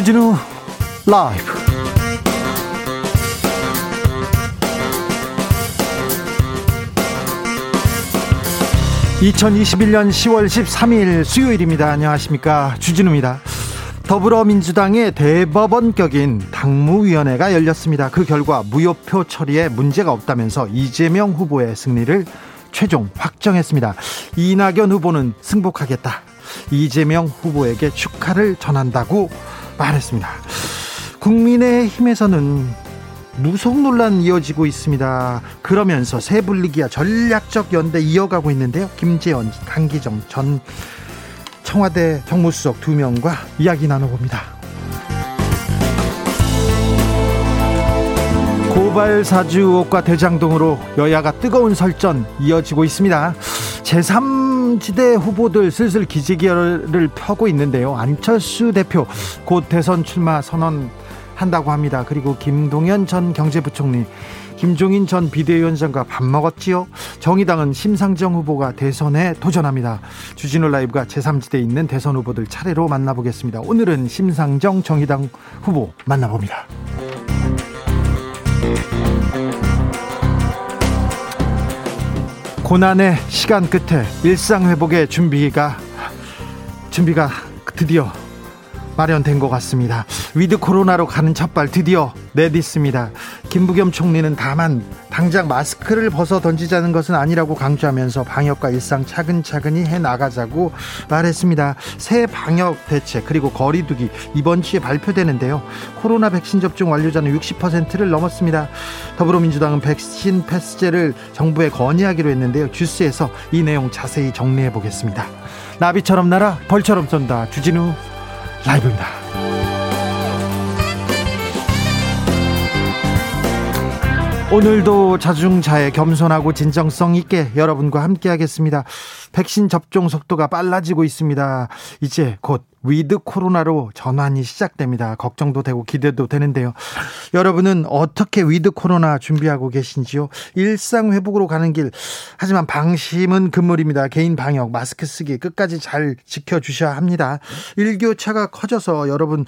주진우 라이브 (2021년 10월 13일) 수요일입니다 안녕하십니까 주진우입니다 더불어민주당의 대법원격인 당무위원회가 열렸습니다. 그 결과 무효표 처리에 문제가 없다면서 이재명 후보의 승리를 최종 확정했습니다. 이낙연 후보는 승복하겠다. 이재명 후보에게 축하를 전한다고 말했습니다. 국민의힘에서는 무속 논란 이어지고 있습니다. 그러면서 새불리기와 전략적 연대 이어가고 있는데요. 김재원, 강기정 전 청와대 정무수석 두 명과 이야기 나눠봅니다. 고발 사주 의혹과 대장동으로 여야가 뜨거운 설전 이어지고 있습니다. 제3 지대 후보들 슬슬 기지개를 펴고 있는데요. 안철수 대표 곧 대선 출마 선언한다고 합니다. 그리고 김동연 전 경제부총리 김종인 전 비대위원장과 밥 먹었지요. 정의당은 심상정 후보가 대선에 도전합니다. 주진우 라이브가 제3지대에 있는 대선 후보들 차례로 만나보겠습니다. 오늘은 심상정 정의당 후보 만나봅니다. 고난의 시간 끝에 일상 회복의 준비가 준비가 드디어 마련된 것 같습니다. with 코로나로 가는 첫발 드디어 내딛습니다. 김부겸 총리는 다만 당장 마스크를 벗어 던지자는 것은 아니라고 강조하면서 방역과 일상 차근차근히 해 나가자고 말했습니다. 새 방역 대책 그리고 거리두기 이번 주에 발표되는데요. 코로나 백신 접종 완료자는 60%를 넘었습니다. 더불어민주당은 백신 패스제를 정부에 건의하기로 했는데요. 뉴스에서 이 내용 자세히 정리해 보겠습니다. 나비처럼 날아 벌처럼 쏜다. 주진우 라이브입니다. 오늘도 자중자애 겸손하고 진정성 있게 여러분과 함께 하겠습니다. 백신 접종 속도가 빨라지고 있습니다. 이제 곧 위드 코로나로 전환이 시작됩니다. 걱정도 되고 기대도 되는데요. 여러분은 어떻게 위드 코로나 준비하고 계신지요? 일상 회복으로 가는 길. 하지만 방심은 금물입니다. 개인 방역, 마스크 쓰기 끝까지 잘 지켜주셔야 합니다. 일교차가 커져서 여러분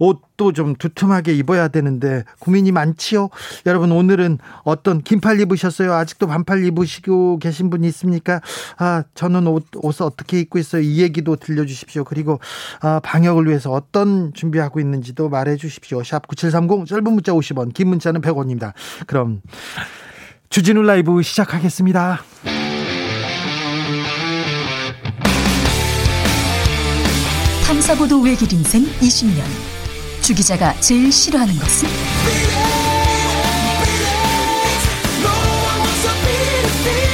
옷도 좀 두툼하게 입어야 되는데 고민이 많지요? 여러분 오늘은 어떤 긴팔 입으셨어요? 아직도 반팔 입으시고 계신 분이 있습니까? 아, 저는 옷, 옷을 어떻게 입고 있어요? 이 얘기도 들려주십시오. 그리고 아, 방역을 위해서 어떤 준비하고 있는지도 말해 주십시오. 샵 9730 짧은 문자 50원, 긴 문자는 100원입니다. 그럼 주진우 라이브 시작하겠습니다. 탐사보도 외길 인생 20년. 주 기자가 제일 싫어하는 것은?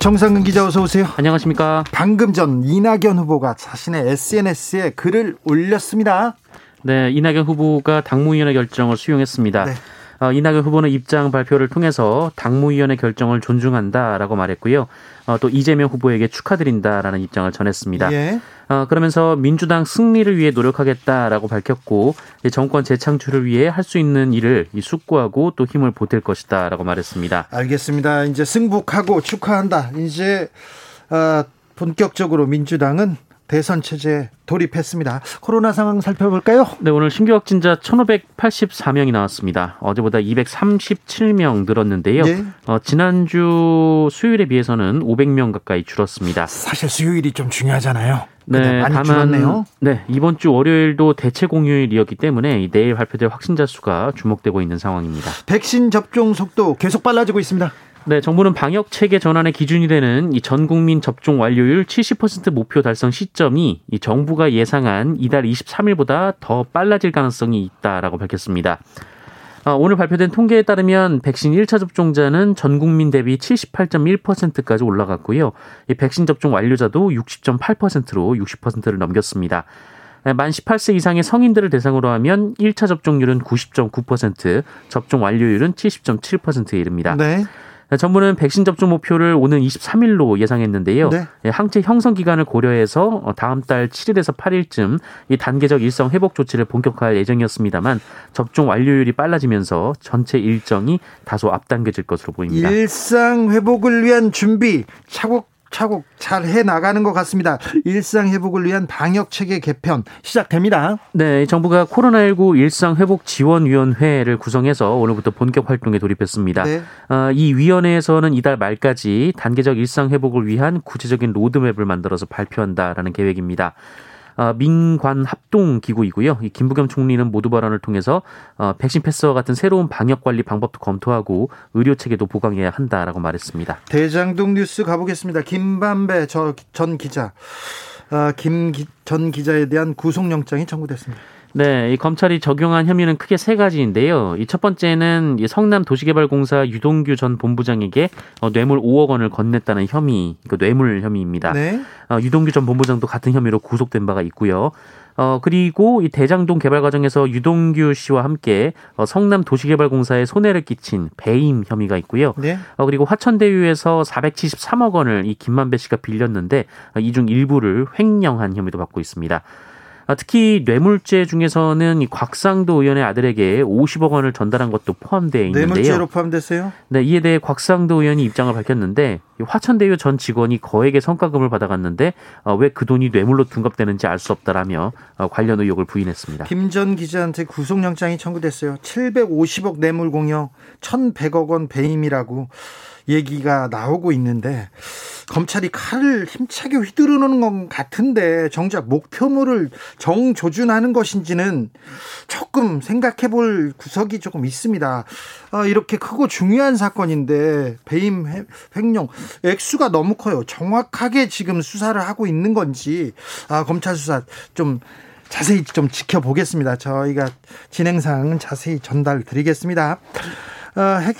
정상근 기자 어서 오세요. 안녕하십니까. 방금 전 이낙연 후보가 자신의 SNS에 글을 올렸습니다. 네, 이낙연 후보가 당무위원회 결정을 수용했습니다. 네. 어, 이낙연 후보는 입장 발표를 통해서 당무위원회 결정을 존중한다라고 말했고요. 어, 또 이재명 후보에게 축하드린다라는 입장을 전했습니다. 예. 어, 그러면서 민주당 승리를 위해 노력하겠다라고 밝혔고 정권 재창출을 위해 할 수 있는 일을 숙고하고 또 힘을 보탤 것이다라고 말했습니다. 알겠습니다. 이제 승복하고 축하한다. 이제 어, 본격적으로 민주당은 대선 체제 돌입했습니다. 코로나 상황 살펴볼까요? 네, 오늘 신규 확진자 1,584명이 나왔습니다. 어제보다 237명 늘었는데요. 네. 어, 지난주 수요일에 비해서는 500명 가까이 줄었습니다. 사실 수요일이 좀 중요하잖아요. 네, 많이 다만 줄었네요. 네, 이번 주 월요일도 대체 공휴일이었기 때문에 내일 발표될 확진자 수가 주목되고 있는 상황입니다. 백신 접종 속도 계속 빨라지고 있습니다. 네, 정부는 방역 체계 전환의 기준이 되는 이 전 국민 접종 완료율 70% 목표 달성 시점이 이 정부가 예상한 이달 23일보다 더 빨라질 가능성이 있다라고 밝혔습니다. 아, 오늘 발표된 통계에 따르면 백신 1차 접종자는 전 국민 대비 78.1%까지 올라갔고요. 이 백신 접종 완료자도 60.8%로 60%를 넘겼습니다. 만 18세 이상의 성인들을 대상으로 하면 1차 접종률은 90.9%, 접종 완료율은 70.7%에 이릅니다. 네. 정부는 백신 접종 목표를 오는 23일로 예상했는데요. 네. 예, 항체 형성 기간을 고려해서 어, 다음 달 7일에서 8일쯤 이 단계적 일상 회복 조치를 본격화할 예정이었습니다만 접종 완료율이 빨라지면서 전체 일정이 다소 앞당겨질 것으로 보입니다. 일상 회복을 위한 준비 차곡 차곡 잘 해 나가는 것 같습니다. 일상 회복을 위한 방역 체계 개편 시작됩니다. 네, 정부가 코로나19 일상 회복 지원 위원회를 구성해서 오늘부터 본격 활동에 돌입했습니다. 네. 어, 이 위원회에서는 이달 말까지 단계적 일상 회복을 위한 구체적인 로드맵을 만들어서 발표한다라는 계획입니다. 어, 민관 합동 기구이고요. 이 김부겸 총리는 모두 발언을 통해서 어, 백신 패스와 같은 새로운 방역 관리 방법도 검토하고 의료 체계도 보강해야 한다라고 말했습니다. 대장동 뉴스 가보겠습니다. 김반배 전 기자, 어, 김전 기자에 대한 구속영장이 청구됐습니다. 네, 이 검찰이 적용한 혐의는 크게 세 가지인데요. 이 첫 번째는 이 성남 도시개발공사 유동규 전 본부장에게 어, 뇌물 5억 원을 건넸다는 혐의, 그 뇌물 혐의입니다. 네. 어, 유동규 전 본부장도 같은 혐의로 구속된 바가 있고요. 어, 그리고 이 대장동 개발 과정에서 유동규 씨와 함께 어, 성남 도시개발공사에 손해를 끼친 배임 혐의가 있고요. 네. 어, 그리고 화천대유에서 473억 원을 이 김만배 씨가 빌렸는데 어, 이중 일부를 횡령한 혐의도 받고 있습니다. 아, 특히 뇌물죄 중에서는 이 곽상도 의원의 아들에게 50억 원을 전달한 것도 포함되어 있는데요. 뇌물죄로 포함됐어요? 네, 이에 대해 곽상도 의원이 입장을 밝혔는데 화천대유 전 직원이 거액의 성과금을 받아갔는데 어, 왜그 돈이 뇌물로 둔갑되는지 알 수 없다라며 어, 관련 의혹을 부인했습니다. 김 전 기자한테 구속영장이 청구됐어요. 750억 뇌물 공여, 1,100억 원 배임이라고 얘기가 나오고 있는데 검찰이 칼을 힘차게 휘두르는 것 같은데 정작 목표물을 정조준하는 것인지는 조금 생각해 볼 구석이 조금 있습니다. 아, 이렇게 크고 중요한 사건인데 배임 횡령 액수가 너무 커요. 정확하게 지금 수사를 하고 있는 건지 아, 검찰 수사 좀 자세히 좀 지켜보겠습니다. 저희가 진행 사항은 자세히 전달 드리겠습니다. 어, 핵,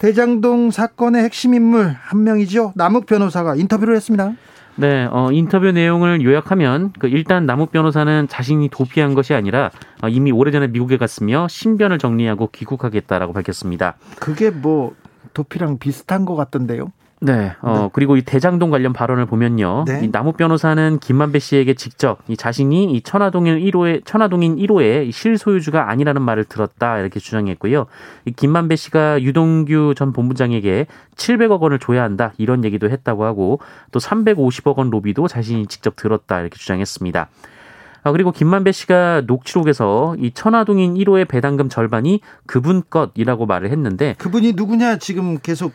대장동 사건의 핵심 인물 한 명이죠. 남욱 변호사가 인터뷰를 했습니다. 네, 어, 인터뷰 내용을 요약하면 그 일단 남욱 변호사는 자신이 도피한 것이 아니라 어, 이미 오래전에 미국에 갔으며 신변을 정리하고 귀국하겠다라고 밝혔습니다. 그게 뭐 도피랑 비슷한 것 같던데요? 네. 어, 네. 그리고 이 대장동 관련 발언을 보면요. 네. 이 남욱 변호사는 김만배 씨에게 직접 이 자신이 이 천화동인 1호의 천화동인 1호의 실소유주가 아니라는 말을 들었다 이렇게 주장했고요. 이 김만배 씨가 유동규 전 본부장에게 700억 원을 줘야 한다 이런 얘기도 했다고 하고 또 350억 원 로비도 자신이 직접 들었다 이렇게 주장했습니다. 아, 그리고 김만배 씨가 녹취록에서 이 천화동인 1호의 배당금 절반이 그분 것이라고 말을 했는데 그분이 누구냐 지금 계속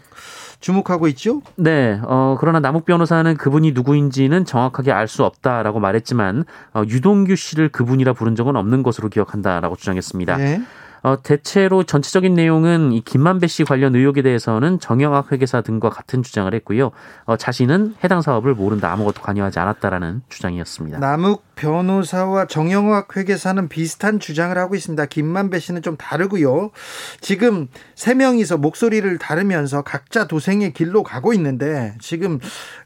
주목하고 있죠? 네. 어, 그러나 남욱 변호사는 그분이 누구인지는 정확하게 알 수 없다라고 말했지만 어, 유동규 씨를 그분이라 부른 적은 없는 것으로 기억한다라고 주장했습니다. 네. 어, 대체로 전체적인 내용은 이 김만배 씨 관련 의혹에 대해서는 정영학 회계사 등과 같은 주장을 했고요. 어, 자신은 해당 사업을 모른다 아무것도 관여하지 않았다라는 주장이었습니다. 남욱 변호사와 정영학 회계사는 비슷한 주장을 하고 있습니다. 김만배 씨는 좀 다르고요. 지금 세 명이서 목소리를 다르면서 각자 도생의 길로 가고 있는데 지금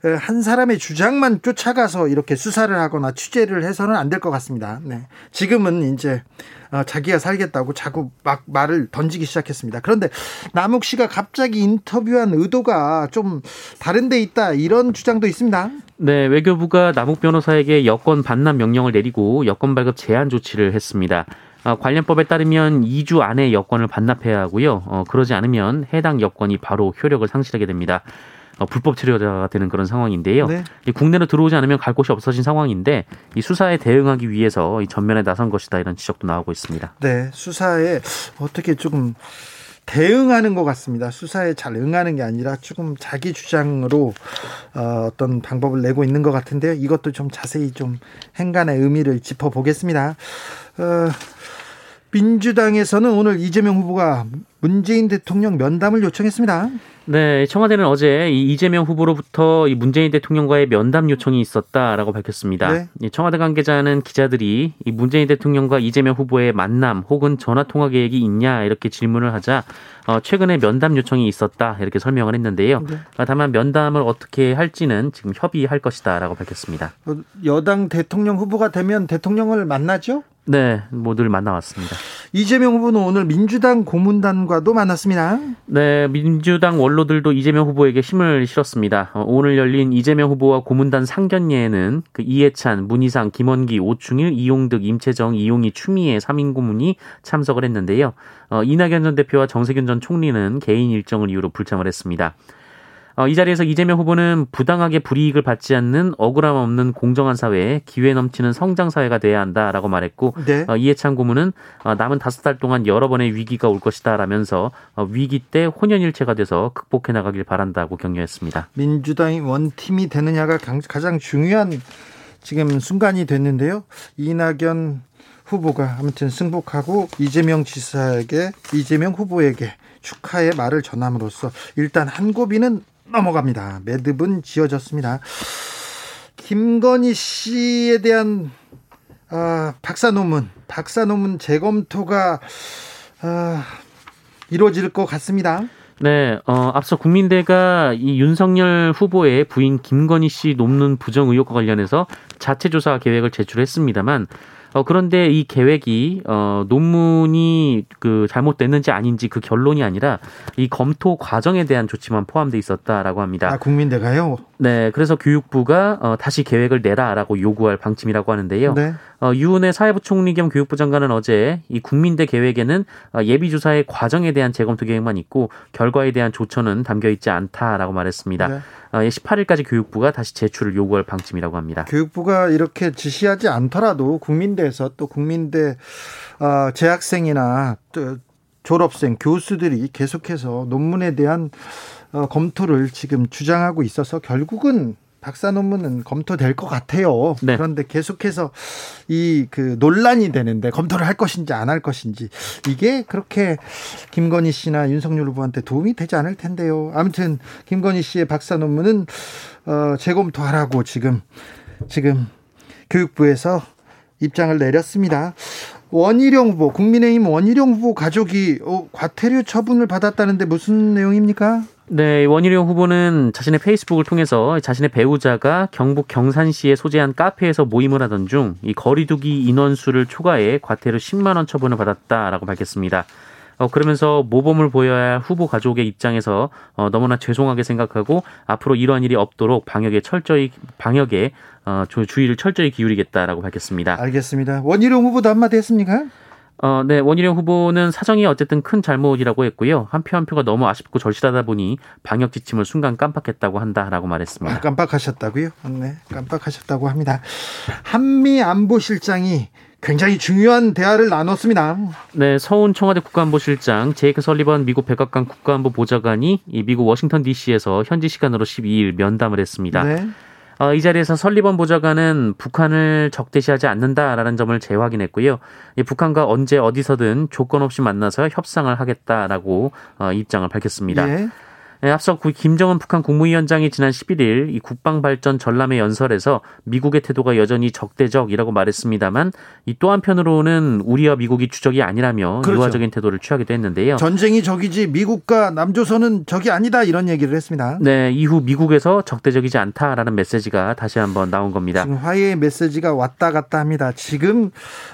어, 한 사람의 주장만 쫓아가서 이렇게 수사를 하거나 취재를 해서는 안 될 것 같습니다. 네. 지금은 이제 어, 자기가 살겠다고 자꾸 막 말을 던지기 시작했습니다. 그런데 남욱 씨가 갑자기 인터뷰한 의도가 좀 다른 데 있다 이런 주장도 있습니다. 네, 외교부가 남욱 변호사에게 여권 반납 명령을 내리고 여권 발급 제한 조치를 했습니다. 어, 관련법에 따르면 2주 안에 여권을 반납해야 하고요. 어, 그러지 않으면 해당 여권이 바로 효력을 상실하게 됩니다. 어, 불법 체류자가 되는 그런 상황인데요. 네. 국내로 들어오지 않으면 갈 곳이 없어진 상황인데 이 수사에 대응하기 위해서 이 전면에 나선 것이다 이런 지적도 나오고 있습니다. 네, 수사에 어떻게 조금 대응하는 것 같습니다. 수사에 잘 응하는 게 아니라 조금 자기 주장으로 어, 어떤 방법을 내고 있는 것 같은데요. 이것도 좀 자세히 좀 행간의 의미를 짚어보겠습니다. 어, 민주당에서는 오늘 이재명 후보가 문재인 대통령 면담을 요청했습니다. 네, 청와대는 어제 이 이재명 후보로부터 이 문재인 대통령과의 면담 요청이 있었다라고 밝혔습니다. 네. 청와대 관계자는 기자들이 이 문재인 대통령과 이재명 후보의 만남 혹은 전화 통화 계획이 있냐 이렇게 질문을 하자 어, 최근에 면담 요청이 있었다 이렇게 설명을 했는데요. 네. 아, 다만 면담을 어떻게 할지는 지금 협의할 것이다라고 밝혔습니다. 어, 여당 대통령 후보가 되면 대통령을 만나죠? 네, 모두를 만나왔습니다. 이재명 후보는 오늘 민주당 고문단과도 만났습니다. 네, 민주당 원로들도 이재명 후보에게 힘을 실었습니다. 어, 오늘 열린 이재명 후보와 고문단 상견례에는 그 이해찬, 문희상, 김원기, 오충일, 이용득, 임채정, 이용희, 추미애 3인 고문이 참석을 했는데요. 어, 이낙연 전 대표와 정세균 전 총리는 개인 일정을 이유로 불참을 했습니다. 어, 이 자리에서 이재명 후보는 부당하게 불이익을 받지 않는 억울함 없는 공정한 사회, 기회 넘치는 성장 사회가 돼야 한다라고 말했고 네. 어, 이해찬 고문은 어, 남은 다섯 달 동안 여러 번의 위기가 올 것이다라면서 어, 위기 때 혼연일체가 돼서 극복해 나가길 바란다고 격려했습니다. 민주당이 원팀이 되느냐가 가장 중요한 지금 순간이 됐는데요. 이낙연 후보가 아무튼 승복하고 이재명 지사에게 이재명 후보에게 축하의 말을 전함으로써 일단 한 고비는 넘어갑니다. 매듭은 지어졌습니다. 김건희 씨에 대한 아, 박사 논문, 박사 논문 재검토가 아, 이루어질 것 같습니다. 네, 어, 앞서 국민대가 이 윤석열 후보의 부인 김건희 씨 논문 부정 의혹과 관련해서 자체 조사 계획을 제출했습니다만 어, 그런데 이 계획이 어, 논문이 그 잘못됐는지 아닌지 그 결론이 아니라 이 검토 과정에 대한 조치만 포함돼 있었다라고 합니다. 아, 국민대가요? 네, 그래서 교육부가 어, 다시 계획을 내라라고 요구할 방침이라고 하는데요. 네. 어, 유은혜 사회부 총리 겸 교육부 장관은 어제 이 국민대 계획에는 어, 예비조사의 과정에 대한 재검토 계획만 있고 결과에 대한 조처는 담겨 있지 않다라고 말했습니다. 네. 어, 18일까지 교육부가 다시 제출을 요구할 방침이라고 합니다. 교육부가 이렇게 지시하지 않더라도 국민대에서 또 국민대 어, 재학생이나 또 졸업생, 교수들이 계속해서 논문에 대한 어, 검토를 지금 주장하고 있어서 결국은 박사 논문은 검토될 것 같아요. 네. 그런데 계속해서 이 그 논란이 되는데 검토를 할 것인지 안 할 것인지 이게 그렇게 김건희 씨나 윤석열 후보한테 도움이 되지 않을 텐데요. 아무튼 김건희 씨의 박사 논문은 어 재검토하라고 지금 지금 교육부에서 입장을 내렸습니다. 원희룡 후보, 국민의힘 원희룡 후보 가족이 어, 과태료 처분을 받았다는데 무슨 내용입니까? 네, 원희룡 후보는 자신의 페이스북을 통해서 자신의 배우자가 경북 경산시에 소재한 카페에서 모임을 하던 중 이 거리두기 인원수를 초과해 과태료 10만 원 처분을 받았다라고 밝혔습니다. 어, 그러면서 모범을 보여야 할 후보 가족의 입장에서 어, 너무나 죄송하게 생각하고 앞으로 이러한 일이 없도록 방역에 철저히 방역에 어, 주의를 철저히 기울이겠다라고 밝혔습니다. 알겠습니다. 원희룡 후보도 한마디 했습니까? 어, 네, 원희룡 후보는 사정이 어쨌든 큰 잘못이라고 했고요. 한 표 한 표가 너무 아쉽고 절실하다 보니 방역 지침을 순간 깜빡했다고 한다라고 말했습니다. 아, 깜빡하셨다고요? 네, 깜빡하셨다고 합니다. 한미 안보실장이 굉장히 중요한 대화를 나눴습니다. 네, 서훈 청와대 국가안보실장 제이크 설리번 미국 백악관 국가안보 보좌관이 미국 워싱턴 D.C.에서 현지 시간으로 12일 면담을 했습니다. 네. 어, 이 자리에서 설리번 보좌관은 북한을 적대시하지 않는다라는 점을 재확인했고요. 이 북한과 언제 어디서든 조건 없이 만나서 협상을 하겠다라고 어, 입장을 밝혔습니다. 예. 네, 앞서 김정은 북한 국무위원장이 지난 11일 이 국방발전 전람회 연설에서 미국의 태도가 여전히 적대적이라고 말했습니다만 이 또 한편으로는 우리와 미국이 주적이 아니라며 그렇죠. 유화적인 태도를 취하기도 했는데요. 전쟁이 적이지 미국과 남조선은 적이 아니다 이런 얘기를 했습니다. 네, 이후 미국에서 적대적이지 않다라는 메시지가 다시 한번 나온 겁니다. 지금 화해의 메시지가 왔다 갔다 합니다. 지금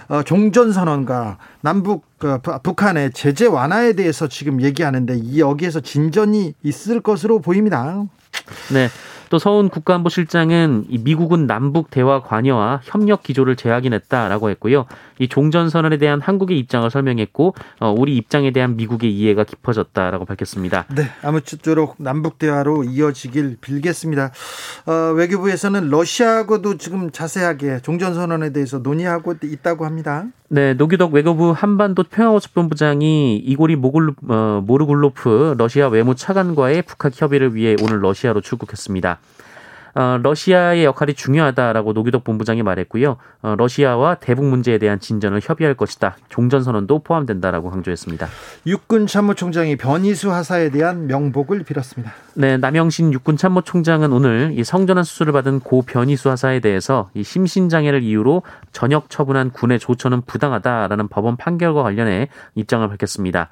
어, 종전 선언과 남북 그 북한의 제재 완화에 대해서 지금 얘기하는데 이 여기에서 진전이 있을 것으로 보입니다. 네. 또 서훈 국가안보실장은 이 미국은 남북 대화 관여와 협력 기조를 재확인했다라고 했고요. 이 종전 선언에 대한 한국의 입장을 설명했고 어, 우리 입장에 대한 미국의 이해가 깊어졌다라고 밝혔습니다. 네, 아무쪼록 남북 대화로 이어지길 빌겠습니다. 어, 외교부에서는 러시아하고도 지금 자세하게 종전 선언에 대해서 논의하고 있다고 합니다. 네, 노규덕 외교부 한반도 평화호수본부장이 이고리 모글루, 어, 모르굴로프 러시아 외무 차관과의 북한 협의를 위해 오늘 러시아로 출국했습니다. 어, 러시아의 역할이 중요하다라고 노기덕 본부장이 말했고요. 어, 러시아와 대북 문제에 대한 진전을 협의할 것이다. 종전 선언도 포함된다라고 강조했습니다. 육군 참모총장이 변희수 하사에 대한 명복을 빌었습니다. 네, 남영신 육군 참모총장은 오늘 이 성전환 수술을 받은 고 변희수 하사에 대해서 이 심신 장애를 이유로 전역 처분한 군의 조처는 부당하다라는 법원 판결과 관련해 입장을 밝혔습니다.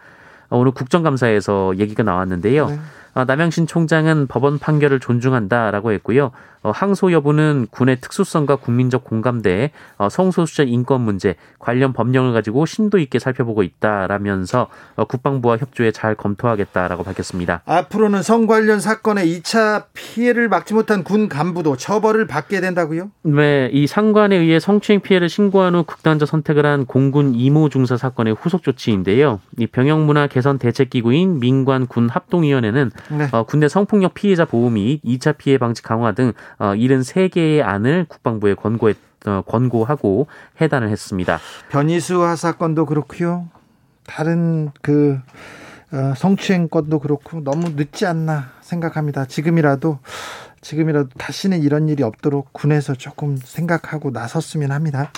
어, 오늘 국정감사에서 얘기가 나왔는데요. 네. 어, 남영신 총장은 법원 판결을 존중한다라고 했고요. 어, 항소 여부는 군의 특수성과 국민적 공감대, 어, 성소수자 인권 문제 관련 법령을 가지고 심도 있게 살펴보고 있다라면서 어, 국방부와 협조에 잘 검토하겠다라고 밝혔습니다. 앞으로는 성 관련 사건의 2차 피해를 막지 못한 군 간부도 처벌을 받게 된다고요? 네, 이 상관에 의해 성추행 피해를 신고한 후 극단적 선택을 한 공군 이모 중사 사건의 후속 조치인데요. 이 병영 문화 개선 대책 기구인 민관 군 합동위원회는 네. 어, 군대 성폭력 피해자 보호 및 2차 피해 방지 강화 등 어, 73개의 안을 국방부에 권고했 어, 권고하고 해단을 했습니다. 변희수하 사건도 그렇고요. 다른 그 어, 성추행 건도 그렇고 너무 늦지 않나 생각합니다. 지금이라도 지금이라도 다시는 이런 일이 없도록 군에서 조금 생각하고 나섰으면 합니다.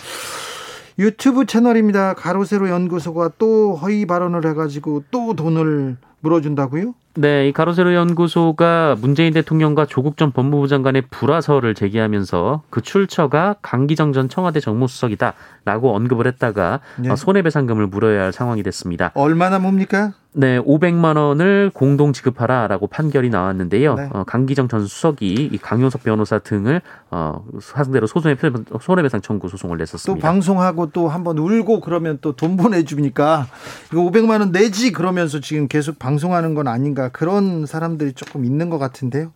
유튜브 채널입니다. 가로세로 연구소가 또 허위 발언을 해가지고 또 돈을 물어준다고요? 네, 이 가로세로 연구소가 문재인 대통령과 조국 전 법무부 장관의 불화설을 제기하면서 그 출처가 강기정 전 청와대 정무수석이다라고 언급을 했다가 네. 손해배상금을 물어야 할 상황이 됐습니다. 얼마나 뭡니까? 네, 500만 원을 공동 지급하라라고 판결이 나왔는데요. 네. 어, 강기정 전 수석이 이 강용석 변호사 등을 어, 상대로 소송의 손해배상 청구 소송을 냈었습니다. 또 방송하고 또 한번 울고 그러면 또 돈 보내주니까 이거 500만 원 내지 그러면서 지금 계속 방송하는 건 아닌가 그런 사람들이 조금 있는 것 같은데요.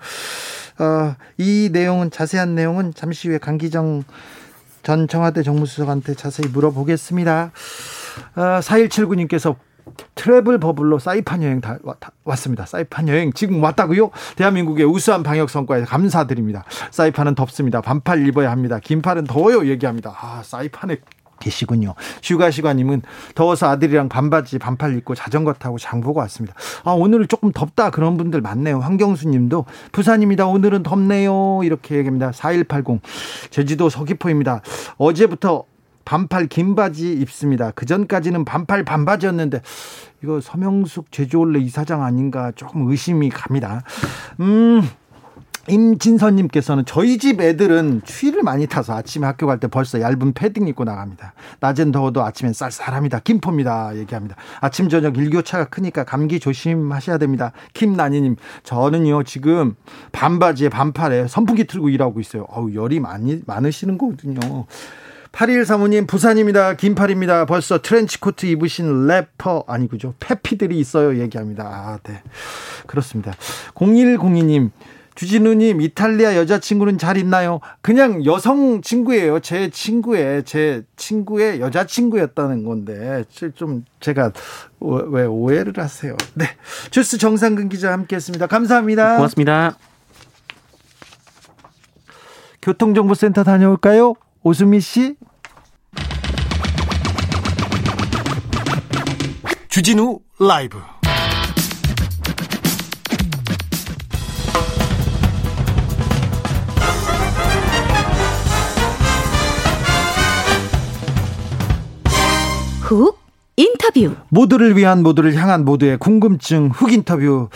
어, 이 내용은 자세한 내용은 잠시 후에 강기정 전 청와대 정무수석한테 자세히 물어보겠습니다. 어, 4179님께서 트래블 버블로 사이판 여행 다, 왔습니다. 사이판 여행 지금 왔다고요? 대한민국의 우수한 방역 성과에 감사드립니다. 사이판은 덥습니다. 반팔 입어야 합니다. 긴팔은 더워요. 얘기합니다. 아, 사이판에 계시군요. 휴가 시간님은 더워서 아들이랑 반바지 반팔 입고 자전거 타고 장 보고 왔습니다. 아, 오늘 조금 덥다 그런 분들 많네요. 황경수 님도 부산입니다. 오늘은 덥네요. 이렇게 얘기합니다. 4180 제주도 서귀포입니다. 어제부터 반팔 긴 바지 입습니다. 그 전까지는 반팔 반바지였는데 이거 서명숙 제주올레 이사장 아닌가 조금 의심이 갑니다. 음. 임진선님께서는 저희 집 애들은 추위를 많이 타서 아침에 학교 갈 때 벌써 얇은 패딩 입고 나갑니다. 낮엔 더워도 아침엔 쌀쌀합니다. 김포입니다. 얘기합니다. 아침 저녁 일교차가 크니까 감기 조심하셔야 됩니다. 김나니님 저는요 지금 반바지에 반팔에 선풍기 틀고 일하고 있어요. 어우 열이 많이 많으시는 거거든요. 8일 사모님 부산입니다. 긴팔입니다. 벌써 트렌치코트 입으신 래퍼 아니 그죠? 페피들이 있어요. 얘기합니다. 아, 네. 그렇습니다. 0102님 주진우님 이탈리아 여자친구는 잘 있나요? 그냥 여성 친구예요. 제 친구의 제 친구의 여자친구였다는 건데 좀 제가 왜 오해를 하세요? 네, 주스 정상근 기자 함께했습니다. 감사합니다. 고맙습니다. 교통정보센터 다녀올까요? 오수미 씨. 주진우 라이브. 훅 인터뷰. 모두를 위한 모두를 향한 모두의 궁금증 훅 인터뷰.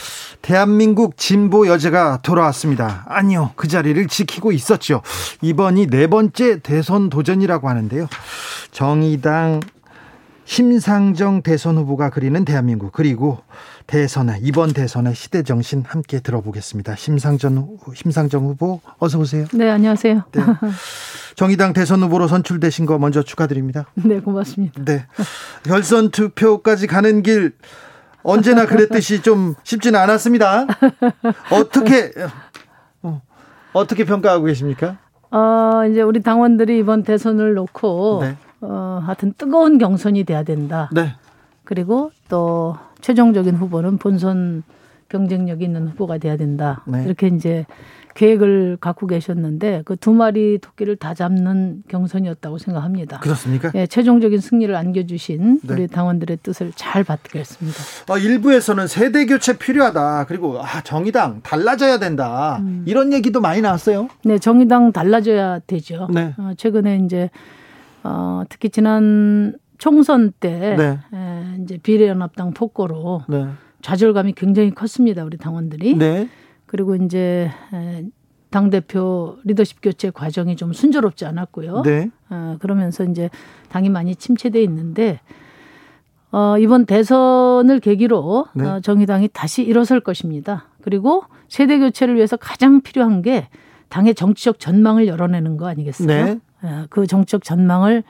대한민국 진보 여제가 돌아왔습니다. 아니요. 그 자리를 지키고 있었죠. 이번이 네 번째 대선 도전이라고 하는데요. 정의당 심상정 대선 후보가 그리는 대한민국 그리고 대선에 이번 대선의 시대 정신 함께 들어보겠습니다. 심상정 심상정 후보 어서 오세요. 네 안녕하세요. 네. 정의당 대선 후보로 선출되신 거 먼저 축하드립니다. 네 고맙습니다. 네 결선 투표까지 가는 길 언제나 그랬듯이 좀 쉽지는 않았습니다. 어떻게 어, 어떻게 평가하고 계십니까? 어 이제 우리 당원들이 이번 대선을 놓고 네. 어, 하여튼 뜨거운 경선이 돼야 된다. 네. 그리고 또 최종적인 후보는 본선 경쟁력 있는 후보가 돼야 된다. 네. 이렇게 이제 계획을 갖고 계셨는데 그 두 마리 토끼를 다 잡는 경선이었다고 생각합니다. 그렇습니까? 예, 최종적인 승리를 안겨주신 네. 우리 당원들의 뜻을 잘 받겠습니다. 어, 일부에서는 세대 교체 필요하다. 그리고 아, 정의당 달라져야 된다. 음. 이런 얘기도 많이 나왔어요. 네, 정의당 달라져야 되죠. 네. 어, 최근에 이제 어, 특히 지난 총선 때 네. 에, 이제 비례연합당 폭거로 네. 좌절감이 굉장히 컸습니다. 우리 당원들이. 네. 그리고 이제 에, 당 대표 리더십 교체 과정이 좀 순조롭지 않았고요. 네. 어, 그러면서 이제 당이 많이 침체돼 있는데 어, 이번 대선을 계기로 네. 어, 정의당이 다시 일어설 것입니다. 그리고 세대 교체를 위해서 가장 필요한 게 당의 정치적 전망을 열어내는 거 아니겠어요? 네. 예, 그 정치적 전망을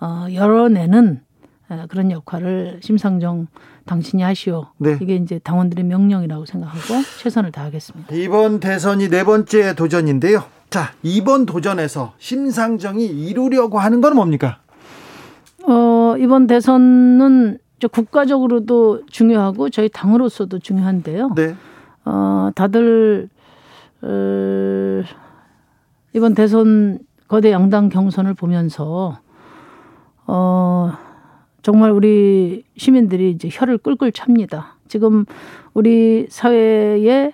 어, 열어내는 예, 그런 역할을 심상정 당신이 하시오. 네. 이게 이제 당원들의 명령이라고 생각하고 최선을 다하겠습니다. 이번 대선이 네 번째 도전인데요. 자, 이번 도전에서 심상정이 이루려고 하는 건 뭡니까? 어, 이번 대선은 국가적으로도 중요하고 저희 당으로서도 중요한데요. 네. 어, 다들 어, 이번 대선 거대 양당 경선을 보면서 어 정말 우리 시민들이 이제 혀를 끌끌 찹니다. 지금 우리 사회에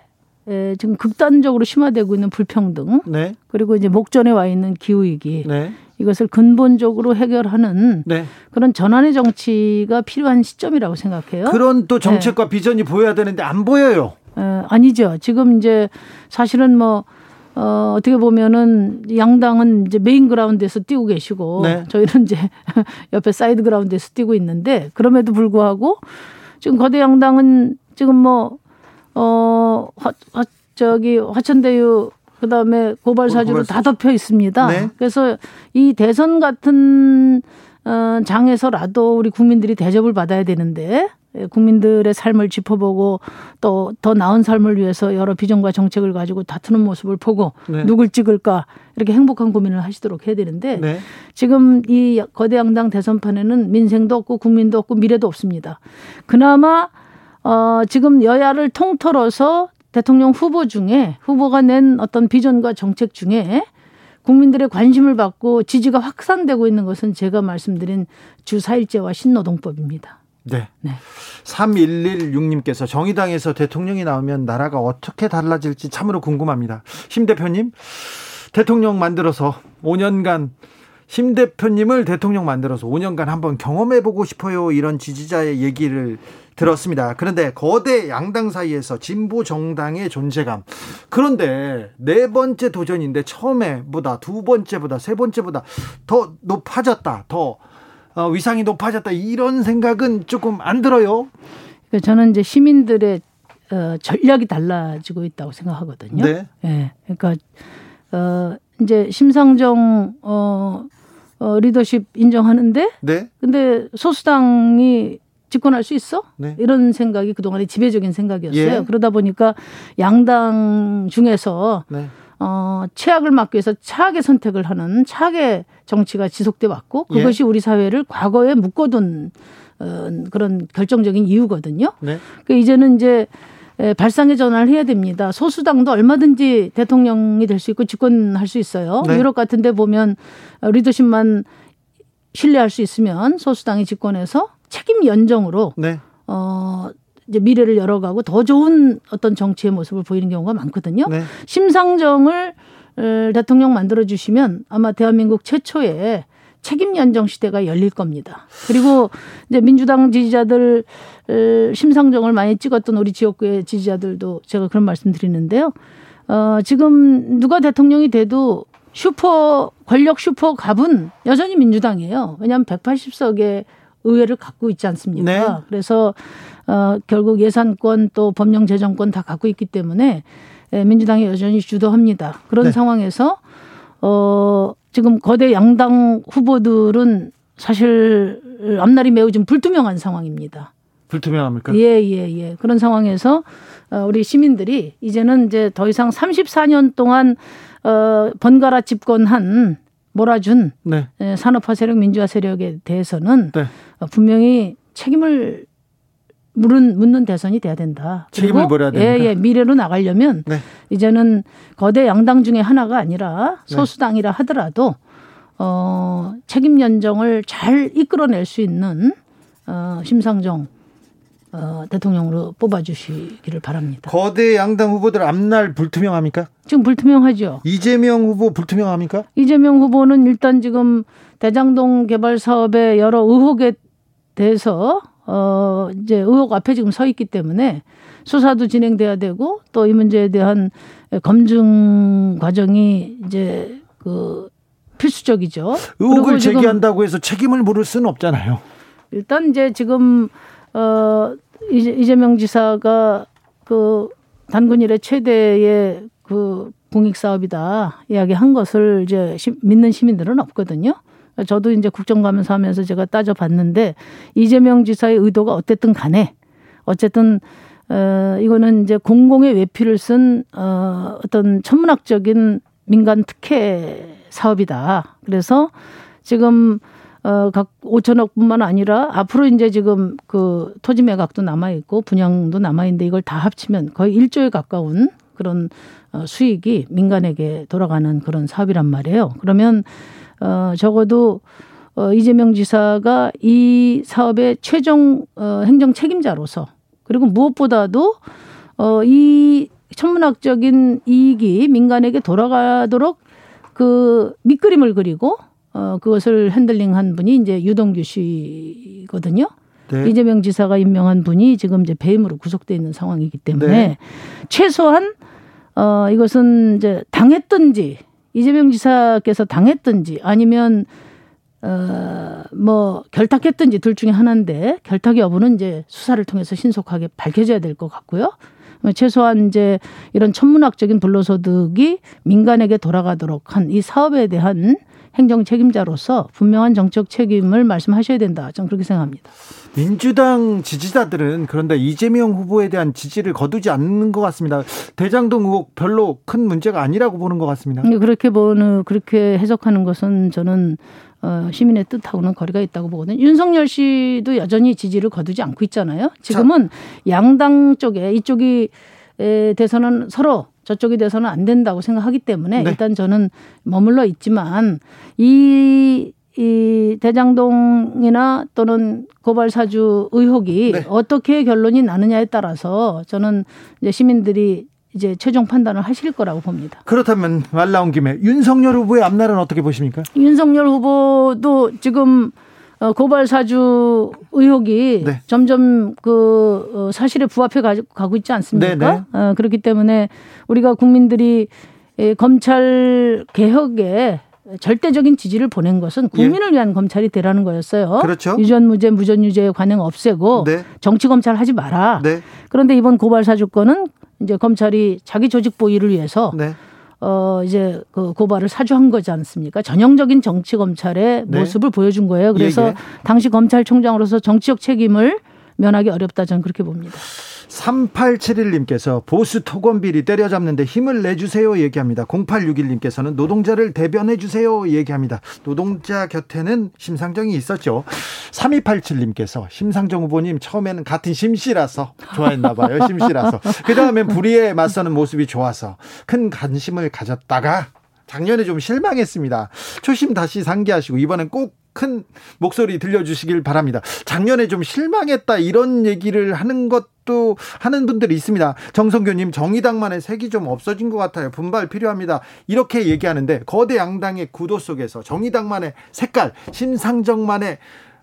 에, 지금 극단적으로 심화되고 있는 불평등, 네. 그리고 이제 목전에 와 있는 기후 위기, 네. 이것을 근본적으로 해결하는 네. 그런 전환의 정치가 필요한 시점이라고 생각해요. 그런 또 정책과 네. 비전이 보여야 되는데 안 보여요. 에, 아니죠. 지금 이제 사실은 뭐 어, 어떻게 보면은 양당은 이제 메인 그라운드에서 뛰고 계시고 네. 저희는 이제 옆에 사이드 그라운드에서 뛰고 있는데 그럼에도 불구하고 지금 거대 양당은 지금 뭐, 어, 화, 화, 저기 화천대유 그다음에 고발 사주로 다 덮여 있습니다. 네. 그래서 이 대선 같은 어, 장에서라도 우리 국민들이 대접을 받아야 되는데 예, 국민들의 삶을 짚어보고 또 더 나은 삶을 위해서 여러 비전과 정책을 가지고 다투는 모습을 보고 네. 누굴 찍을까 이렇게 행복한 고민을 하시도록 해야 되는데 네. 지금 이 거대 양당 대선판에는 민생도 없고 국민도 없고 미래도 없습니다. 그나마 어 지금 여야를 통틀어서 대통령 후보 중에 후보가 낸 어떤 비전과 정책 중에 국민들의 관심을 받고 지지가 확산되고 있는 것은 제가 말씀드린 주 4일제와 신노동법입니다. 네. 네. 3116님께서 정의당에서 대통령이 나오면 나라가 어떻게 달라질지 참으로 궁금합니다. 심 대표님, 대통령 만들어서 5년간 심 대표님을 대통령 만들어서 5년간 한번 경험해보고 싶어요. 이런 지지자의 얘기를 들었습니다. 그런데 거대 양당 사이에서 진보 정당의 존재감. 그런데 네 번째 도전인데 처음에보다 두 번째보다 세 번째보다 더 높아졌다. 더 어, 위상이 높아졌다 이런 생각은 조금 안 들어요. 그러니까 저는 이제 시민들의 어, 전략이 달라지고 있다고 생각하거든요. 네. 네. 그러니까 어, 이제 심상정 어, 어, 리더십 인정하는데, 네. 근데 소수당이 집권할 수 있어? 네. 이런 생각이 그동안의 지배적인 생각이었어요. 예. 그러다 보니까 양당 중에서 네. 어, 최악을 막기 위해서 차악의 선택을 하는 차악의 정치가 지속돼 왔고 예. 그것이 예. 우리 사회를 과거에 묶어둔 어, 그런 결정적인 이유거든요. 네. 그 이제는 이제 발상의 전환을 해야 됩니다. 소수당도 얼마든지 대통령이 될 수 있고 집권할 수 있어요. 네. 유럽 같은 데 보면 리더십만 신뢰할 수 있으면 소수당이 집권해서 책임 연정으로 네. 어 이제 미래를 열어가고 더 좋은 어떤 정치의 모습을 보이는 경우가 많거든요. 네. 심상정을 대통령 만들어 주시면 아마 대한민국 최초의 책임 연정 시대가 열릴 겁니다. 그리고 이제 민주당 지지자들 심상정을 많이 찍었던 우리 지역구의 지지자들도 제가 그런 말씀 드리는데요. 어, 지금 누가 대통령이 돼도 슈퍼 권력 슈퍼 갑은 여전히 민주당이에요. 왜냐하면 180석의 의회를 갖고 있지 않습니까? 네. 그래서 어, 결국 예산권 또 법령 재정권 다 갖고 있기 때문에 예, 민주당이 여전히 주도합니다. 그런 네. 상황에서 어, 지금 거대 양당 후보들은 사실 앞날이 매우 좀 불투명한 상황입니다. 불투명합니까? 예, 예, 예. 그런 상황에서 어, 우리 시민들이 이제는 이제 더 이상 34년 동안 어, 번갈아 집권한 몰아준 네. 예, 산업화 세력, 민주화 세력에 대해서는 네. 분명히 책임을 물은 묻는 대선이 돼야 된다. 책임을 물어야 된다. 예, 예, 미래로 나가려면 네. 이제는 거대 양당 중에 하나가 아니라 네. 소수당이라 하더라도 어, 책임 연정을 잘 이끌어낼 수 있는 어, 심상정 어, 대통령으로 뽑아주시기를 바랍니다. 거대 양당 후보들 앞날 불투명합니까? 지금 불투명하죠. 이재명 후보 불투명합니까? 이재명 후보는 일단 지금 대장동 개발 사업의 여러 의혹에 대해서 어, 이제 의혹 앞에 지금 서 있기 때문에 수사도 진행돼야 되고 또 이 문제에 대한 검증 과정이 이제 그 필수적이죠. 의혹을 제기한다고 해서 책임을 물을 수는 없잖아요. 일단 이제 지금 어 이재명 지사가 그 단군 일의 최대의 그 공익 사업이다 이야기한 것을 이제 믿는 시민들은 없거든요. 저도 이제 국정 가면서 하면서 제가 따져봤는데 이재명 지사의 의도가 어쨌든 간에 어쨌든 어 이거는 이제 공공의 외피를 쓴 어, 어떤 천문학적인 민간 특혜 사업이다. 그래서 지금 어, 각 5천억뿐만 아니라 앞으로 이제 지금 그 토지 매각도 남아 있고 분양도 남아 있는데 이걸 다 합치면 거의 1조에 가까운 그런 어, 수익이 민간에게 돌아가는 그런 사업이란 말이에요. 그러면 어, 적어도 어, 이재명 지사가 이 사업의 최종 어, 행정 책임자로서 그리고 무엇보다도 어, 이 천문학적인 이익이 민간에게 돌아가도록 그 밑그림을 그리고 어, 그것을 핸들링한 분이 이제 유동규 씨거든요. 네. 이재명 지사가 임명한 분이 지금 이제 배임으로 구속돼 있는 상황이기 때문에 네. 최소한 어, 이것은 이제 당했든지 이재명 지사께서 당했든지 아니면 어, 뭐 결탁했든지 둘 중에 하나인데 결탁 여부는 이제 수사를 통해서 신속하게 밝혀져야 될 것 같고요. 최소한 이제 이런 천문학적인 불로소득이 민간에게 돌아가도록 한 이 사업에 대한 행정 책임자로서 분명한 정책 책임을 말씀하셔야 된다. 저는 그렇게 생각합니다. 민주당 지지자들은 그런데 이재명 후보에 대한 지지를 거두지 않는 것 같습니다. 대장동 의혹 별로 큰 문제가 아니라고 보는 것 같습니다. 그렇게 보는 그렇게 해석하는 것은 저는 어, 시민의 뜻하고는 거리가 있다고 보거든요. 윤석열 씨도 여전히 지지를 거두지 않고 있잖아요. 지금은 양당 쪽에 이쪽이 에 대해서는 서로 저쪽이 돼서는 안 된다고 생각하기 때문에 네. 일단 저는 머물러 있지만 이, 이 대장동이나 또는 고발 사주 의혹이 네. 어떻게 결론이 나느냐에 따라서 저는 이제 시민들이 이제 최종 판단을 하실 거라고 봅니다. 그렇다면 말 나온 김에 윤석열 후보의 앞날은 어떻게 보십니까? 윤석열 후보도 지금 어, 고발 사주 의혹이 네. 점점 그 어, 사실에 부합해 가고 있지 않습니까? 네, 네. 어, 그렇기 때문에 우리가 국민들이 검찰 개혁에 절대적인 지지를 보낸 것은 국민을 예. 위한 검찰이 되라는 거였어요. 그렇죠. 유전무죄, 무전유죄 관행 없애고 네. 정치 검찰 하지 마라. 네. 그런데 이번 고발 사주권은 이제 검찰이 자기 조직 보위를 위해서 네. 어 이제 그 고발을 사주한 거지 않습니까? 전형적인 정치 검찰의 네. 모습을 보여준 거예요. 그래서 예, 예. 당시 검찰총장으로서 정치적 책임을 면하기 어렵다 저는 그렇게 봅니다. 3871님께서 보수 토건 비리 때려잡는데 힘을 내주세요 얘기합니다. 0861님께서는 노동자를 대변해 주세요 얘기합니다. 노동자 곁에는 심상정이 있었죠. 3287님께서 심상정 후보님 처음에는 같은 심씨라서 좋아했나 봐요. 심씨라서. 그 다음엔 불의에 맞서는 모습이 좋아서 큰 관심을 가졌다가 작년에 좀 실망했습니다. 초심 다시 상기하시고 이번엔 꼭 큰 목소리 들려주시길 바랍니다. 작년에 좀 실망했다 이런 얘기를 하는 것도 하는 분들이 있습니다. 정성교님 정의당만의 색이 좀 없어진 것 같아요. 분발 필요합니다. 이렇게 얘기하는데 거대 양당의 구도 속에서 정의당만의 색깔, 심상정만의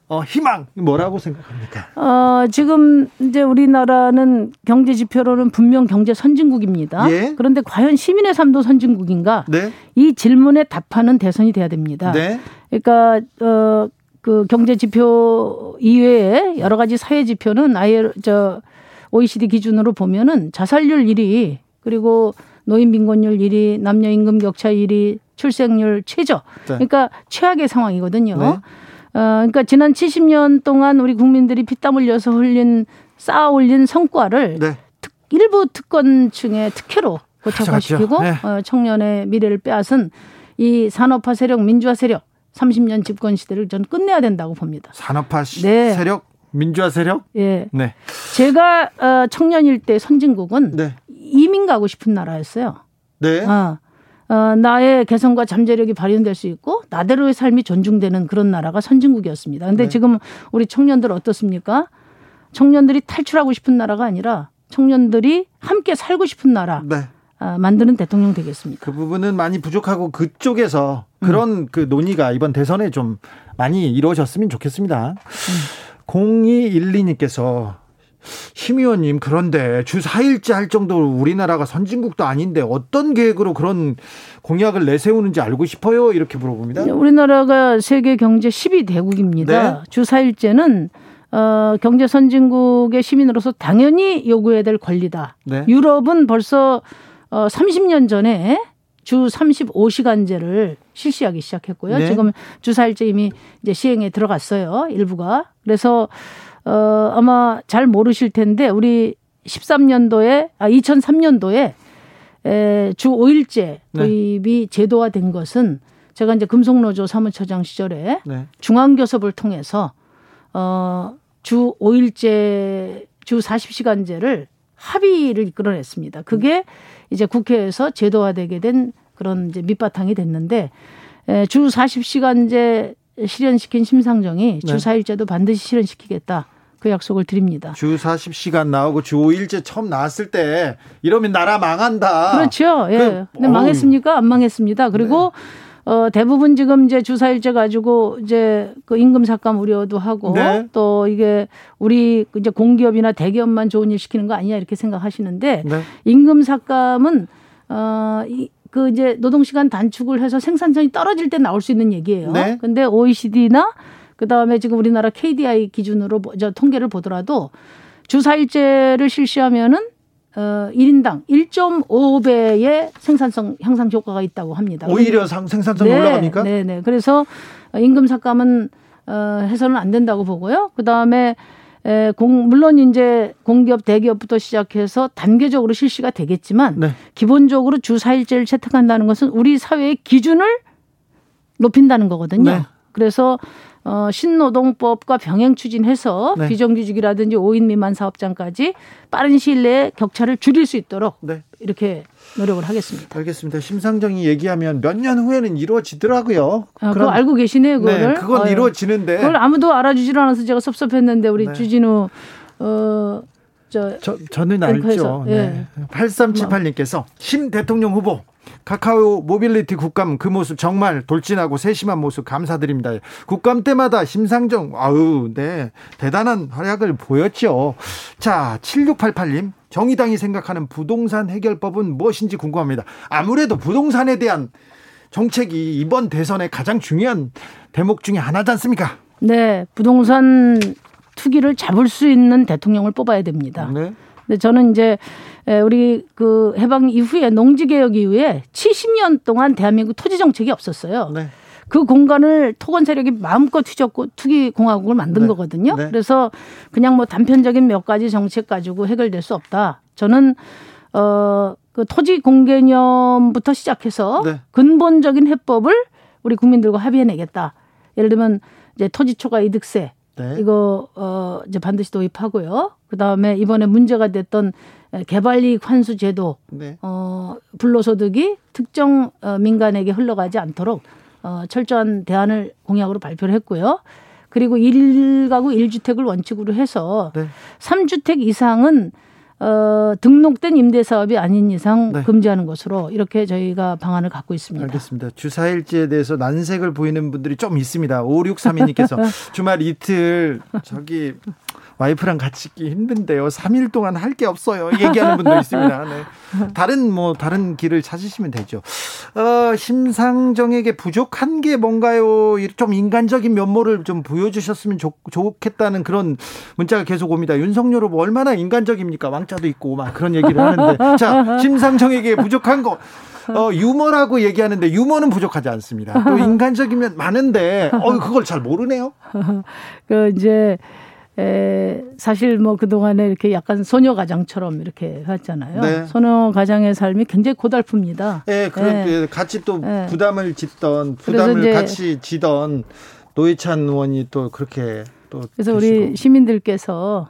어, 희망 뭐라고 생각합니까? 어, 지금 이제 우리나라는 경제 지표로는 분명 경제 선진국입니다. 예? 그런데 과연 시민의 삶도 선진국인가? 네? 이 질문에 답하는 대선이 돼야 됩니다. 네? 그러니까 어, 그 경제 지표 이외에 여러 가지 사회 지표는 아예 저 OECD 기준으로 보면은 자살률 1위 그리고 노인 빈곤율 1위, 남녀 임금 격차 1위, 출생률 최저. 네. 그러니까 최악의 상황이거든요. 네. 어, 그러니까 지난 70년 동안 우리 국민들이 피땀 흘려서 흘린 쌓아 올린 성과를 네. 특, 일부 특권층의 특혜로 고착화시키고 네. 어, 청년의 미래를 빼앗은 이 산업화 세력, 민주화 세력 30년 집권 시대를 전 끝내야 된다고 봅니다. 산업화 네. 세력, 민주화 세력? 예. 네. 제가 어, 청년일 때 선진국은 네. 이민 가고 싶은 나라였어요. 네. 어, 어, 나의 개성과 잠재력이 발현될 수 있고 나대로의 삶이 존중되는 그런 나라가 선진국이었습니다. 근데 네. 지금 우리 청년들 어떻습니까? 청년들이 탈출하고 싶은 나라가 아니라 청년들이 함께 살고 싶은 나라. 네. 아, 만드는 대통령 되겠습니다. 그 부분은 많이 부족하고 그쪽에서 그런 음. 그 논의가 이번 대선에 좀 많이 이루어졌으면 좋겠습니다. 음. 0212님께서 심 의원님 그런데 주 4일째 할 정도로 우리나라가 선진국도 아닌데 어떤 계획으로 그런 공약을 내세우는지 알고 싶어요 이렇게 물어봅니다. 우리나라가 세계 경제 10위 대국입니다. 네. 주 4일째는 어, 경제 선진국의 시민으로서 당연히 요구해야 될 권리다. 네. 유럽은 벌써 어, 30년 전에 주 35시간제를 실시하기 시작했고요. 네. 지금 주 4일제 이미 이제 시행에 들어갔어요. 일부가. 그래서 어 아마 잘 모르실 텐데 우리 13년도에 아 2003년도에 에, 주 5일제 도입이 네. 제도화된 것은 제가 이제 금속노조 사무처장 시절에 네. 중앙교섭을 통해서 어, 주 5일제 주 40시간제를 합의를 이끌어냈습니다. 그게 이제 국회에서 제도화되게 된 그런 이제 밑바탕이 됐는데 에, 주 40시간제 실현시킨 심상정이 주 네. 4일제도 반드시 실현시키겠다. 그 약속을 드립니다. 주 40시간 나오고 주 5일제 처음 나왔을 때 이러면 나라 망한다. 그렇죠. 예. 그, 근데 망했습니까? 안 망했습니다. 그리고 네. 어, 대부분 지금 이제 주사일제 가지고 이제 그 임금 삭감 우려도 하고 네. 또 이게 우리 이제 공기업이나 대기업만 좋은 일 시키는 거 아니냐 이렇게 생각하시는데 네. 임금 삭감은 어, 이, 그 이제 노동시간 단축을 해서 생산성이 떨어질 때 나올 수 있는 얘기예요. 네. 근데 OECD나 그 다음에 지금 우리나라 KDI 기준으로 저 통계를 보더라도 주사일제를 실시하면은 어, 1인당 1.5배의 생산성 향상 효과가 있다고 합니다. 오히려 상, 생산성이 네, 올라갑니까? 네, 네. 그래서 임금 삭감은 어, 해서는 안 된다고 보고요. 그 다음에 에, 공, 물론 이제 공기업, 대기업부터 시작해서 단계적으로 실시가 되겠지만 네. 기본적으로 주 4일제를 채택한다는 것은 우리 사회의 기준을 높인다는 거거든요. 네. 그래서 어, 신노동법과 병행 추진해서 네. 비정규직이라든지 5인 미만 사업장까지 빠른 시일 내에 격차를 줄일 수 있도록 네. 이렇게 노력을 하겠습니다. 알겠습니다. 심상정이 얘기하면 몇 년 후에는 이루어지더라고요. 아, 그거 알고 계시네요, 그거를. 네, 그건 어휴. 이루어지는데. 그걸 아무도 알아주질 않아서 제가 섭섭했는데 우리 네. 주진우 어, 저, 저 저 는 알죠. 예. 네. 8378님께서 심 대통령 후보 카카오 모빌리티 국감 그 모습 정말 돌진하고 세심한 모습 감사드립니다. 국감 때마다 심상정 아우 네 대단한 활약을 보였죠. 자 7688님 정의당이 생각하는 부동산 해결법은 무엇인지 궁금합니다. 아무래도 부동산에 대한 정책이 이번 대선의 가장 중요한 대목 중에 하나지 않습니까? 네, 부동산 투기를 잡을 수 있는 대통령을 뽑아야 됩니다. 네. 근데 저는 이제 우리 그 해방 이후에 농지 개혁 이후에 70년 동안 대한민국 토지 정책이 없었어요. 네. 그 공간을 토건 세력이 마음껏 휘젓고 투기 공화국을 만든 네. 거거든요. 네. 그래서 그냥 뭐 단편적인 몇 가지 정책 가지고 해결될 수 없다. 저는 어그 토지 공개념부터 시작해서 네. 근본적인 해법을 우리 국민들과 합의해내겠다. 예를 들면 이제 토지 초과 이득세 네. 이거 어 이제 반드시 도입하고요. 그다음에 이번에 문제가 됐던 개발이익 환수 제도 네. 어 불로소득이 특정 어, 민간에게 흘러가지 않도록 어 철저한 대안을 공약으로 발표를 했고요. 그리고 일가구 일주택을 원칙으로 해서 네. 3주택 이상은 어, 등록된 임대 사업이 아닌 이상 네. 금지하는 것으로 이렇게 저희가 방안을 갖고 있습니다. 알겠습니다. 주사일제에 대해서 난색을 보이는 분들이 좀 있습니다. 5632님께서 주말 이틀 저기 와이프랑 같이 있기 힘든데요. 3일 동안 할 게 없어요. 얘기하는 분도 있습니다. 네. 다른 뭐 다른 길을 찾으시면 되죠. 어, 심상정에게 부족한 게 뭔가요? 좀 인간적인 면모를 좀 보여주셨으면 좋, 좋겠다는 그런 문자가 계속 옵니다. 윤석열 후보 얼마나 인간적입니까? 왕자도 있고 막 그런 얘기를 하는데 자 심상정에게 부족한 거. 어, 유머라고 얘기하는데 유머는 부족하지 않습니다. 또 인간적이면 많은데 어, 그걸 잘 모르네요. 그 이제 에, 사실 뭐 그동안에 이렇게 약간 소녀 가장처럼 이렇게 했잖아요. 네. 소녀 가장의 삶이 굉장히 고달픕니다. 네, 그런 네. 같이 또 네. 부담을 짓던 부담을 같이 지던 노회찬 의원이 또 그렇게 또 그래서 되시고. 우리 시민들께서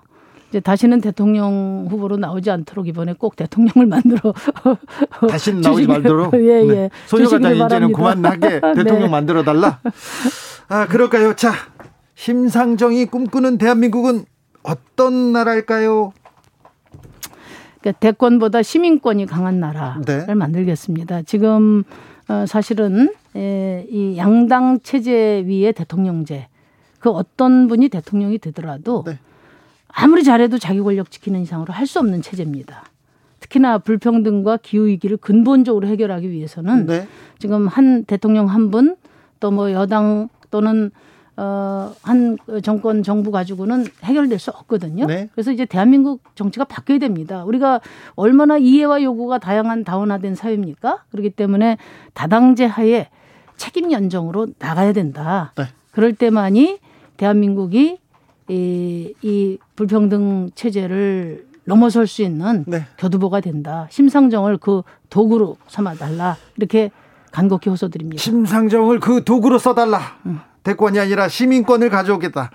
이제 다시는 대통령 후보로 나오지 않도록 이번에 꼭 대통령을 만들어 다시는 나오지 말도록 예, 예. 네. 소녀 가장 이제는 그만하게 대통령 네. 만들어 달라. 아 그럴까요? 자 심상정이 꿈꾸는 대한민국은 어떤 나라일까요? 그러니까 대권보다 시민권이 강한 나라를 네. 만들겠습니다. 지금 어, 사실은 이 양당 체제 위에 대통령제 그 어떤 분이 대통령이 되더라도 네. 아무리 잘해도 자기 권력 지키는 이상으로 할 수 없는 체제입니다. 특히나 불평등과 기후 위기를 근본적으로 해결하기 위해서는 네. 지금 한 대통령 한 분 또 뭐 여당 또는 어, 한 정권 정부 가지고는 해결될 수 없거든요. 네. 그래서 이제 대한민국 정치가 바뀌어야 됩니다. 우리가 얼마나 이해와 요구가 다양한 다원화된 사회입니까? 그렇기 때문에 다당제 하에 책임 연정으로 나가야 된다. 네. 그럴 때만이 대한민국이 이, 이 불평등 체제를 넘어설 수 있는 네. 교두보가 된다. 심상정을 그 도구로 삼아달라. 이렇게 간곡히 호소드립니다. 심상정을 그 도구로 써달라. 음. 대권이 아니라 시민권을 가져오겠다.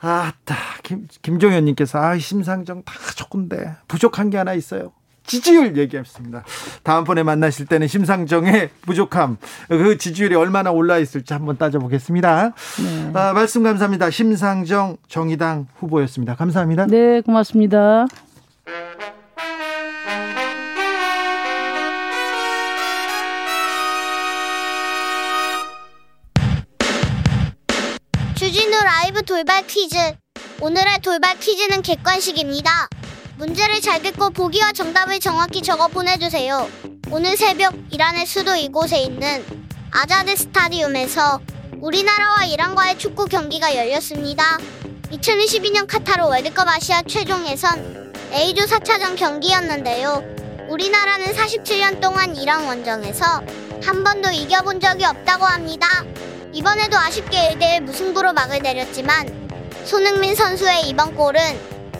아따 김 김종현님께서 아 심상정 다 좋은데 부족한 게 하나 있어요. 지지율 얘기했습니다. 다음번에 만나실 때는 심상정의 부족함, 그 지지율이 얼마나 올라 있을지 한번 따져보겠습니다. 네. 아, 말씀 감사합니다. 심상정 정의당 후보였습니다. 감사합니다. 네, 고맙습니다. 돌발 퀴즈. 오늘의 돌발 퀴즈는 객관식입니다. 문제를 잘 듣고 보기와 정답을 정확히 적어 보내주세요. 오늘 새벽 이란의 수도 이곳에 있는 아자드 스타디움에서 우리나라와 이란과의 축구 경기가 열렸습니다. 2022년 카타르 월드컵 아시아 최종 예선 A조 4차전 경기였는데요. 우리나라는 47년 동안 이란 원정에서 한 번도 이겨본 적이 없다고 합니다. 이번에도 아쉽게 1대1 무승부로 막을 내렸지만 손흥민 선수의 이번 골은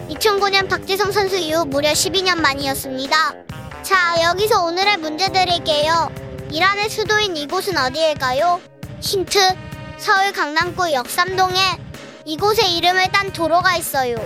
2009년 박지성 선수 이후 무려 12년 만이었습니다. 자, 여기서 오늘의 문제 드릴게요. 이란의 수도인 이곳은 어디일까요? 힌트, 서울 강남구 역삼동에 이곳의 이름을 딴 도로가 있어요.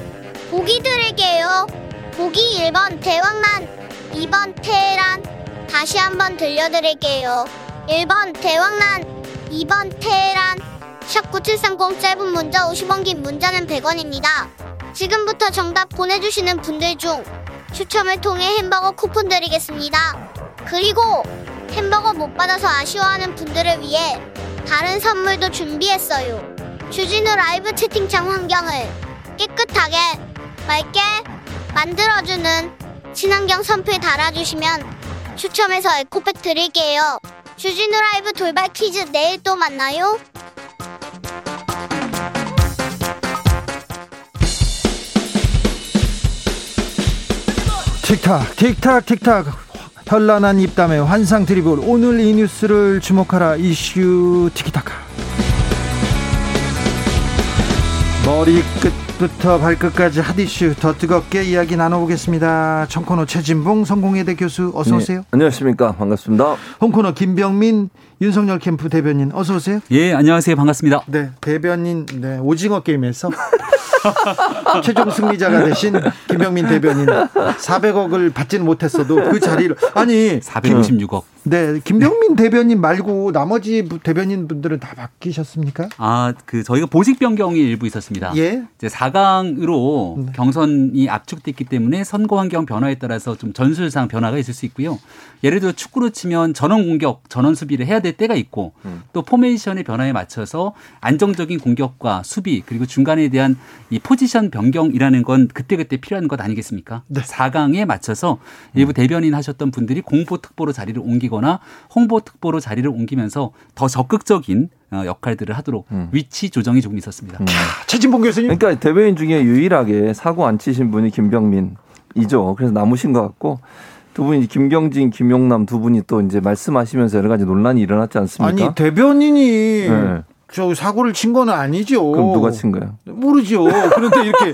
보기 드릴게요. 보기 1번 대왕란, 2번 테헤란. 다시 한번 들려드릴게요. 1번 대왕란, 2번 테헤란 샵9730 짧은 문자 50원 긴 문자는 100원입니다. 지금부터 정답 보내주시는 분들 중 추첨을 통해 햄버거 쿠폰 드리겠습니다. 그리고 햄버거 못 받아서 아쉬워하는 분들을 위해 다른 선물도 준비했어요. 주진우 라이브 채팅창 환경을 깨끗하게 맑게 만들어주는 친환경 선풀 달아주시면 추첨해서 에코백 드릴게요. 주진우 라이브 돌발 퀴즈 내일 또 만나요. 틱탁 틱탁 틱탁. 현란한 입담의 환상 드리블 오늘 이 뉴스를 주목하라. 이슈 티키타카. 머리 끝 부터 발끝까지 핫 이슈 더 뜨겁게 이야기 나눠보겠습니다. 청코노 최진봉 성공회대 교수 어서 네, 오세요. 네, 안녕하십니까 반갑습니다. 홍코노 김병민 윤석열 캠프 대변인 어서 오세요. 예 안녕하세요 반갑습니다. 네 대변인 네, 오징어 게임에서 최종 승리자가 되신 김병민 대변인 400억을 받지는 못했어도 그 자리를 아니 456억. 네, 김병민 대변인 말고 나머지 대변인 분들은 다 바뀌셨습니까? 아, 그 저희가 보직 변경이 일부 있었습니다. 예. 이제 4강으로 네. 경선이 압축됐기 때문에 선거 환경 변화에 따라서 좀 전술상 변화가 있을 수 있고요. 예를 들어 축구로 치면 전원 공격, 전원 수비를 해야 될 때가 있고 음. 또 포메이션의 변화에 맞춰서 안정적인 공격과 수비 그리고 중간에 대한 이 포지션 변경이라는 건 그때그때 필요한 것 아니겠습니까? 네. 4강에 맞춰서 일부 대변인 하셨던 분들이 공보 특보로 자리를 옮기거나 홍보 특보로 자리를 옮기면서 더 적극적인 어, 역할들을 하도록 음. 위치 조정이 조금 있었습니다. 음. 최진봉 교수님. 그러니까 대변인 중에 유일하게 사고 안 치신 분이 김병민 이죠. 그래서 남으신 것 같고 두 분이 김경진, 김용남 두 분이 또 이제 말씀하시면서 여러 가지 논란이 일어났지 않습니까? 아니 대변인이 네. 저 사고를 친 거는 아니죠. 그럼 누가 친 거예요? 모르죠. 그런데 이렇게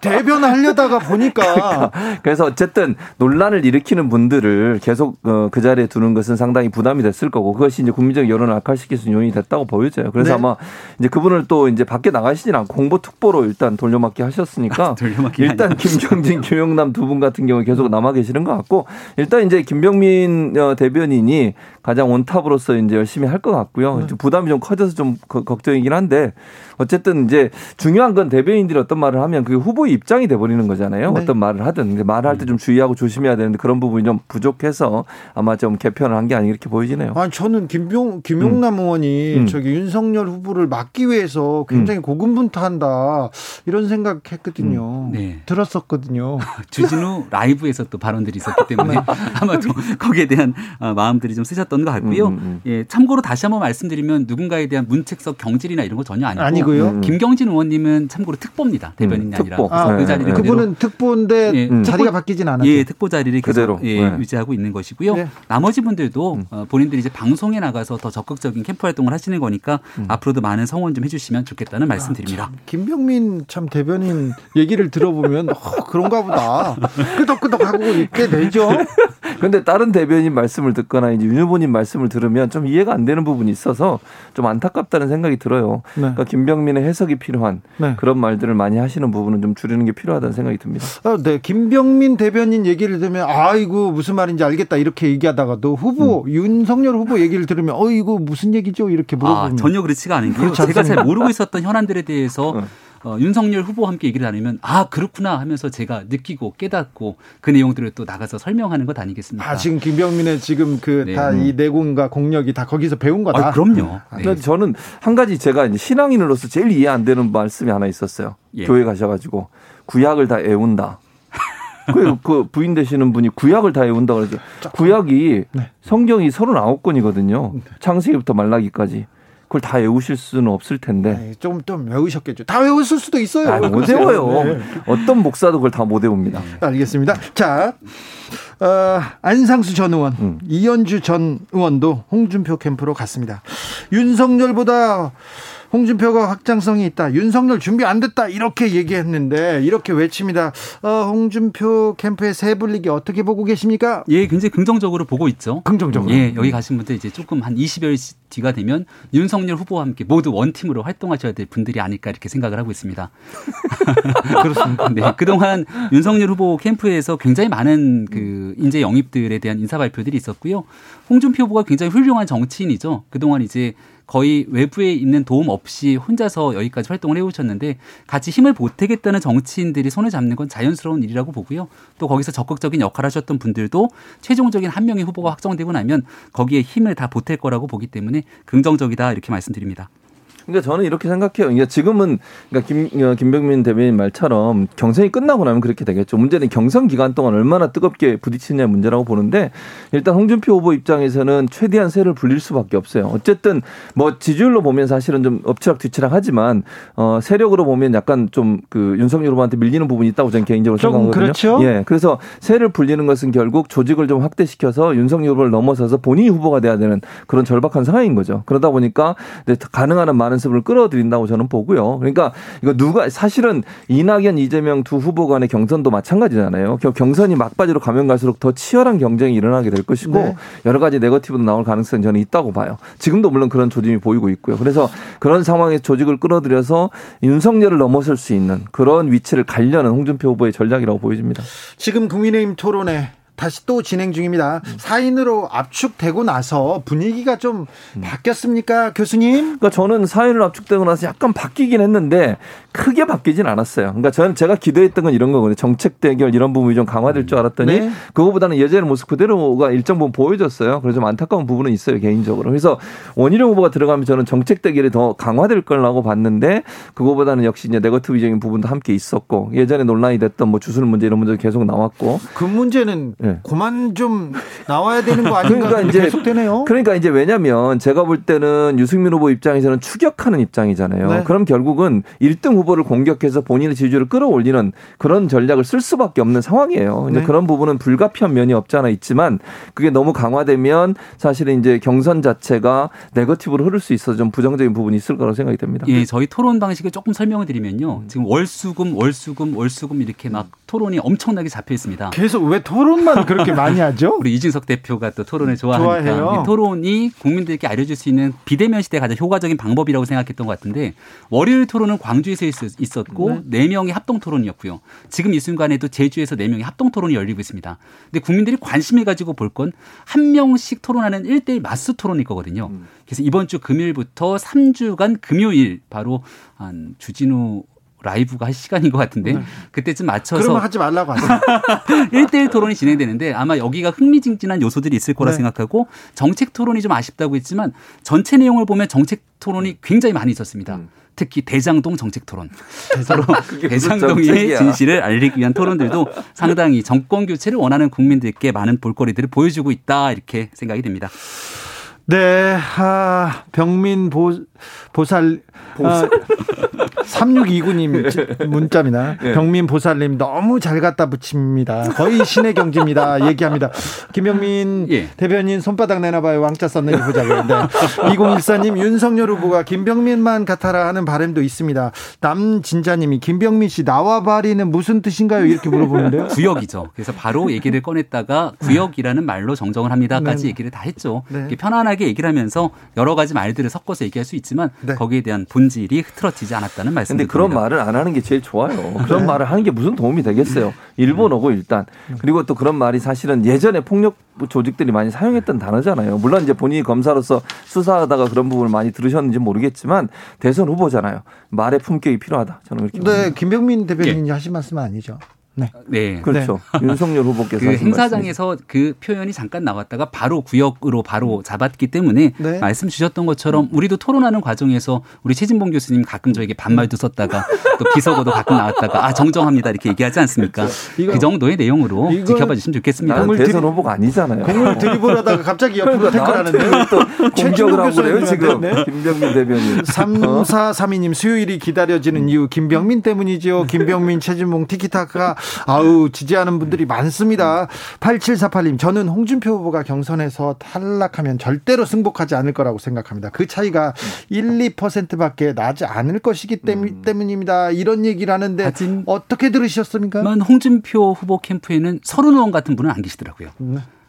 대변하려다가 보니까 그러니까. 그래서 어쨌든 논란을 일으키는 분들을 계속 어, 그 자리에 두는 것은 상당히 부담이 됐을 거고 그것이 이제 국민적 여론을 악화시킬 수 있는 요인이 됐다고 보여져요. 그래서 네. 아마 이제 그분을 또 이제 밖에 나가시진 않고 공보 특보로 일단 돌려막기 하셨으니까 돌려막기 일단 김정진, 김영남 두 분 같은 경우 계속 남아 계시는 것 같고 일단 이제 김병민 어, 대변인이 가장 원탑으로서 이제 열심히 할 것 같고요. 네. 부담이 좀 커져서 좀 걱정이긴 한데 어쨌든 이제 중요한 건 대변인들이 어떤 말을 하면 그게 후보의 입장이 돼버리는 거잖아요. 네. 어떤 말을 하든 말을 할 때 좀 주의하고 조심해야 되는데 그런 부분이 좀 부족해서 아마 좀 개편을 한 게 아니 이렇게 보이지네요. 아 저는 김병 김용남 음. 의원이 음. 저기 윤석열 후보를 막기 위해서 굉장히 음. 고군분투한다 이런 생각했거든요. 음. 네. 들었었거든요. 주진우 라이브에서 또 발언들이 있었기 때문에 아마도 거기에 대한 어, 마음들이 좀 쓰셨던 것 같고요. 음, 음, 예, 참고로 다시 한번 말씀드리면 누군가에 대한 문 정책적 경질이나 이런 거 전혀 아니고 아니고요. 음. 김경진 의원님은 참고로 특보입니다. 대변인이 음, 아니라 아, 그 자리를 그분은 특보인데 예, 자리가 바뀌진 않았죠. 예, 특보 자리를 계속 예, 네. 유지하고 있는 것이고요. 네. 나머지 분들도 음. 어, 본인들이 이제 방송에 나가서 더 적극적인 캠프 활동을 하시는 거니까 음. 앞으로도 많은 성원 좀 해주시면 좋겠다는 말씀드립니다. 아, 김병민 참 대변인 얘기를 들어보면 어, 그런가 보다 끄덕끄덕하고 있게 되죠. 그런데 다른 대변인 말씀을 듣거나 이제 윤 후보님 말씀을 들으면 좀 이해가 안 되는 부분이 있어서 좀 안타깝다 는 생각이 들어요. 네. 그러니까 김병민의 해석이 필요한 네. 그런 말들을 많이 하시는 부분은 좀 줄이는 게 필요하다는 생각이 듭니다. 아, 네, 김병민 대변인 얘기를 들으면 아이고 무슨 말인지 알겠다 이렇게 얘기하다가도 후보 음. 윤석열 후보 얘기를 들으면 어 이거 무슨 얘기죠 이렇게 물어보면 아, 전혀 그렇지가 않은 게요. 제가 잘 모르고 있었던 현안들에 대해서 어. 어, 윤석열 후보와 함께 얘기를 나누면 아 그렇구나 하면서 제가 느끼고 깨닫고 그 내용들을 또 나가서 설명하는 것 아니겠습니까? 아 지금 김병민의 지금 그 다이 네. 내공과 공력이 다 거기서 배운 거다. 아, 그럼요. 네. 저는 한 가지 제가 이제 신앙인으로서 제일 이해 안 되는 말씀이 하나 있었어요. 예. 교회 가셔가지고 구약을 다 애운다. 그, 그 부인 되시는 분이 구약을 다 외운다 그러죠. 구약이 네. 성경이 39권이거든요. 창세기부터 말라기까지. 그걸 다 외우실 수는 없을 텐데. 네, 좀, 좀 외우셨겠죠. 다 외웠을 수도 있어요. 아, 못 외워요. 네. 어떤 목사도 그걸 다 못 외웁니다. 알겠습니다. 자, 어, 안상수 전 의원, 음. 이현주 전 의원도 홍준표 캠프로 갔습니다. 윤석열보다 홍준표가 확장성이 있다. 윤석열 준비 안 됐다. 이렇게 얘기했는데 이렇게 외칩니다. 어, 홍준표 캠프의 새 분위기 어떻게 보고 계십니까? 예, 굉장히 긍정적으로 보고 있죠. 긍정적으로. 예, 여기 가신 분들 이제 조금 한 20여 뒤가 되면 윤석열 후보와 함께 모두 원팀으로 활동하셔야 될 분들이 아닐까 이렇게 생각을 하고 있습니다. 그렇습니다. 네, 그동안 윤석열 후보 캠프에서 굉장히 많은 그 인재 영입들에 대한 인사 발표들이 있었고요. 홍준표 후보가 굉장히 훌륭한 정치인이죠. 그동안 이제 거의 외부에 있는 도움 없이 혼자서 여기까지 활동을 해오셨는데 같이 힘을 보태겠다는 정치인들이 손을 잡는 건 자연스러운 일이라고 보고요. 또 거기서 적극적인 역할을 하셨던 분들도 최종적인 한 명의 후보가 확정되고 나면 거기에 힘을 다 보탤 거라고 보기 때문에 긍정적이다 이렇게 말씀드립니다. 그러니까 저는 이렇게 생각해요. 그러니까 지금은 그러니까 김, 어, 김병민 대변인 말처럼 경선이 끝나고 나면 그렇게 되겠죠. 문제는 경선 기간 동안 얼마나 뜨겁게 부딪히냐 문제라고 보는데 일단 홍준표 후보 입장에서는 최대한 세를 불릴 수밖에 없어요. 어쨌든 뭐 지지율로 보면 사실은 좀 엎치락 뒤치락 하지만 어 세력으로 보면 약간 좀 그 윤석열 후보한테 밀리는 부분이 있다고 저는 개인적으로 생각하거든요. 그렇죠. 예. 그래서 세를 불리는 것은 결국 조직을 좀 확대시켜서 윤석열 후보를 넘어서서 본인이 후보가 돼야 되는 그런 절박한 상황인 거죠. 그러다 보니까 가능한 한 많은 연습을 끌어들인다고 저는 보고요. 그러니까 이거 누가 사실은 이낙연 이재명 두 후보 간의 경선도 마찬가지잖아요. 경선이 막바지로 가면 갈수록 더 치열한 경쟁이 일어나게 될 것이고 네. 여러 가지 네거티브도 나올 가능성이 저는 있다고 봐요. 지금도 물론 그런 조짐이 보이고 있고요. 그래서 그런 상황에 조직을 끌어들여서 윤석열을 넘어설 수 있는 그런 위치를 가려는 홍준표 후보의 전략이라고 보여집니다. 지금 국민의힘 토론회 다시 또 진행 중입니다. 음. 사인으로 압축되고 나서 분위기가 좀 음. 바뀌었습니까, 교수님? 그러니까 저는 사인으로 압축되고 나서 약간 바뀌긴 했는데 크게 바뀌진 않았어요. 그러니까 저는 제가 기대했던 건 이런 거거든요. 정책 대결 이런 부분이 좀 강화될 줄 알았더니 네. 그거보다는 예전의 모습 그대로가 일정 부분 보여졌어요. 그래서 좀 안타까운 부분은 있어요, 개인적으로. 그래서 원희룡 후보가 들어가면 저는 정책 대결이 더 강화될 거라고 봤는데 그거보다는 역시 이제 네거티브적인 부분도 함께 있었고 예전에 논란이 됐던 뭐 주술 문제 이런 문제도 계속 나왔고 그 문제는 네. 그만 좀 나와야 되는 거 아닌가 그러니까 이제 계속되네요. 그러니까 이제 왜냐면 제가 볼 때는 유승민 후보 입장에서는 추격하는 입장이잖아요. 네. 그럼 결국은 1등 후보 를 공격해서 본인의 지지율을 끌어올리는 그런 전략을 쓸 수밖에 없는 상황이에요. 이제 네. 그런 부분은 불가피한 면이 없지 않아 있지만 그게 너무 강화되면 사실은 이제 경선 자체가 네거티브로 흐를 수 있어서 좀 부정적인 부분이 있을 거라고 생각이 됩니다. 예, 저희 토론 방식을 조금 설명을 드리면요. 지금 월수금, 월수금, 월수금 이렇게 막 토론이 엄청나게 잡혀 있습니다. 계속 왜 토론만 그렇게 많이 하죠? 우리 이준석 대표가 또 토론을 좋아하니까 좋아해요. 토론이 국민들께 알려줄 수 있는 비대면 시대 가장 효과적인 방법이라고 생각했던 것 같은데 월요일 토론은 광주에서 있었고 네, 4명의 합동 토론이었고요. 지금 이 순간에도 제주에서 4명의 합동 토론이 열리고 있습니다. 근데 국민들이 관심을 가지고 볼 건 한 명씩 토론하는 1대1 마스 토론일 거거든요. 음. 그래서 이번 주 금요일부터 3주간 금요일 바로 한 주진우 라이브가 할 시간인 것 같은데 네. 그때쯤 맞춰서 그러면 하지 말라고 하세요. 1대1 토론이 진행되는데 아마 여기가 흥미진진한 요소들이 있을 거라 네. 생각하고 정책 토론이 좀 아쉽다고 했지만 전체 내용을 보면 정책 토론이 굉장히 많이 있었습니다. 음. 특히 대장동 정책 토론. 서로 대장동의 진실을 알리기 위한 토론들도 상당히 정권 교체를 원하는 국민들께 많은 볼거리들을 보여주고 있다 이렇게 생각이 됩니다. 네, 아, 병민 보, 보살, 보살. 아, 3629님 문자입니다. 네. 병민 보살님 너무 잘 갖다 붙입니다. 거의 신의 경지입니다. 얘기합니다. 김병민 예. 대변인 손바닥 내놔봐요. 왕자 썼는지 보자고요. 네. 2014님 윤석열 후보가 김병민만 같아라 하는 바람도 있습니다. 남진자님이 김병민 씨 나와 바리는 무슨 뜻인가요? 이렇게 물어보는데요. 구역이죠. 그래서 바로 얘기를 꺼냈다가 구역이라는 말로 정정을 합니다까지 네. 얘기를 다 했죠. 네. 편안하게 얘기를 하면서 여러 가지 말들을 섞어서 얘기할 수 있지만 네. 거기에 대한 본질이 흐트러지지 않았다는 말씀. 근데 그런 말을 안 하는 게 제일 좋아요. 그런 네. 말을 하는 게 무슨 도움이 되겠어요. 일본어고 일단 그리고 또 그런 말이 사실은 예전에 폭력 조직들이 많이 사용했던 단어잖아요. 물론 이제 본인이 검사로서 수사하다가 그런 부분을 많이 들으셨는지 모르겠지만 대선 후보잖아요. 말의 품격이 필요하다. 저는 그렇게. 네, 김병민 대변인이 예. 하신 말씀은 아니죠. 네. 네. 그렇죠. 네. 윤석열 후보께서 그 행사장에서 말씀이죠. 그 표현이 잠깐 나왔다가 바로 구역으로 바로 잡았기 때문에 네. 말씀 주셨던 것처럼 우리도 토론하는 과정에서 우리 최진봉 교수님 가끔 저에게 반말도 썼다가 또 비서고도 가끔 나왔다가 아 정정합니다 이렇게 얘기하지 않습니까? 그렇죠. 그 정도의 내용으로 지켜봐 주시면 좋겠습니다. 대선 후보가 아니잖아요. 공을 드리블하다가 갑자기 옆으로 태클하는데 또 공격을 하고 그래요 지금 네. 김병민 대변인. 3432님 수요일이 기다려지는 이유 김병민 때문이죠. 김병민 최진봉 티키타카 아우 지지하는 분들이 많습니다. 8748님 저는 홍준표 후보가 경선에서 탈락하면 절대로 승복하지 않을 거라고 생각합니다. 그 차이가 1, 2%밖에 나지 않을 것이기 음. 때문입니다. 이런 얘기를 하는데 어떻게 들으셨습니까? 홍준표 후보 캠프에는 서른 의원 같은 분은 안 계시더라고요.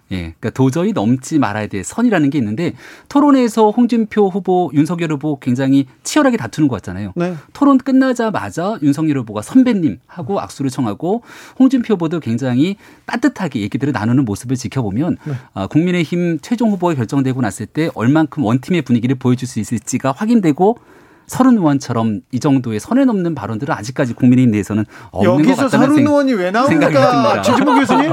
네. 예, 그러니까 도저히 넘지 말아야 될 선이라는 게 있는데 토론에서 홍준표 후보, 윤석열 후보 굉장히 치열하게 다투는 것 같잖아요. 네. 토론 끝나자마자 윤석열 후보가 선배님 하고 악수를 청하고 홍준표 후보도 굉장히 따뜻하게 얘기들을 나누는 모습을 지켜보면 네. 아, 국민의힘 최종 후보가 결정되고 났을 때 얼만큼 원팀의 분위기를 보여줄 수 있을지가 확인되고 서른 의원처럼 이 정도의 선에 넘는 발언들은 아직까지 국민의힘 내에서는 없는 것 같다는 서른 의원이 왜 나옵니까? 최지봉 교수님?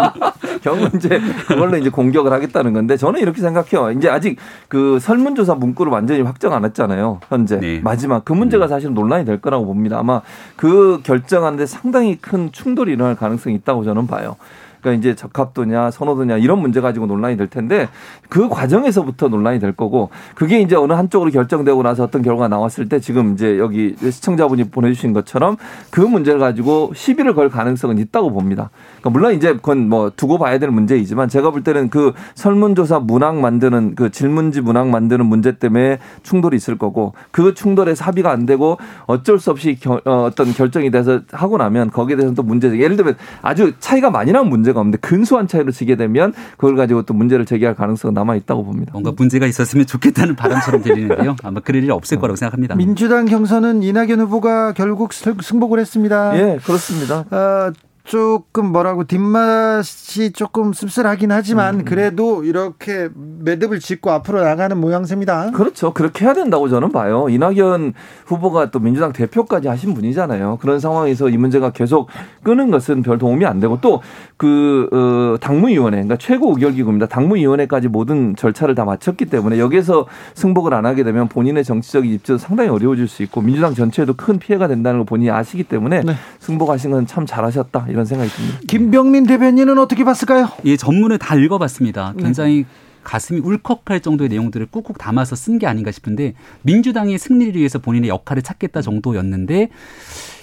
결국 이제 그걸로 이제 공격을 하겠다는 건데 저는 이렇게 생각해요. 이제 아직 그 설문조사 문구를 완전히 확정 안 했잖아요. 현재 네. 마지막 그 문제가 네. 사실은 논란이 될 거라고 봅니다. 아마 그 결정하는데 상당히 큰 충돌이 일어날 가능성이 있다고 저는 봐요. 그러니까 이제 적합도냐 선호도냐 이런 문제 가지고 논란이 될 텐데 그 과정에서부터 논란이 될 거고 그게 이제 어느 한쪽으로 결정되고 나서 어떤 결과가 나왔을 때 지금 이제 여기 시청자분이 보내주신 것처럼 그 문제를 가지고 시비를 걸 가능성은 있다고 봅니다. 그러니까 물론 이제 그건 뭐 두고 봐야 될 문제이지만 제가 볼 때는 그 설문조사 문항 만드는 그 질문지 문항 만드는 문제 때문에 충돌이 있을 거고 그 충돌에서 합의가 안 되고 어쩔 수 없이 겨, 어, 어떤 결정이 돼서 하고 나면 거기에 대해서는 또 문제 예를 들면 아주 차이가 많이 나는 문제가 없는데 근소한 차이로 지게 되면 그걸 가지고 또 문제를 제기할 가능성은 남아 있다고 봅니다. 뭔가 문제가 있었으면 좋겠다는 바람처럼 들리는데요. 아마 그럴 일 없을 거라고 생각합니다. 민주당 경선은 이낙연 후보가 결국 승복을 했습니다. 예, 그렇습니다. 어, 조금 뭐라고 뒷맛이 조금 씁쓸하긴 하지만 음. 그래도 이렇게 매듭을 짓고 앞으로 나가는 모양새입니다. 그렇죠. 그렇게 해야 된다고 저는 봐요. 이낙연 후보가 또 민주당 대표까지 하신 분이잖아요. 그런 상황에서 이 문제가 계속 끄는 것은 별 도움이 안 되고 또그 어, 당무위원회, 그러니까 최고 의결기구입니다. 당무위원회까지 모든 절차를 다 마쳤기 때문에 여기에서 승복을 안 하게 되면 본인의 정치적인 입지도 상당히 어려워질 수 있고 민주당 전체에도 큰 피해가 된다는 걸 본인이 아시기 때문에 네. 승복하신 건 참 잘하셨다. 이런 생각이 듭니다. 김병민 대변인은 어떻게 봤을까요? 예, 전문을 다 읽어봤습니다. 네. 굉장히 네. 가슴이 울컥할 정도의 내용들을 꾹꾹 담아서 쓴 게 아닌가 싶은데 민주당의 승리를 위해서 본인의 역할을 찾겠다 정도였는데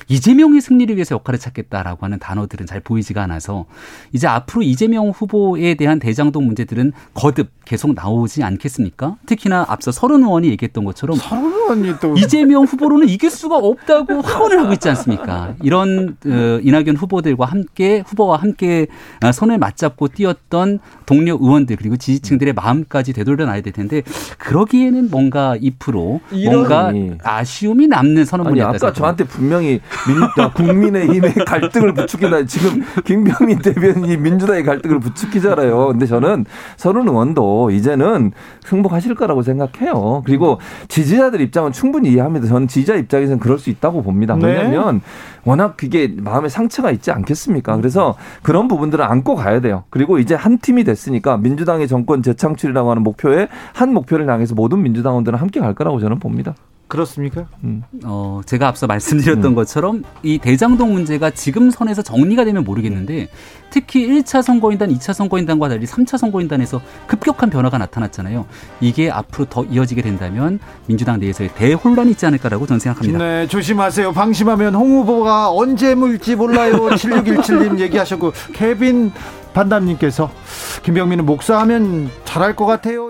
이재명의 승리를 위해서 역할을 찾겠다라고 하는 단어들은 잘 보이지가 않아서 이제 앞으로 이재명 후보에 대한 대장동 문제들은 거듭 계속 나오지 않겠습니까? 특히나 앞서 서른 의원이 얘기했던 것처럼 서른 의원이 또 이재명 후보로는 이길 수가 없다고 확언을 하고 있지 않습니까? 이런 어, 이낙연 후보들과 함께 후보와 함께 어, 손을 맞잡고 뛰었던 동료 의원들 그리고 지지층들의 마음까지 되돌려놔야 될 텐데 그러기에는 뭔가 2% 뭔가 아쉬움이 남는 선언문이었다. 아까 저한테 분명히 민, 국민의힘의 갈등을 부추긴다. 지금 김병민 대변인이 민주당의 갈등을 부추기잖아요. 근데 저는 서른 의원도 이제는 승복하실 거라고 생각해요. 그리고 지지자들 입장 은 충분히 이해합니다. 저는 지지자 입장에서는 그럴 수 있다고 봅니다. 네. 왜냐하면 워낙 그게 마음에 상처가 있지 않겠습니까? 그래서 그런 부분들은 안고 가야 돼요. 그리고 이제 한 팀이 됐으니까 민주당의 정권 재창출이라고 하는 목표에 한 목표를 향해서 모든 민주당원들은 함께 갈 거라고 저는 봅니다. 그렇습니까? 음. 어, 제가 앞서 말씀드렸던 음. 것처럼 이 대장동 문제가 지금 선에서 정리가 되면 모르겠는데 특히 1차 선거인단, 2차 선거인단과 달리 3차 선거인단에서 급격한 변화가 나타났잖아요. 이게 앞으로 더 이어지게 된다면 민주당 내에서의 대혼란이 있지 않을까라고 저는 생각합니다. 네, 조심하세요. 방심하면 홍 후보가 언제 물지 몰라요. 7617님 얘기하셨고 케빈 반담님께서 김병민은 목사하면 잘할 것 같아요.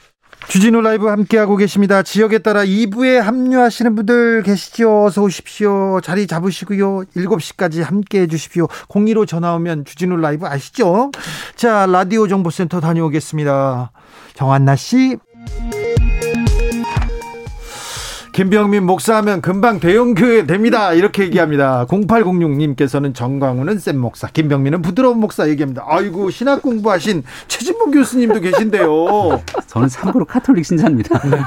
주진우 라이브 함께하고 계십니다. 지역에 따라 2부에 합류하시는 분들 계시죠? 어서 오십시오. 자리 잡으시고요. 7시까지 함께해 주십시오. 02로 전화 오면 주진우 라이브 아시죠? 자, 라디오 정보센터 다녀오겠습니다. 정한나 씨. 김병민 목사하면 금방 대형교회 됩니다. 이렇게 얘기합니다. 0806님께서는 정광훈은 센 목사, 김병민은 부드러운 목사 얘기합니다. 아이고, 신학 공부하신 최진봉 교수님도 계신데요. 저는 참고로 카톨릭 신자입니다. 네.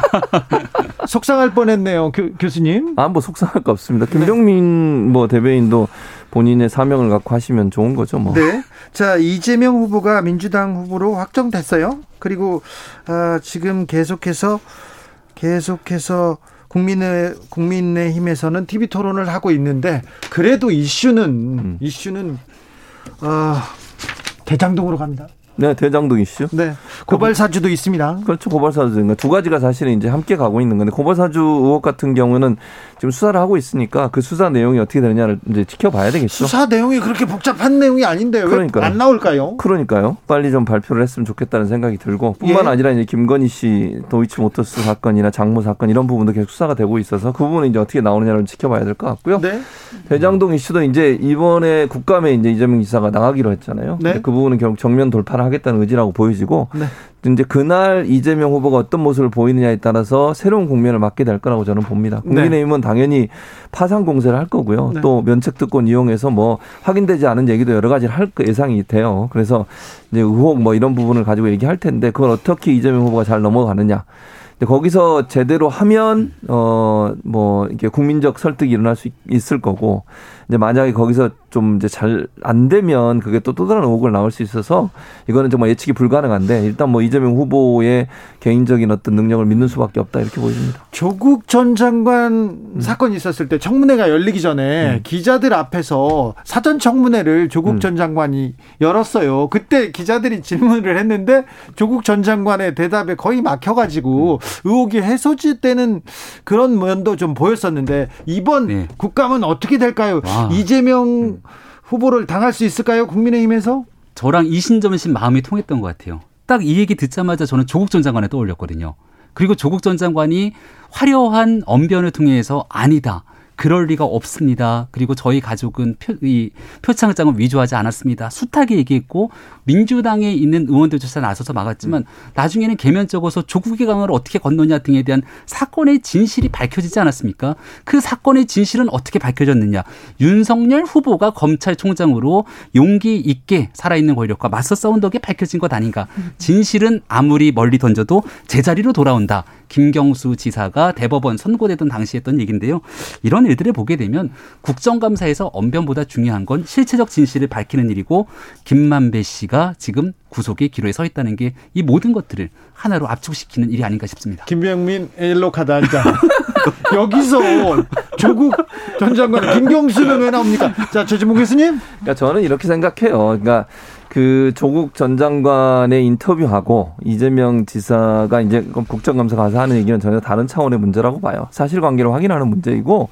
속상할 뻔했네요, 교, 수님 아, 뭐 속상할 거 없습니다. 김병민 뭐 대변인도 본인의 사명을 갖고 하시면 좋은 거죠, 뭐. 네. 자, 이재명 후보가 민주당 후보로 확정됐어요. 그리고 어, 지금 계속해서 계속해서 국민의 국민의힘에서는 TV 토론을 하고 있는데 그래도 이슈는 음. 이슈는 어, 대장동으로 갑니다. 네, 대장동 이슈. 네. 고발 사주도 있습니다. 그렇죠. 고발 사주. 두 가지가 사실은 이제 함께 가고 있는 건데 고발 사주 의혹 같은 경우는 지금 수사를 하고 있으니까 그 수사 내용이 어떻게 되느냐를 이제 지켜봐야 되겠죠. 수사 내용이 그렇게 복잡한 내용이 아닌데 왜 안 나올까요? 그러니까요. 빨리 좀 발표를 했으면 좋겠다는 생각이 들고 뿐만 예. 아니라 이제 김건희 씨 도이치모터스 사건이나 장모 사건 이런 부분도 계속 수사가 되고 있어서 그 부분은 이제 어떻게 나오느냐를 지켜봐야 될 것 같고요. 네. 대장동 이슈도 이제 이번에 국감에 이제 이재명 지사가 나가기로 했잖아요. 네. 그 부분은 결국 정면 돌파를 하겠다는 의지라고 보여지고 네. 이제 그날 이재명 후보가 어떤 모습을 보이느냐에 따라서 새로운 국면을 맞게 될 거라고 저는 봅니다. 네. 국민의힘은 네. 당연히 파상 공세를 할 거고요. 네. 또 면책 특권 이용해서 뭐 확인되지 않은 얘기도 여러 가지를 할 예상이 돼요. 그래서 이제 의혹 뭐 이런 부분을 가지고 얘기할 텐데 그걸 어떻게 이재명 후보가 잘 넘어가느냐. 거기서 제대로 하면 어 뭐 이게 국민적 설득이 일어날 수 있을 거고 이제 만약에 거기서 좀 이제 잘 안 되면 그게 또 또 다른 의혹을 나올 수 있어서 이거는 정말 예측이 불가능한데 일단 뭐 이재명 후보의 개인적인 어떤 능력을 믿는 수밖에 없다 이렇게 보입니다. 조국 전 장관 음. 사건이 있었을 때 청문회가 열리기 전에 음. 기자들 앞에서 사전 청문회를 조국 음. 전 장관이 열었어요. 그때 기자들이 질문을 했는데 조국 전 장관의 대답에 거의 막혀가지고 음. 의혹이 해소지되는 그런 면도 좀 보였었는데 이번 네. 국감은 어떻게 될까요? 와. 아. 이재명 음. 후보를 당할 수 있을까요? 국민의힘에서? 저랑 이신점심 마음이 통했던 것 같아요. 딱 이 얘기 듣자마자 저는 조국 전 장관에 떠올렸거든요. 그리고 조국 전 장관이 화려한 언변을 통해서 아니다. 그럴 리가 없습니다. 그리고 저희 가족은 표, 이 표창장을 위조하지 않았습니다. 숱하게 얘기했고 민주당에 있는 의원들조차 나서서 막았지만 음. 나중에는 개면적어서 조국의 강을 어떻게 건너냐 등에 대한 사건의 진실이 밝혀지지 않았습니까? 그 사건의 진실은 어떻게 밝혀졌느냐? 윤석열 후보가 검찰총장으로 용기 있게 살아있는 권력과 맞서 싸운 덕에 밝혀진 것 아닌가? 음. 진실은 아무리 멀리 던져도 제자리로 돌아온다. 김경수 지사가 대법원 선고되던 당시 했던 얘기인데요. 이런 일들을 보게 되면 국정감사에서 언변보다 중요한 건 실체적 진실을 밝히는 일이고 김만배 씨가 지금 구속의 기로에 서 있다는 게 이 모든 것들을 하나로 압축시키는 일이 아닌가 싶습니다. 김병민 카드 한 장. 여기서 조국 전 장관 김경수는 왜 나옵니까? 자, 최진봉 교수님. 그러니까 저는 이렇게 생각해요. 그러니까 그 조국 전 장관의 인터뷰하고 이재명 지사가 이제 국정감사 가서 하는 얘기는 전혀 다른 차원의 문제라고 봐요. 사실관계를 확인하는 문제이고